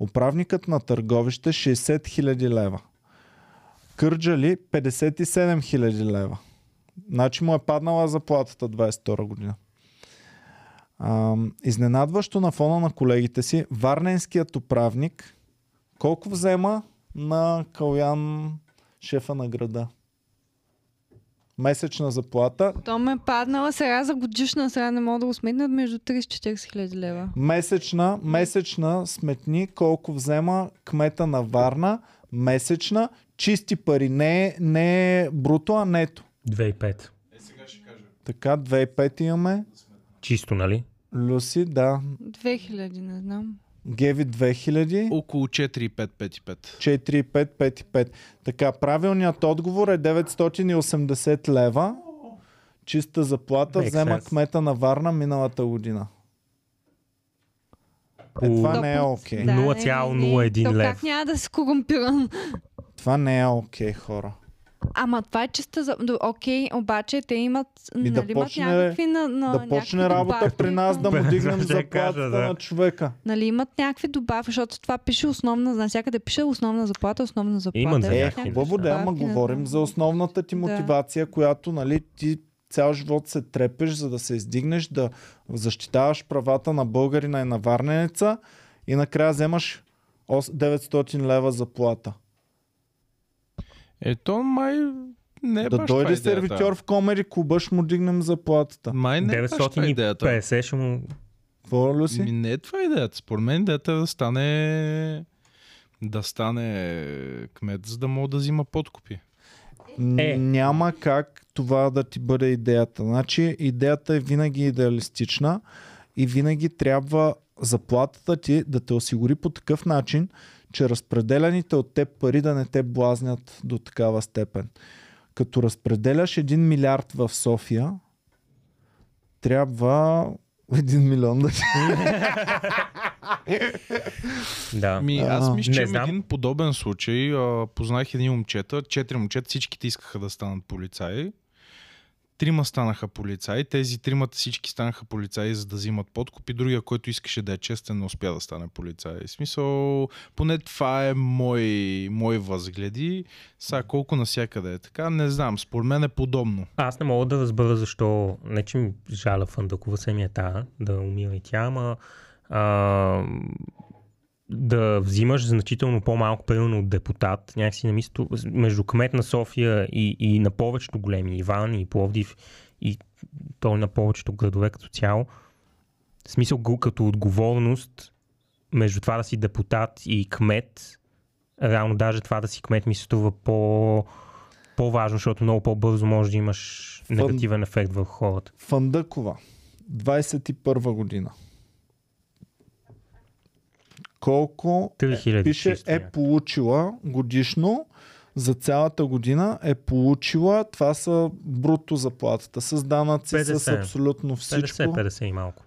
Управникът на търговище 60 000 лева. Кърджали 57 000 лева. Значи му е паднала заплатата 22 година. Ам, изненадващо на фона на колегите си, варненският управник колко взема на Калян шефа на града? Месечна заплата. То ме е паднала сега за годишна, сега не мога да го сметнат между 30-40 хиляди лева. Месечна, месечна сметни колко взема кмета на Варна. Месечна, чисти пари, не, е- не е бруто, а нето. 2,5. Така, 2,5 имаме. Чисто, нали? Люси, да. 2000, не знам. Геви 2000. Около 4,5-5,5. 4,5, 5,5. Така, правилният отговор е 980 лева. чиста заплата Make взема sense. кмета на Варна миналата година. Е, По- това не е Да, окей. не, не, не. 0,01 То лев. Как няма да се корумпирам? Това не е окей, хора. Ама това е чиста за... Окей, обаче те имат... Ми да нали, имат почне- някакви на, на, да почне някакви работа добавки при нас да му дигнем заплатата кажа, да. на човека. Нали имат някакви добавки, защото това пише основна, навсякъде пише основна заплата, основна заплата. Имат Е, хубаво да, ама говорим за основната ти Да. мотивация, която нали, ти цял живот се трепеш, за да се издигнеш, да защитаваш правата на българина и на варненеца и накрая вземаш ос- 900 лева заплата. Ето май не е да баш дойде сервитьор в комери клуба, ще му дигнем заплатата. Май не е баш това идеята. 950 ще му... Какво, Люси? Ми, не е това идеята. Според мен идеята е да стане да стане кмет, за да мога да взима подкупи. Е. Няма как това да ти бъде идеята. Значи идеята е винаги идеалистична и винаги трябва заплатата ти да те осигури по такъв начин, че разпределяните от теб пари да не те блазнят до такава степен. Като разпределяш 1 милиард в София, трябва 1 милион да ти... [laughs] Да. Ми, аз мисля, че не има знам. един подобен случай. А, познах едни момчета, четири момчета, всичките искаха да станат полицаи. Трима станаха полицаи, тези тримата всички станаха полицаи, за да взимат подкупи. Другия, който искаше да е честен, не успя да стане полицай. В смисъл, поне това е мой, мой възгледи. Сега колко насякъде е така, не знам. Според мен е подобно. Аз не мога да разбера защо, не че ми жаля Фандъкова семията, да умира и тя, ама а, да взимаш значително по-малко, примерно от депутат, някакси на мисто, между кмет на София и, и на повечето големи, Иван и Пловдив и то на повечето градове като цяло, в смисъл го- като отговорност между това да си депутат и кмет, реално даже това да си кмет ми се струва по, по-важно, защото много по-бързо може да имаш негативен ефект върху хората. Фандъкова, 21 година. Колко 3000 пише е получила годишно за цялата година е получила, това са бруто заплатата, с данъци, с 50. абсолютно всичко. 50-50 и малко.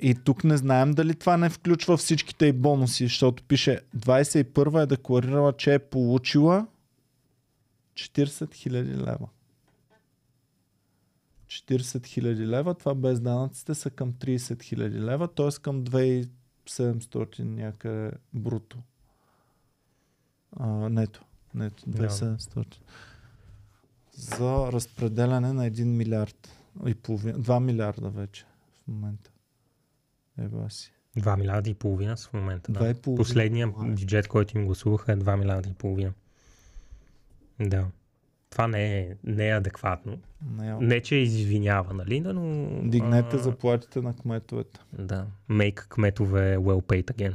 И тук не знаем дали това не включва всичките и бонуси, защото пише 21 е декларирала, че е получила 40 000 лева. 40 000 лева, това без данъците са към 30 000 лева, т.е. към 2700 някъде бруто. А, нето. Нето, Да. 2700. За разпределяне на 1 милиард и половина, 2 милиарда вече в момента. Еба си. 2 милиарда и половина в момента. Да. Последният бюджет, който им гласуваха е 2 милиарда и половина. Да. Това не е, не е адекватно. Не, е- Не, че извинява, нали? Но, Дигнете а, заплатите на кметовете. Да. Make кметове well paid again.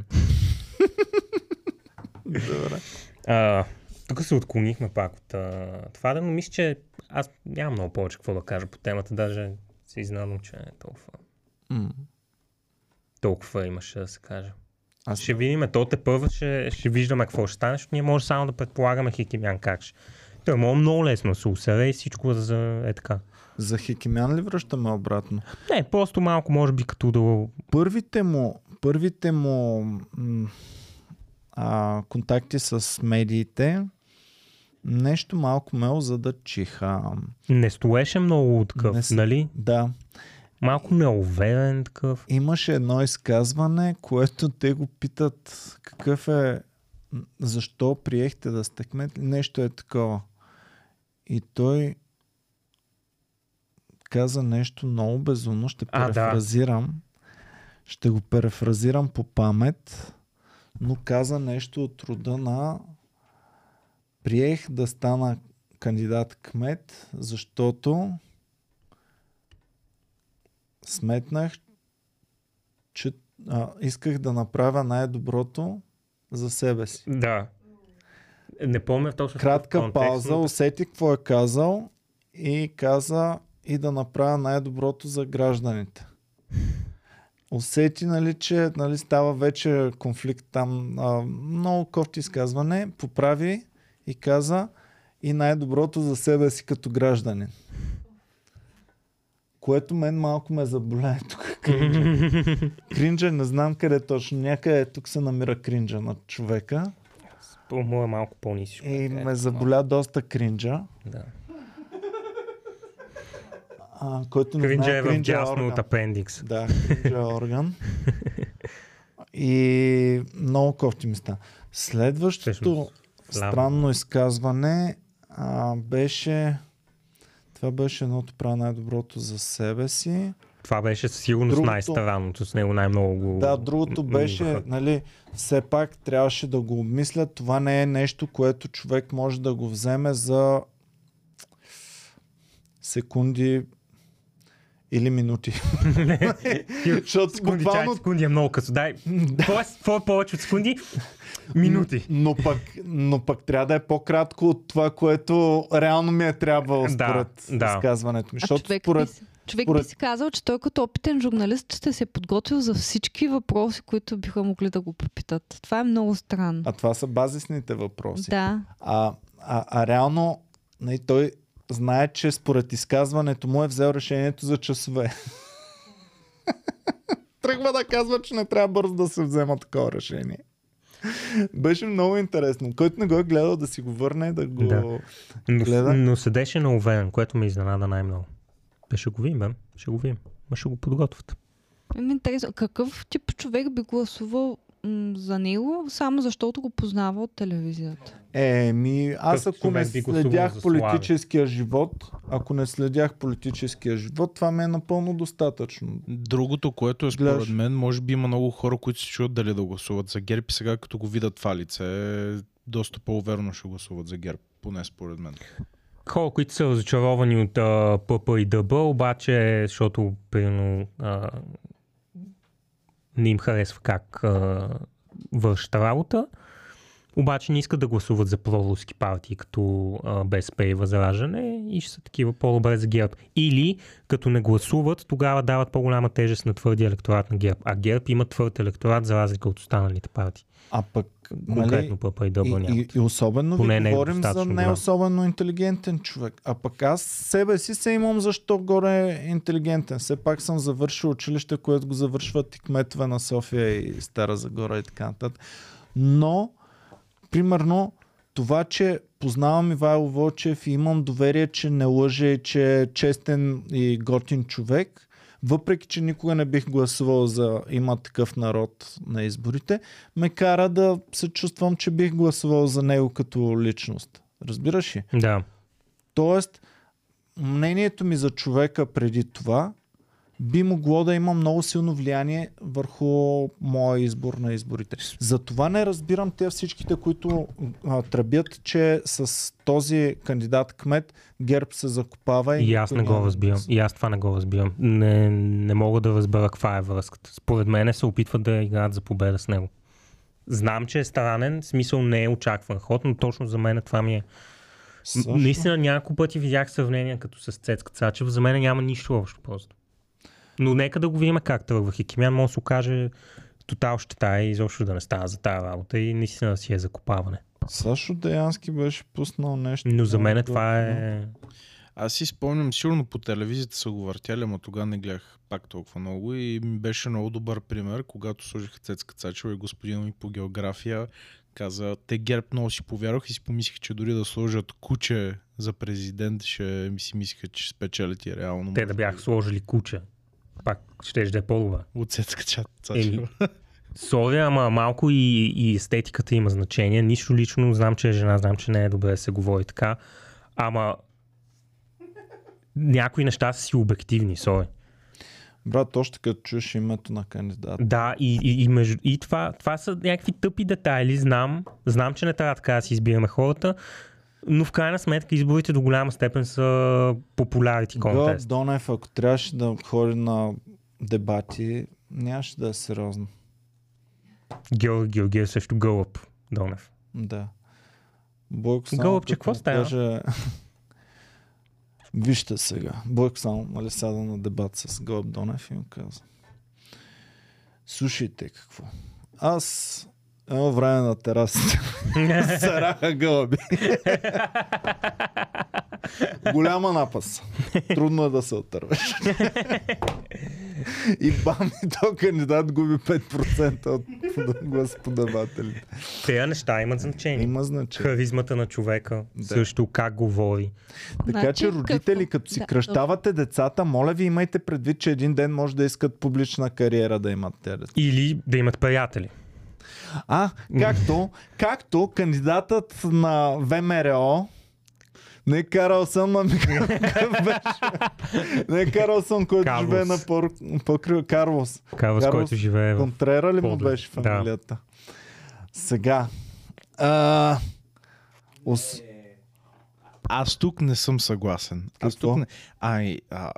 Добре. А, тук се отклонихме пак от а, това, да, но мисля, че аз нямам много повече какво да кажа по темата, даже се изненадвам, че е толкова, М. толкова имаше да се каже. Аз Ще видим, то те първа ще, ще виждаме какво ще стане, защото ние може само да предполагаме Хикимян как ще. Той може много лесно се усъде и всичко за е така. за Хикимян ли връщаме обратно? Не, просто малко може би като да... Първите му, първите му а, контакти с медиите нещо малко ме задачиха. Не стоеше много такъв, Не с- нали? Да, Малко неуверен такъв. имаше едно изказване, което те го питат какъв е, защо приехте да сте кмет, нещо е такова. И той каза нещо много безумно, ще А, да. Ще го перефразирам по памет, но каза нещо от рода на приех да стана кандидат кмет, защото сметнах, че а, исках да направя най-доброто за себе си. Да. Не помня точно Кратка контекст, пауза, но- усети какво е казал и каза и да направя най-доброто за гражданите. Усети, нали, че нали, става вече конфликт там. А, много кофти изказване. Поправи и каза и най-доброто за себе си като гражданин. което мен малко ме заболя тук. [laughs] Кринджа. кринджа, не знам къде точно. Някъде тук се намира кринджа на човека. Му е малко по-ниско. И ме заболя доста кринджа. Да. А, който не Кринджа знае, е в е дясно от апендикс. Да, кринджа е орган. [laughs] И много кофти места. Следващото Всъщност, странно изказване а, беше... Това беше едното правя най-доброто за себе си. Това беше със сигурност Другото- най-стараното. С него най-много го... Да, другото беше, нали, все пак трябваше да го обмисля. Това не е нещо, което човек може да го вземе за секунди или минути. [laughs] [laughs] Защото Секунди, чай, буквално... секунди е много късо. Дай, [laughs] какво е, повече от секунди? Минути. Но пък, но пък трябва да е по-кратко от това, което реално ми е трябвало Да, според да. изказването ми. А Защото човек, според... би, си- човек според- би си казал, че той като опитен журналист ще се е подготвил за всички въпроси, които биха могли да го попитат. Това е много странно. А това са базисните въпроси. Да. А, а, а реално нали, той знае, че според изказването му е взел решението за часове. [laughs] Тръгва да казва, че не трябва бързо да се взема такова решение. Беше много интересно. Който не го е гледал да си го върне, да го... Да. Но, Гледа. но седеше на уверен, което ме изненада най-много. Бе, ще го видим, бе. Ще го видим. Ма ще го подготвят. Ами, интересно, какъв тип човек би гласувал м- за него, само защото го познава от телевизията? Е, ми, аз ако не следях политическия живот, ако не следях политическия живот, това ми е напълно достатъчно. Другото, което е според Гледаш. мен, може би има много хора, които се чуят дали да гласуват за ГЕРБ и сега като го видят това лице, доста по-уверено ще гласуват за ГЕРБ, поне според мен. Хора, които са разочаровани от а, ПП и ДБ, обаче, защото примерно а, не им харесва как а, вършат работа, обаче не искат да гласуват за проруски партии, като а, БСП и Възраждане и ще са такива по-добре за ГЕРБ. Или като не гласуват, тогава дават по-голяма тежест на твърдия електорат на ГЕРБ. А ГЕРБ има твърд електорат за разлика от останалите партии. А пък, Конкретно ПП и и, и, и особено Поне ви е говорим за не особено интелигентен човек. А пък аз себе си се имам защо горе е интелигентен. Все пак съм завършил училище, което го завършват и кметове на София и Стара Загора и така нататък. Но, примерно, това, че познавам Ивайло Вълчев и имам доверие, че не лъже че е честен и готин човек, въпреки, че никога не бих гласувал за има такъв народ на изборите, ме кара да се чувствам, че бих гласувал за него като личност. Разбираш ли? Да. Тоест, мнението ми за човека преди това би могло да има много силно влияние върху моя избор на изборите. Затова не разбирам те всичките, които а, тръбят, че с този кандидат кмет ГЕРБ се закопава. И, И аз не го разбирам. И аз това не го разбирам. Не, не мога да разбера каква е връзката. Според мен се опитват да играят за победа с него. Знам, че е странен, смисъл не е очакван ход, но точно за мен това ми е. Също. Наистина няколко пъти видях сравнение като с Цецка Цачева. За мен няма нищо общо просто. Но нека да го видим как тръгва. Хикимян може да се окаже тотал щета и изобщо да не става за тази работа и наистина да си е закопаване. Сашо Деянски беше пуснал нещо. Но за мен това е... Аз си спомням, сигурно по телевизията са го въртяли, ама тогава не гледах пак толкова много и ми беше много добър пример, когато сложиха Цецка Цачева и господин ми по география каза, те ГЕРБ много си повярвах и си помислих, че дори да сложат куче за президент, ще ми си мислиха, че спечелят и реално. Те да би бяха сложили куче. Пак ще да е по-добре. От Цецка Цачева. Соля, ама малко и, и естетиката има значение. Нищо лично, знам, че е жена, знам, че не е добре да се говори така. Ама някои неща са си обективни, Соля. Брат, още като чуеш името на кандидат. Да, и, и, и, между, и това, това са някакви тъпи детайли, знам. Знам, че не трябва така да си избираме хората, но в крайна сметка изборите до голяма степен са популярити контест. Донев, ако трябваше да ходи на дебати, нямаше да е сериозно. Георги Георгиев също Гълъб Донев. Да. Бойко само Гълъбче, какво става? Каже... [laughs] Вижте сега. Бойко само нали, сяда на дебат с Гълъб Донев и му каза. Слушайте какво. Аз едно време на терасата [laughs] се раха гълъби. Голяма напас. Трудно е да се отървеш. И бам, и то кандидат губи 5% от гласоподавателите. Тези неща имат значение. Има значение. Харизмата на човека, Да. също как говори. Така Значи, че родители, какво- като си да, кръщавате децата, моля ви имайте предвид, че един ден може да искат публична кариера да имат те деца. Или да имат приятели. А, както, както кандидатът на ВМРО не Карлсън, ами [laughs] какъв беше? Не Карлсън, който Карлос. живее на по- покрива Карлос. Карлос, Карлос който живее в... Контрера ли му Подле. беше Да. фамилията? Сега. А, ос... Аз тук не съм съгласен. Аз Какво? тук не... Ай, а,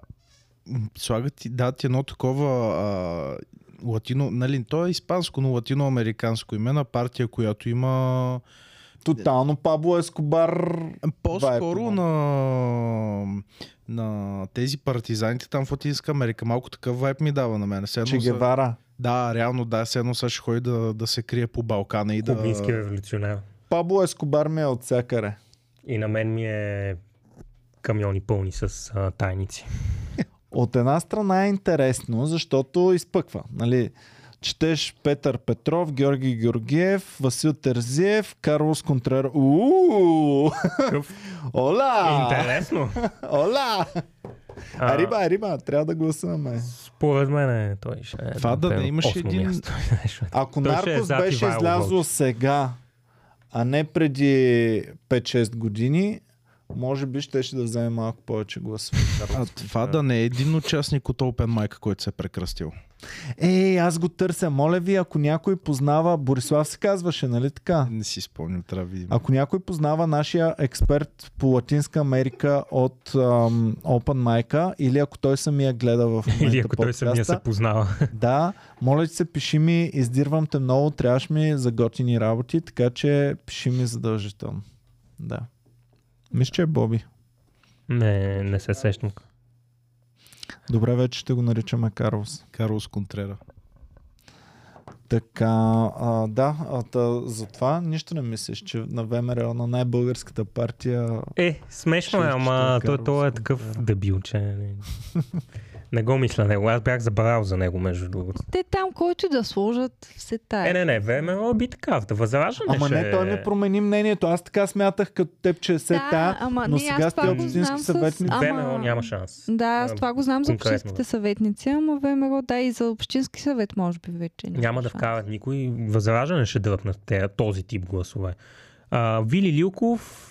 слагат ти, дадат ти едно такова а, латино, нали, то е испанско, но латиноамериканско име на партия, която има Тотално Пабло Ескобар. по-скоро на, на тези партизаните там в Латинска Америка. Малко такъв вайб ми дава на мен. Все едно Че Гевара. Да, реално да, все едно сега ще ходи да, да се крие по Балкана и да... Кубински революционер. Пабло Ескобар ми е от всякъде. И на мен ми е камиони пълни с а, тайници. От една страна е интересно, защото изпъква. Нали? Четеш Петър Петров, Георги Георгиев, Васил Терзиев, Карлос Контрер. [laughs] Ола! Интересно. [laughs] Ола! А, Ариба, Ариба, трябва да гласуваме. Според мен е, той ще е. Това да примерно, имаш един- място. [laughs] Ако е Наркос беше излязло сега, а не преди 5-6 години, може би ще да вземе малко повече гласове. А това да не е един участник от Open Mic, който се е прекръстил. Ей, аз го търся. Моля ви, ако някой познава... Борислав се казваше, нали така? Не си спомням, трябва да видим. Ако някой познава нашия експерт по Латинска Америка от ам, Open Mic или ако той самия гледа в момента Или ако той самия подкаста, се познава. Да, моля ти се, пиши ми, издирвам те много, трябваш ми за готини работи, така че пиши ми задължително. Да. Мисля, че е Боби. Не, не се сещам. Добре, вече ще го наричаме Карлос. Карлос Контрера. Така, а, да, а, та, затова нищо не мислиш, че на ВМРО, на най-българската партия Е, смешно е, ама той, той е такъв дебил, че [laughs] не, го мисля него. Аз бях забравил за него, между другото. Те там, който и да сложат, все тая. Е, не, не, ВМРО би такав, да възраждане Ама ще... не, той не промени мнението. Аз така смятах като теб, че е се да, та, ама но не, сега сте общински знам с... съветници. Ама... ВМРО няма шанс. Да, аз това го знам за общинските да. съветници, ама ВМРО, да, и за общински съвет, може би вече. Няма да вкарат никой. Възраждане ще дръпнат този тип гласове. А, Вили Лилков,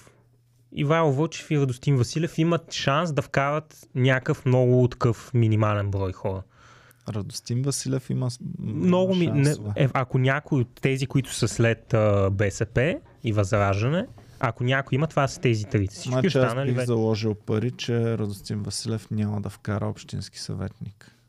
Ивайло Вълчев и Радостин Василев имат шанс да вкарат някакъв много такъв минимален брой хора. Радостин Василев има Много ми, не, е, ако някой от тези, които са след а, БСП и Възраждане, ако някой има, това са тези три. Всички Значи аз останали бих вече. заложил пари, че Радостин Василев няма да вкара общински съветник.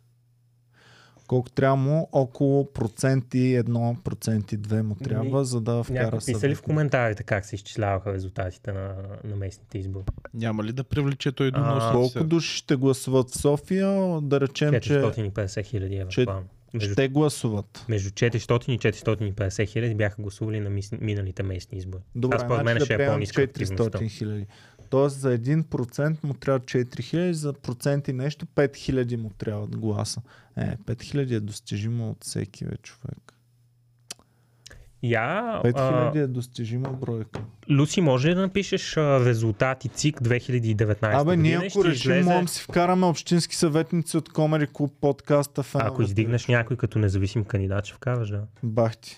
Колко трябва му? Около процент и едно, процент и две му трябва, за да вкара Някой писали в съветник. коментарите как се изчисляваха резултатите на, на местните избори. Няма ли да привлече той до носа? Колко души ще гласуват в София? Да речем, че 450 хиляди евро. че-. Между, ще гласуват. между 400 и 450 хиляди бяха гласували на мис, миналите местни избори. Добре, Това според мен значи ще е приемам по-ниска активността. 400 хиляди. Тоест за 1% му трябва 4 хиляди, за процент и нещо 5 хиляди му трябва гласа. Е, 5 хиляди е достижимо от всеки бе, човек. Я, 5 а, е достижима бройка. Люси, може ли да напишеш а, резултати ЦИК 2019 Абе, ние ако решим, излезе- можем си вкараме общински съветници от Комери Клуб подкаста. феновете. Ако издигнеш някой като независим кандидат, ще вкараш, да. Бах ти.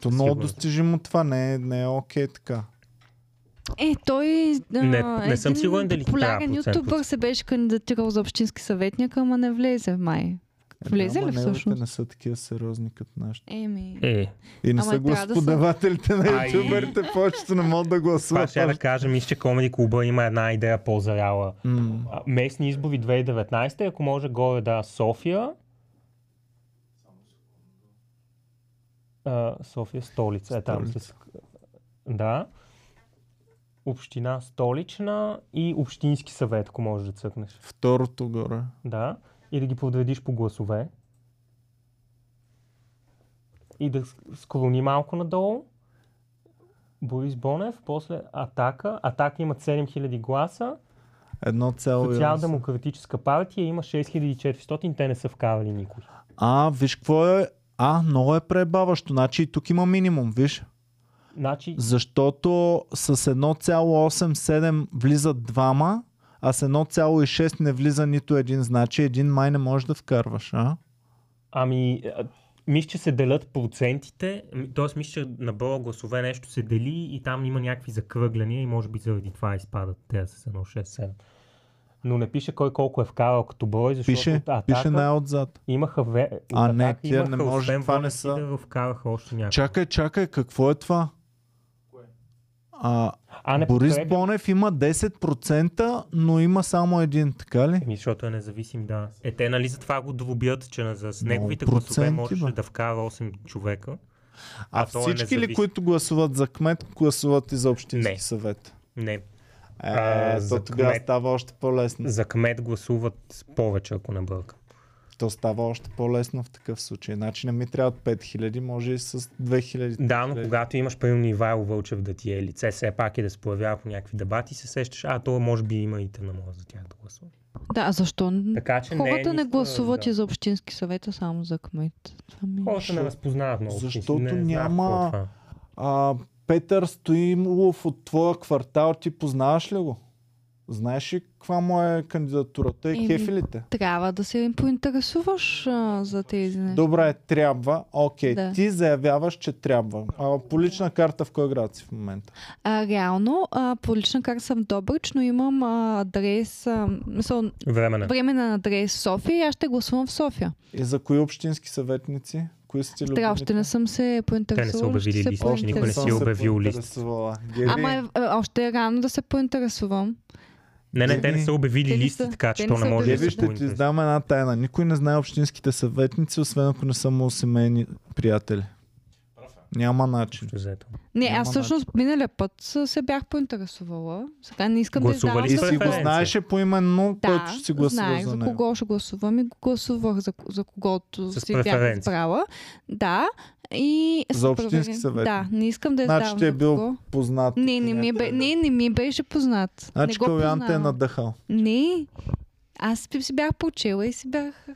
То много достижимо това, не е, не е окей така. Е, той а, Не- не съм сигурен дали процент ютубър се беше кандидатирал за общински съветник, ама не влезе май. Влезе Е, Ама ли всъщност? не са такива сериозни като нашите. Еми. Е, И не Ама са трябва да са- господавателите на ютуберите, повечето не могат да това гласуват. ще я да кажа, мисля, че Комеди клуба има една идея по-заряла. А, Местни избори 2019, ако може горе да София. А, София столица е там. С... Да. Община столична и общински съвет, ако можеш да цъкнеш. Второто горе. Да. И да ги подредиш по гласове. И да склони малко надолу. Борис Бонев, после Атака. Атака имат 7000 гласа. 1,8. Социал-демократическа партия има 6400, те не са вкарали никой. А, виж какво е. А, много е пребаващо. Значи и тук има минимум, виж. Значи, Защото с 1,87 влизат двама, а с 1,6 не влиза нито един. Значи един май не можеш да вкарваш, а? ами, мисля, че се делят процентите, т.е. мисля, че на броя гласове нещо се дели и там има някакви закръгляния и може би заради това изпадат те с 1,6-7. Но не пише кой колко е вкарал като брой, защото Пише, атака пише най-отзад. имаха ве... А, не, тия не може, това не са- Сидеров, вкараха още някой. Чакай, чакай, какво е това? А, А, не Борис подкрепям. Бонев има 10%, но има само един, така ли? Еми, защото е независим, да. Е, те нали затова го добият, че с неговите гласове можеше бе. да вкара 8 човека. А, А е всички ли, независим. които гласуват за кмет, гласуват и за общински Не. съвет? Не, Е, А, то за тогава кмет- става още по-лесно. за кмет гласуват повече, ако не бъркам. То става още по-лесно в такъв случай. Значи не ми трябват 5000, може и с 2000. Да, но когато имаш примерно Ивайло Вълчев да ти е лице, все пак и да се появява по някакви дебати, се сещаш, а то може би има и тъмна може за тях да гласува. Да, а защо? Така че Хората не, не е гласуват да. и за общински съвет, а само за кмет. Това ми е Хората не разпознават много. Защото не няма- е. А, Петър Стоимов от твоя квартал, ти познаваш ли го? Знаеш ли каква му е кандидатурата и кефилите? Трябва да се поинтересуваш а, за тези неща. Добре, трябва. Окей, Да. ти заявяваш, че трябва. А, по лична карта в кой град си в момента? А, реално, а, по лична карта съм Добрич, но имам а, адрес, а, мисъл, Временен. временен адрес София и аз ще гласувам в София. И за кои общински съветници? Кои са ти любимите? Трябва, още не съм се поинтересувала. обявили ще се листи, че никой не си е обявил лист. Ама е, още е рано да се поинтересувам. Не, не, те не Еми, са обявили те листи, са- така че то не може да се ще ти издам една тайна. Никой не знае общинските съветници, освен ако не са му семейни приятели. Няма начин. Не, Няма аз всъщност миналия път се бях поинтересувала. Сега не искам Гласували да И издавам си го знаеше поименно, Да, който ще си гласува знаех за за него. кого ще гласувам и го гласувах за, за когото С си бях избрала. Да. И За общински съветник. Да, не искам да Значи издавам ти е бил кого. Познат. Не, не ми, бе, не, не ми беше познат. Значи го Калян те е надъхал. Не. Аз си си бях почела и си бях...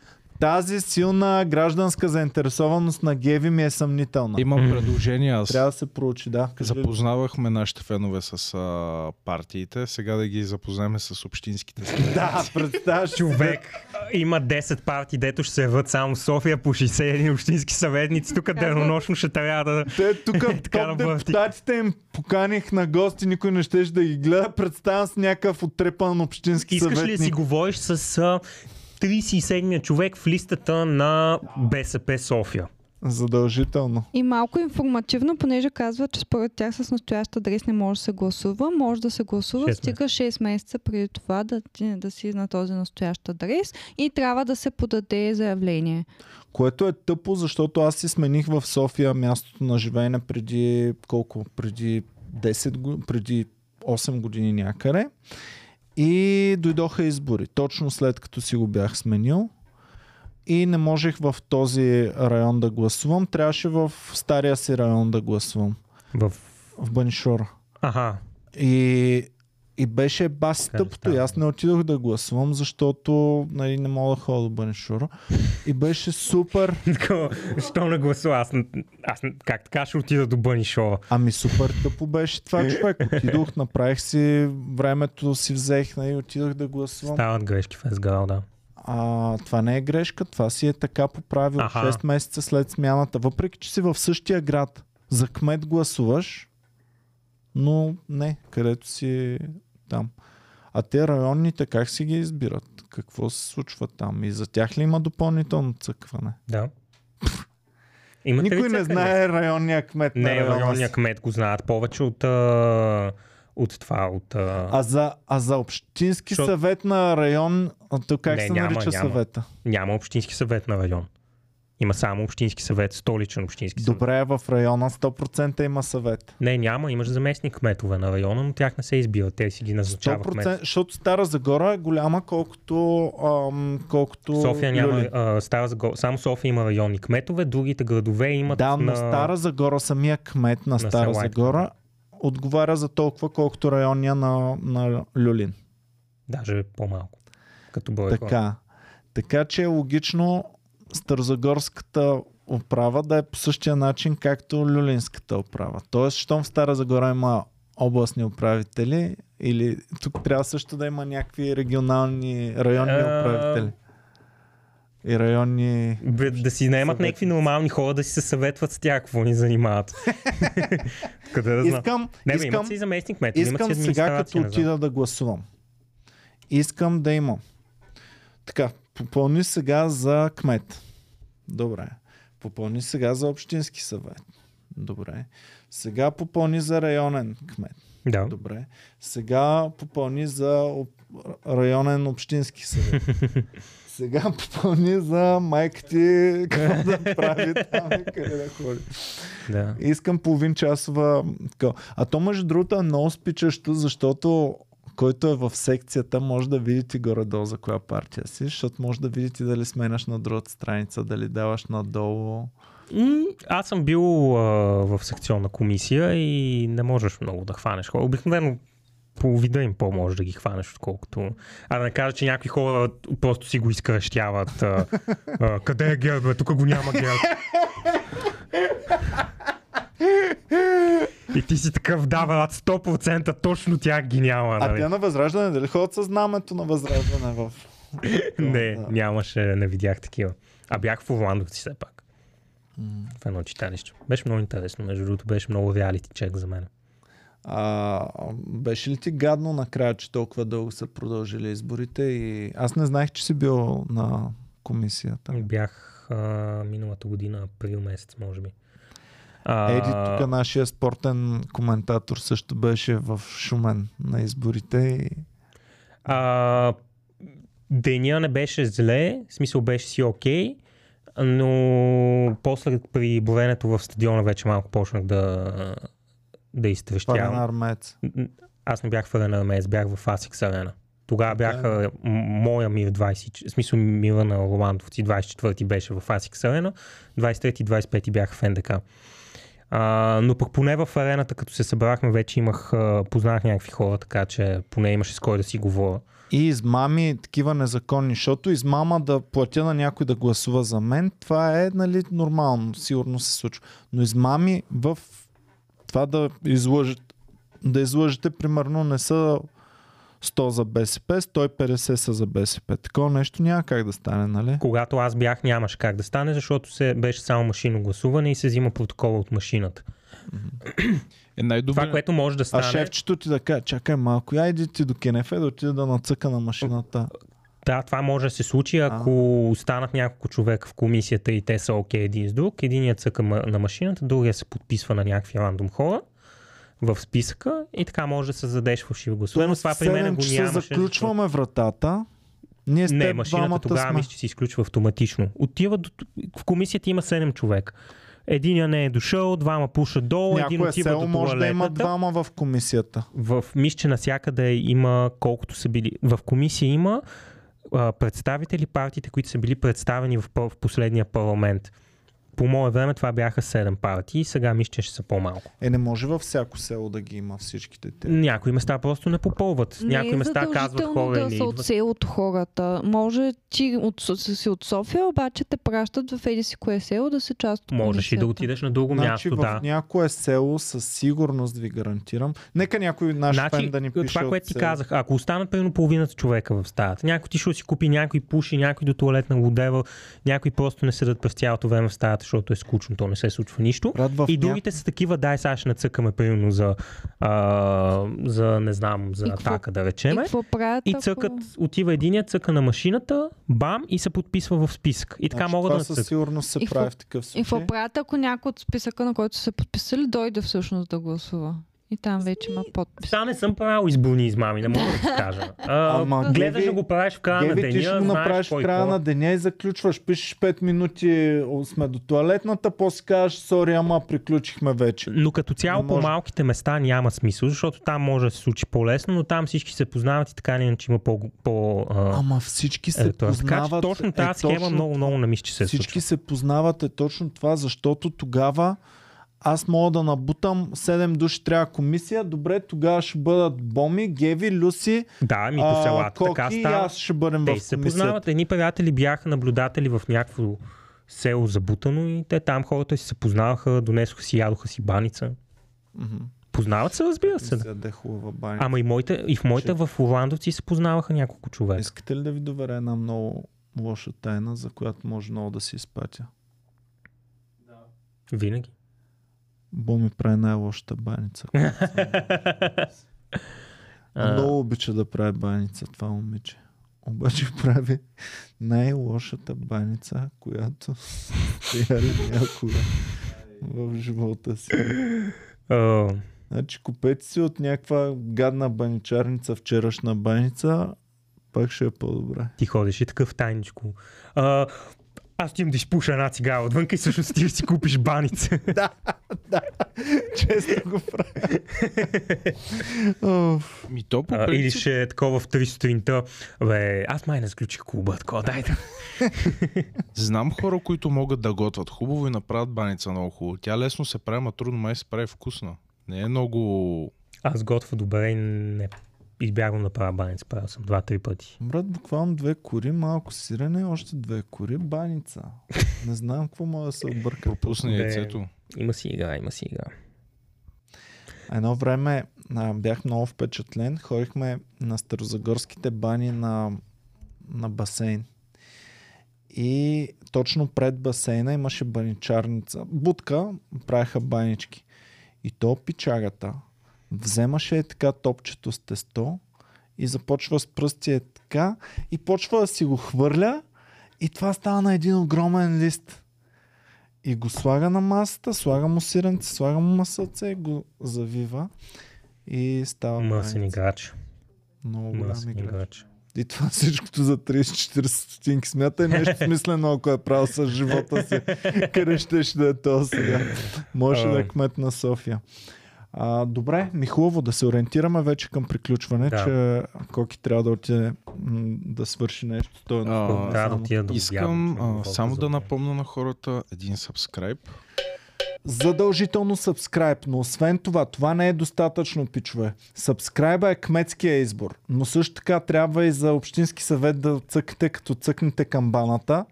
Тази силна гражданска заинтересованост на Геви ми е съмнителна. Имам предложение аз. Трябва да се проучи, да. Кажи. Запознавахме нашите фенове с а, партиите, сега да ги запознаем с общинските. [laughs] Да, представяш. Човек, има 10 партии, дето ще се яват само в София по 61 общински съветници. Тук денонощно ще трябва да... Те тук [laughs] Е, топ депутатите им поканих на гости, никой не щеше да ги гледа. Представям с някакъв отрепан общински Искаш ли съветник. да си говориш с а, 37-я човек в листата на БСП София? Задължително. И малко информативно, понеже казва, че според тях с настоящ адрес не може да се гласува. Може да се гласува, Шест стига 6 месеца преди това да, да си на този настоящ адрес и трябва да се подаде заявление. Което е тъпо, защото аз си смених в София мястото на живеене преди колко? Преди 10 години, преди 8 години някъде. И дойдоха избори. Точно след като си го бях сменил. И не можех в този район да гласувам. Трябваше в стария си район да гласувам. В... В Банишора. Аха. И, и беше да тъпото. И аз не отидох да гласувам, защото нали, не мога да ходя до Банишора. И беше супер. [laughs] Що не гласува? Аз, аз как така ще отида до Бънишова? Ами супер тъпо беше това човек. Отидох, направих си времето, си взех нали, и отидох да гласувам. Стават грешки в СГАЛ, да. А, това не е грешка, това си е така по правило. Аха. 6 месеца след смяната. Въпреки, че си в същия град, за кмет гласуваш, но не, където си там. А те районните как си ги избират? Какво се случва там? И за тях ли има допълнително цъкване? Да. Имате Никой не знае районния кмет на Не, района районния кмет го знаят повече от, а, от това, от... А... А за, а за общински Защо- съвет на район, то как Не, се няма, нарича няма. съвета? Няма общински съвет на район. Има само общински съвет, столичен общински съвет. Добре, в района 100% има съвет. Не, няма, имаш заместник кметове на района, но тях не се избира. Те си ги назначава 100%, кмет. защото Стара Загора е голяма, колкото, ам, колкото София няма, а, Стара Загора, само София има районни кметове, другите градове имат Да, но на... Стара Загора, самия кмет на, на Стара села е Загора, отговаря за толкова, колкото районния на, на Люлин. Даже по-малко. Като брой хора. Така. Така че е логично Старозагорската управа да е по същия начин, както Люлинската управа. Тоест, щом в Стара Загора има областни управители, или тук трябва също да има някакви регионални, районни управители. И районни... Бе, да си наемат някакви нормални хора да си се съветват с тях, какво ни занимават. [laughs] Къде да знам. Искам, Не, бе, искам, имат си заместник имат искам сега, като отида да гласувам. Искам да имам. Така, попълни сега за кмет. Добре. Попълни сега за общински съвет. Добре. Сега попълни за районен кмет. Да. Добре. Сега попълни за районен общински съвет. [laughs] Сега попълни за майка ти какво да прави там и къде да ходи. да. Искам половин часова. А то между другото е много спичащо, защото който е в секцията, може да видите горе-долу за коя партия си, защото може да видите дали сменяш на другата страница, дали даваш надолу. Аз съм бил а, в секционна комисия и не можеш много да хванеш. Обикновено по вида им по-може да ги хванеш, отколкото... А да не кажа, че някакви хора просто си го изкръщяват. А, а, къде е герб? Тук го няма герб. И ти си такъв, да, брат, 100% точно тях ги няма. А Нали? те на Възраждане, дали ходят със знамето на Възраждане в... Не, Да. нямаше, не видях такива. А бях в Орландовци все пак. В едно читалище. Беше много интересно, между другото беше много реалити чек за мен. А, беше ли ти гадно накрая, че толкова дълго са продължили изборите и аз не знаех, че си бил на комисията. Бях а, миналата година, април месец, може би. А, Еди, тук нашия спортен коментатор също беше в Шумен на изборите и а, деня не беше зле, в смисъл беше си окей, но после при броенето в стадиона вече малко почнах да, да изтрещявам. на армеец. Аз не бях в Арена Армеец, бях в Асикс Арена. Тогава бяха м- моя мир 20, в смисъл мира на Роландовци, 24-ти беше в Асикс Арена, 23-ти и 25-ти бяха в НДК. А, но пък поне в арената, като се събрахме, вече имах, познах някакви хора, така че поне имаше с кой да си говоря. И измами такива незаконни, защото измама да платя на някой да гласува за мен, това е нали, нормално, сигурно се случва. Но измами в това да излъжете, да излъжете, примерно не са 100 за БСП, 150 са за БСП. Такова нещо няма как да стане, нали? Когато аз бях, нямаше как да стане, защото се беше само машинно гласуване и се взима протокола от машината. [clears throat] Е най-добре. Това, което може да А стане... шефчето ти да каже, чакай малко, я иди ти до Кенефе да отида да нацъка на машината. Да, това може да се случи, ако останат няколко човека в комисията и те са окей един с друг. Единият цъка на машината, другия се подписва на някакви рандом хора в списъка и така може да създадеш фалшиви гласове. Но това при мен 7 го нямаше. заключваме вратата. Ние с Не, машината тогава сме. мисля, че се изключва автоматично. Отива до... В комисията има 7 човека. Единия не е дошъл, двама пушат долу, един Някое отива село до може да има двама в комисията. В мисля, че навсякъде има колкото са били. В комисия има а, представители, партиите, които са били представени в, в последния парламент. По мое време това бяха 7 партии, сега мисля, че ще са по-малко. Е, не може във всяко село да ги има всичките те. Някои места просто не попълват. Някои не е места казват хора да не са от селото хората. Може ти от, Со- си от София, обаче те пращат в еди си кое село да се част от Можеш и да отидеш на друго Значи място, в да. някое село със сигурност ви гарантирам. Нека някой наш Значи, фен да ни пише това, което ти село. казах, ако останат примерно половината човека в стаята, някой ти ще си купи, някой пуши, някой до туалетна лудева, някой просто не седат през цялото време в стаята, защото е скучно, то не се случва нищо. Брат, в И другите са такива, дай сега ще нацъкаме примерно за, а, за не знам, за И какво- атака да И речеме. какво правят? И ако- цъкат, отива единия, цъка на машината, бам, и се подписва в списък. И така значи, могат да това със нацъкат. сигурност се И какво- прави в такъв И случай. какво правят, ако някой от списъка, на който са се подписали, дойде всъщност да гласува? И там вече има подпис. Сега не съм правил изборни измами, не мога да ти кажа. [laughs] А, Ама, гледаш да го правиш в края на Геви, ти деня, ще го направиш в края на деня и заключваш. Пишеш 5 минути, сме до туалетната, после кажеш, сори, ама приключихме вече. Но като цяло Не по малките места няма смисъл, защото там може да се случи по-лесно, но там всички се познават и така или иначе има по... по а, Ама всички се. Така че познават. точно е, тази схема точно много, много не мисля, че се Всички случва. се познават е точно това, защото тогава аз мога да набутам 7 души трябва комисия, добре, тогава ще бъдат Боми, Геви, Люси, Да, ми по а, селата така Коки и става. аз ще бъдем Те в се комисията. познават. Едни приятели бяха наблюдатели в някакво село забутано и те там хората си се познаваха, донесоха си, ядоха си баница. Мгм. Познават се, разбира се. Да. Да хубава баня. Ама и, моите, и в моите в Орландовци се познаваха няколко човека. Искате ли да ви доверя една много лоша тайна, за която може много да си изпатя? Винаги. Бо ми прави най-лошата баница. [laughs] А, Много обича да прави баница това момиче. Обаче прави най-лошата баница, която сте яли някога в живота си. Значи купете си от някаква гадна баничарница, вчерашна баница, пак ще е по-добре. ти ходиш и такъв тайничко. А, аз ти имам да изпуша една цигара отвън и всъщност ти си купиш баница. [laughs] Често го правя. Ми то по А, или ще е такова в 3 сутринта. Бе, аз май не сключих клуба, такова, дай да. [laughs] знам хора, които могат да готвят хубаво и направят баница много хубаво. Тя лесно се прави, ма трудно май се прави вкусна. Не е много... Аз готвя добре и не избягвам да правя баница. Правил съм два-три пъти. Брат, буквално две кори, малко сирене, още две кори, баница. Не знам какво може да се обърка. Пропусна яйцето. Има си игра, има си игра. Едно време а, бях много впечатлен. Ходихме на старозагорските бани на, на басейн. И точно пред басейна имаше баничарница. Будка, правеха банички. И то пичагата вземаше е така топчето с тесто и започва с пръсти е така и почва да си го хвърля и това става на един огромен лист. И го слага на масата, слага му сиренце, слага му масълце, го завива и става баница. играч. Много голям Мъсен играч. играч. И това всичкото за 30-40 стотинки. Смятай нещо [laughs] смислено, ако е правил с живота си. Къде ще ще да е то сега? Може да е кмет на София. А, добре, ми хубаво да се ориентираме вече към приключване, Да. че Коки трябва да отиде м, да свърши нещо. Той е на А, Трябва да само. отида да Искам а, само да напомня на хората един сабскрайб. Задължително subscribe, но освен това, това не е достатъчно, пичове. Сабскрайба е кметския избор, но също така трябва и за общински съвет да цъкнете, като цъкнете камбаната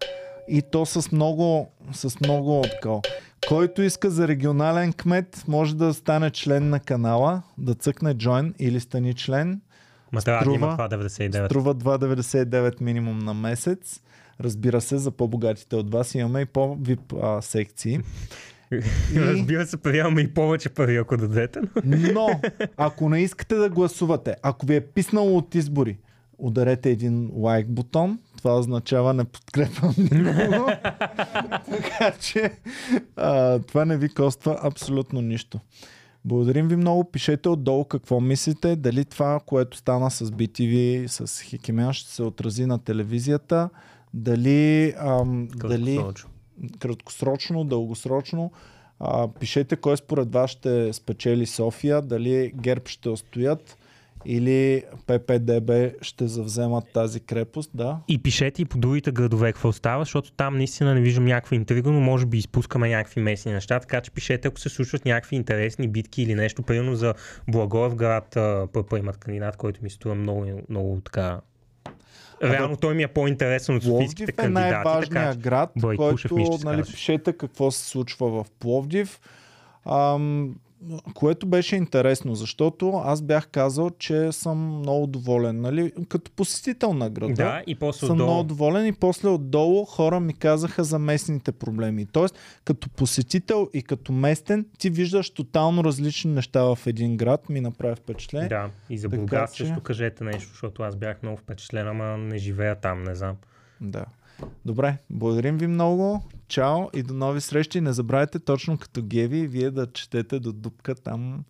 и то с много, с много такова. Който иска за регионален кмет, може да стане член на канала, да цъкне join или стани член. Ма трябва да има струва- това 99. Струва 2,99 минимум на месец. Разбира се, за по-богатите от вас имаме и по-вип а, секции. [laughs] И- Разбира се, паряваме и повече пари, ако дадете. Но, ако не искате да гласувате, ако ви е писнало от избори, ударете един лайк бутон. Това означава не подкрепям [laughs] никого. така че а, това не ви коства абсолютно нищо. Благодарим ви много. Пишете отдолу какво мислите. Дали това, което стана с BTV, с Хикемян, ще се отрази на телевизията. Дали, ам, дали Краткосрочно. краткосрочно, дългосрочно. А, пишете кой според вас ще спечели София, дали ГЕРБ ще устоят или ППДБ ще завземат тази крепост. Да, И пишете и по другите градове какво става, защото там наистина не виждам някаква интрига, но може би изпускаме някакви местни неща, така че пишете ако се случват някакви интересни битки или нещо. Примерно за Благоевград а, ПП имат кандидат, който ми струва много, много така... Реално той ми е по-интересен от софийските Пловдив е кандидати. най-важният така, град, който нали, пишете какво се случва в Пловдив. Ам, което беше интересно, защото аз бях казал, че съм много доволен. Нали? Като посетител на града. Да, и после съм много отдолу. доволен и после отдолу хора ми казаха за местните проблеми. Тоест, като посетител и като местен, ти виждаш тотално различни неща в един град, ми направи впечатление. Да, и за Бургас че- също кажете нещо, защото аз бях много впечатлен, ама не живея там, не знам. Да. Добре, благодарим ви много. Чао и до нови срещи. Не забравяйте точно като Геви, вие да четете до дупка там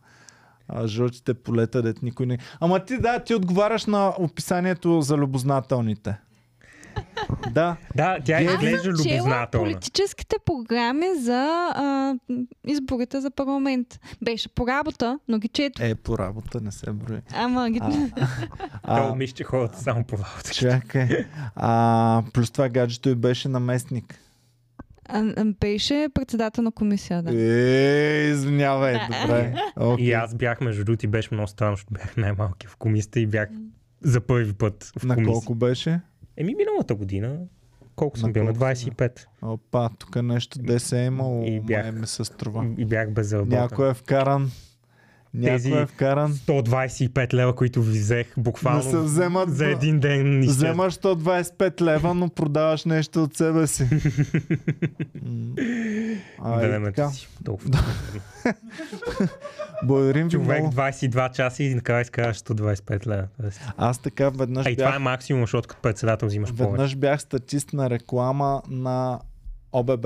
а, жълтите полета, дет никой не... Ама ти да, ти отговаряш на описанието за любознателните. Да, Да, тя Геви- изглежда любознателна. политическите програми за а, изборите за парламент. Беше по работа, но ги чето. е по работа, не се брои. Ама ги... Той мисля, че хората само по работа. Чакай. А, плюс това гаджето и беше наместник. А, а, беше председател на комисия, да. Е, извинявай, Да. добре. Okay. И аз бях, между другото, и беше много странно, защото бях най-малки в комисията и бях за първи път в На комисия. колко беше? Еми миналата година. Колко съм На бил? На колко си 25. Опа, тук нещо десе е имало, И бях- ми се струва. И бях безработен. Някой е вкаран. Тези- е вкаран. 125 лева, които ви взех буквално Да се вземат за един ден. изчез- Вземаш 125 лева, но продаваш нещо от себе си. [laughs] А, Времето така. си. Толкова. Благодарим ви Човек много. 22 часа и накрая изкараш 125 лева. Аз така веднъж А и това е бях, максимум, защото като председател взимаш повече. веднъж бях статист на реклама на ОББ.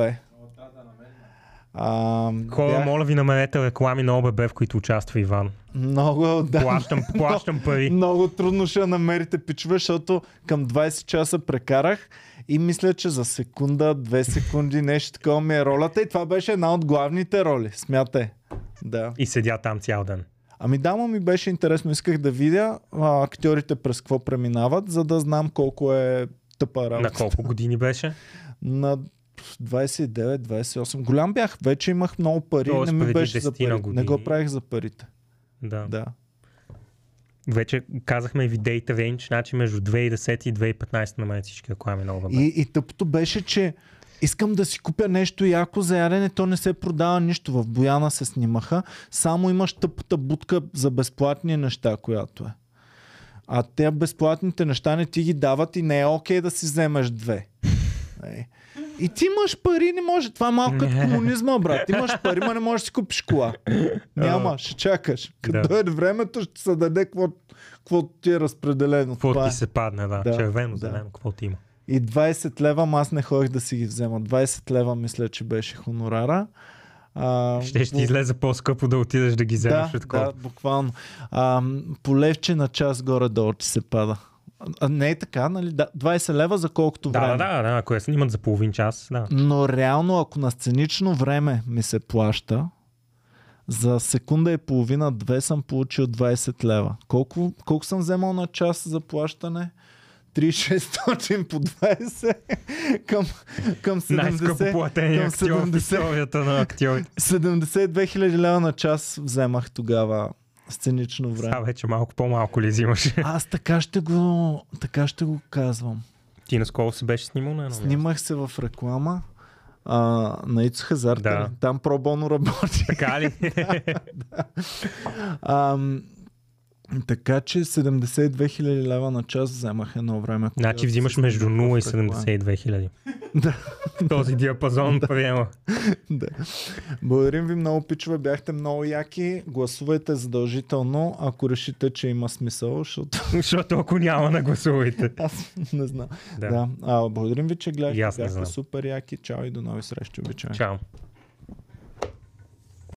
А, Хора, бях моля ви намерете реклами на ОББ, в които участва Иван. много, да, Плащам, [laughs] плащам пари. много трудно ще намерите пичове, защото към 20 часа прекарах и мисля, че за секунда, две секунди, нещо такова ми е ролята и това беше една от главните роли. Смятай. Да. И седя там цял ден. Ами да, ми беше интересно. Исках да видя а, актьорите през какво преминават, за да знам колко е тъпа работа. На колко години беше? На 29-28. Голям бях. Вече имах много пари. Тоест не ми беше за 10 на пари. Не го години. правих за парите. Да. Да. Вече казахме ви дейта рейндж, значи между 2010 и 2015 намерят всички реклами на ОББ. И, и тъпото беше, че искам да си купя нещо яко за ядене, то не се продава нищо. В Бояна се снимаха, само имаш тъпата будка за безплатни неща, която е. А те безплатните неща не ти ги дават и не е окей да си вземеш две. [laughs] И ти имаш пари, не може. Това е малко като комунизма, брат. Имаш пари, ма не можеш да си купиш кола. Няма, ще чакаш. Като Да. дойде времето, ще се даде какво, ти е разпределено. Какво Това е. ти се падне, да. Да, Червено, да. зелено, какво ти има. И 20 лева, аз не ходих да си ги взема. 20 лева мисля, че беше хонорара. А, Ще ще бу- излезе по-скъпо да отидеш да ги вземеш да, от да, буквално. А, по левче на час горе-долу ти се пада. А, не е така, нали? Да, 20 лева за колкото Да, време. да, да, да, ако я снимат за половин час, да. Но реално, ако на сценично време ми се плаща, за секунда и половина, две съм получил 20 лева. Колко, колко съм вземал на час за плащане? 3600 по 20 към, към 70. [laughs] Най-скъпо платения актьор в 70. историята на актьорите. 72 хиляди лева на час вземах тогава сценично Сега време. вече малко по-малко ли взимаш? [laughs] Аз така ще го, така ще го казвам. Ти наскоро се беше снимал на едно. Снимах се в реклама а, на Ицо Хазарта. Да. Там пробоно работи. Така ли? [laughs] Ам, така че 72 хиляди лева на час вземах едно време. значи взимаш между снимах 0 и в реклама. 72 хиляди. Да. Този диапазон приема. да. Благодарим ви много, пичове. Бяхте много яки. Гласувайте задължително, ако решите, че има смисъл, защото Защото ако няма на гласувайте. аз не знам. Да. Да. А, благодарим ви, че гледахте. не Бяхте супер яки. Чао и до нови срещи. Обичаме. Чао.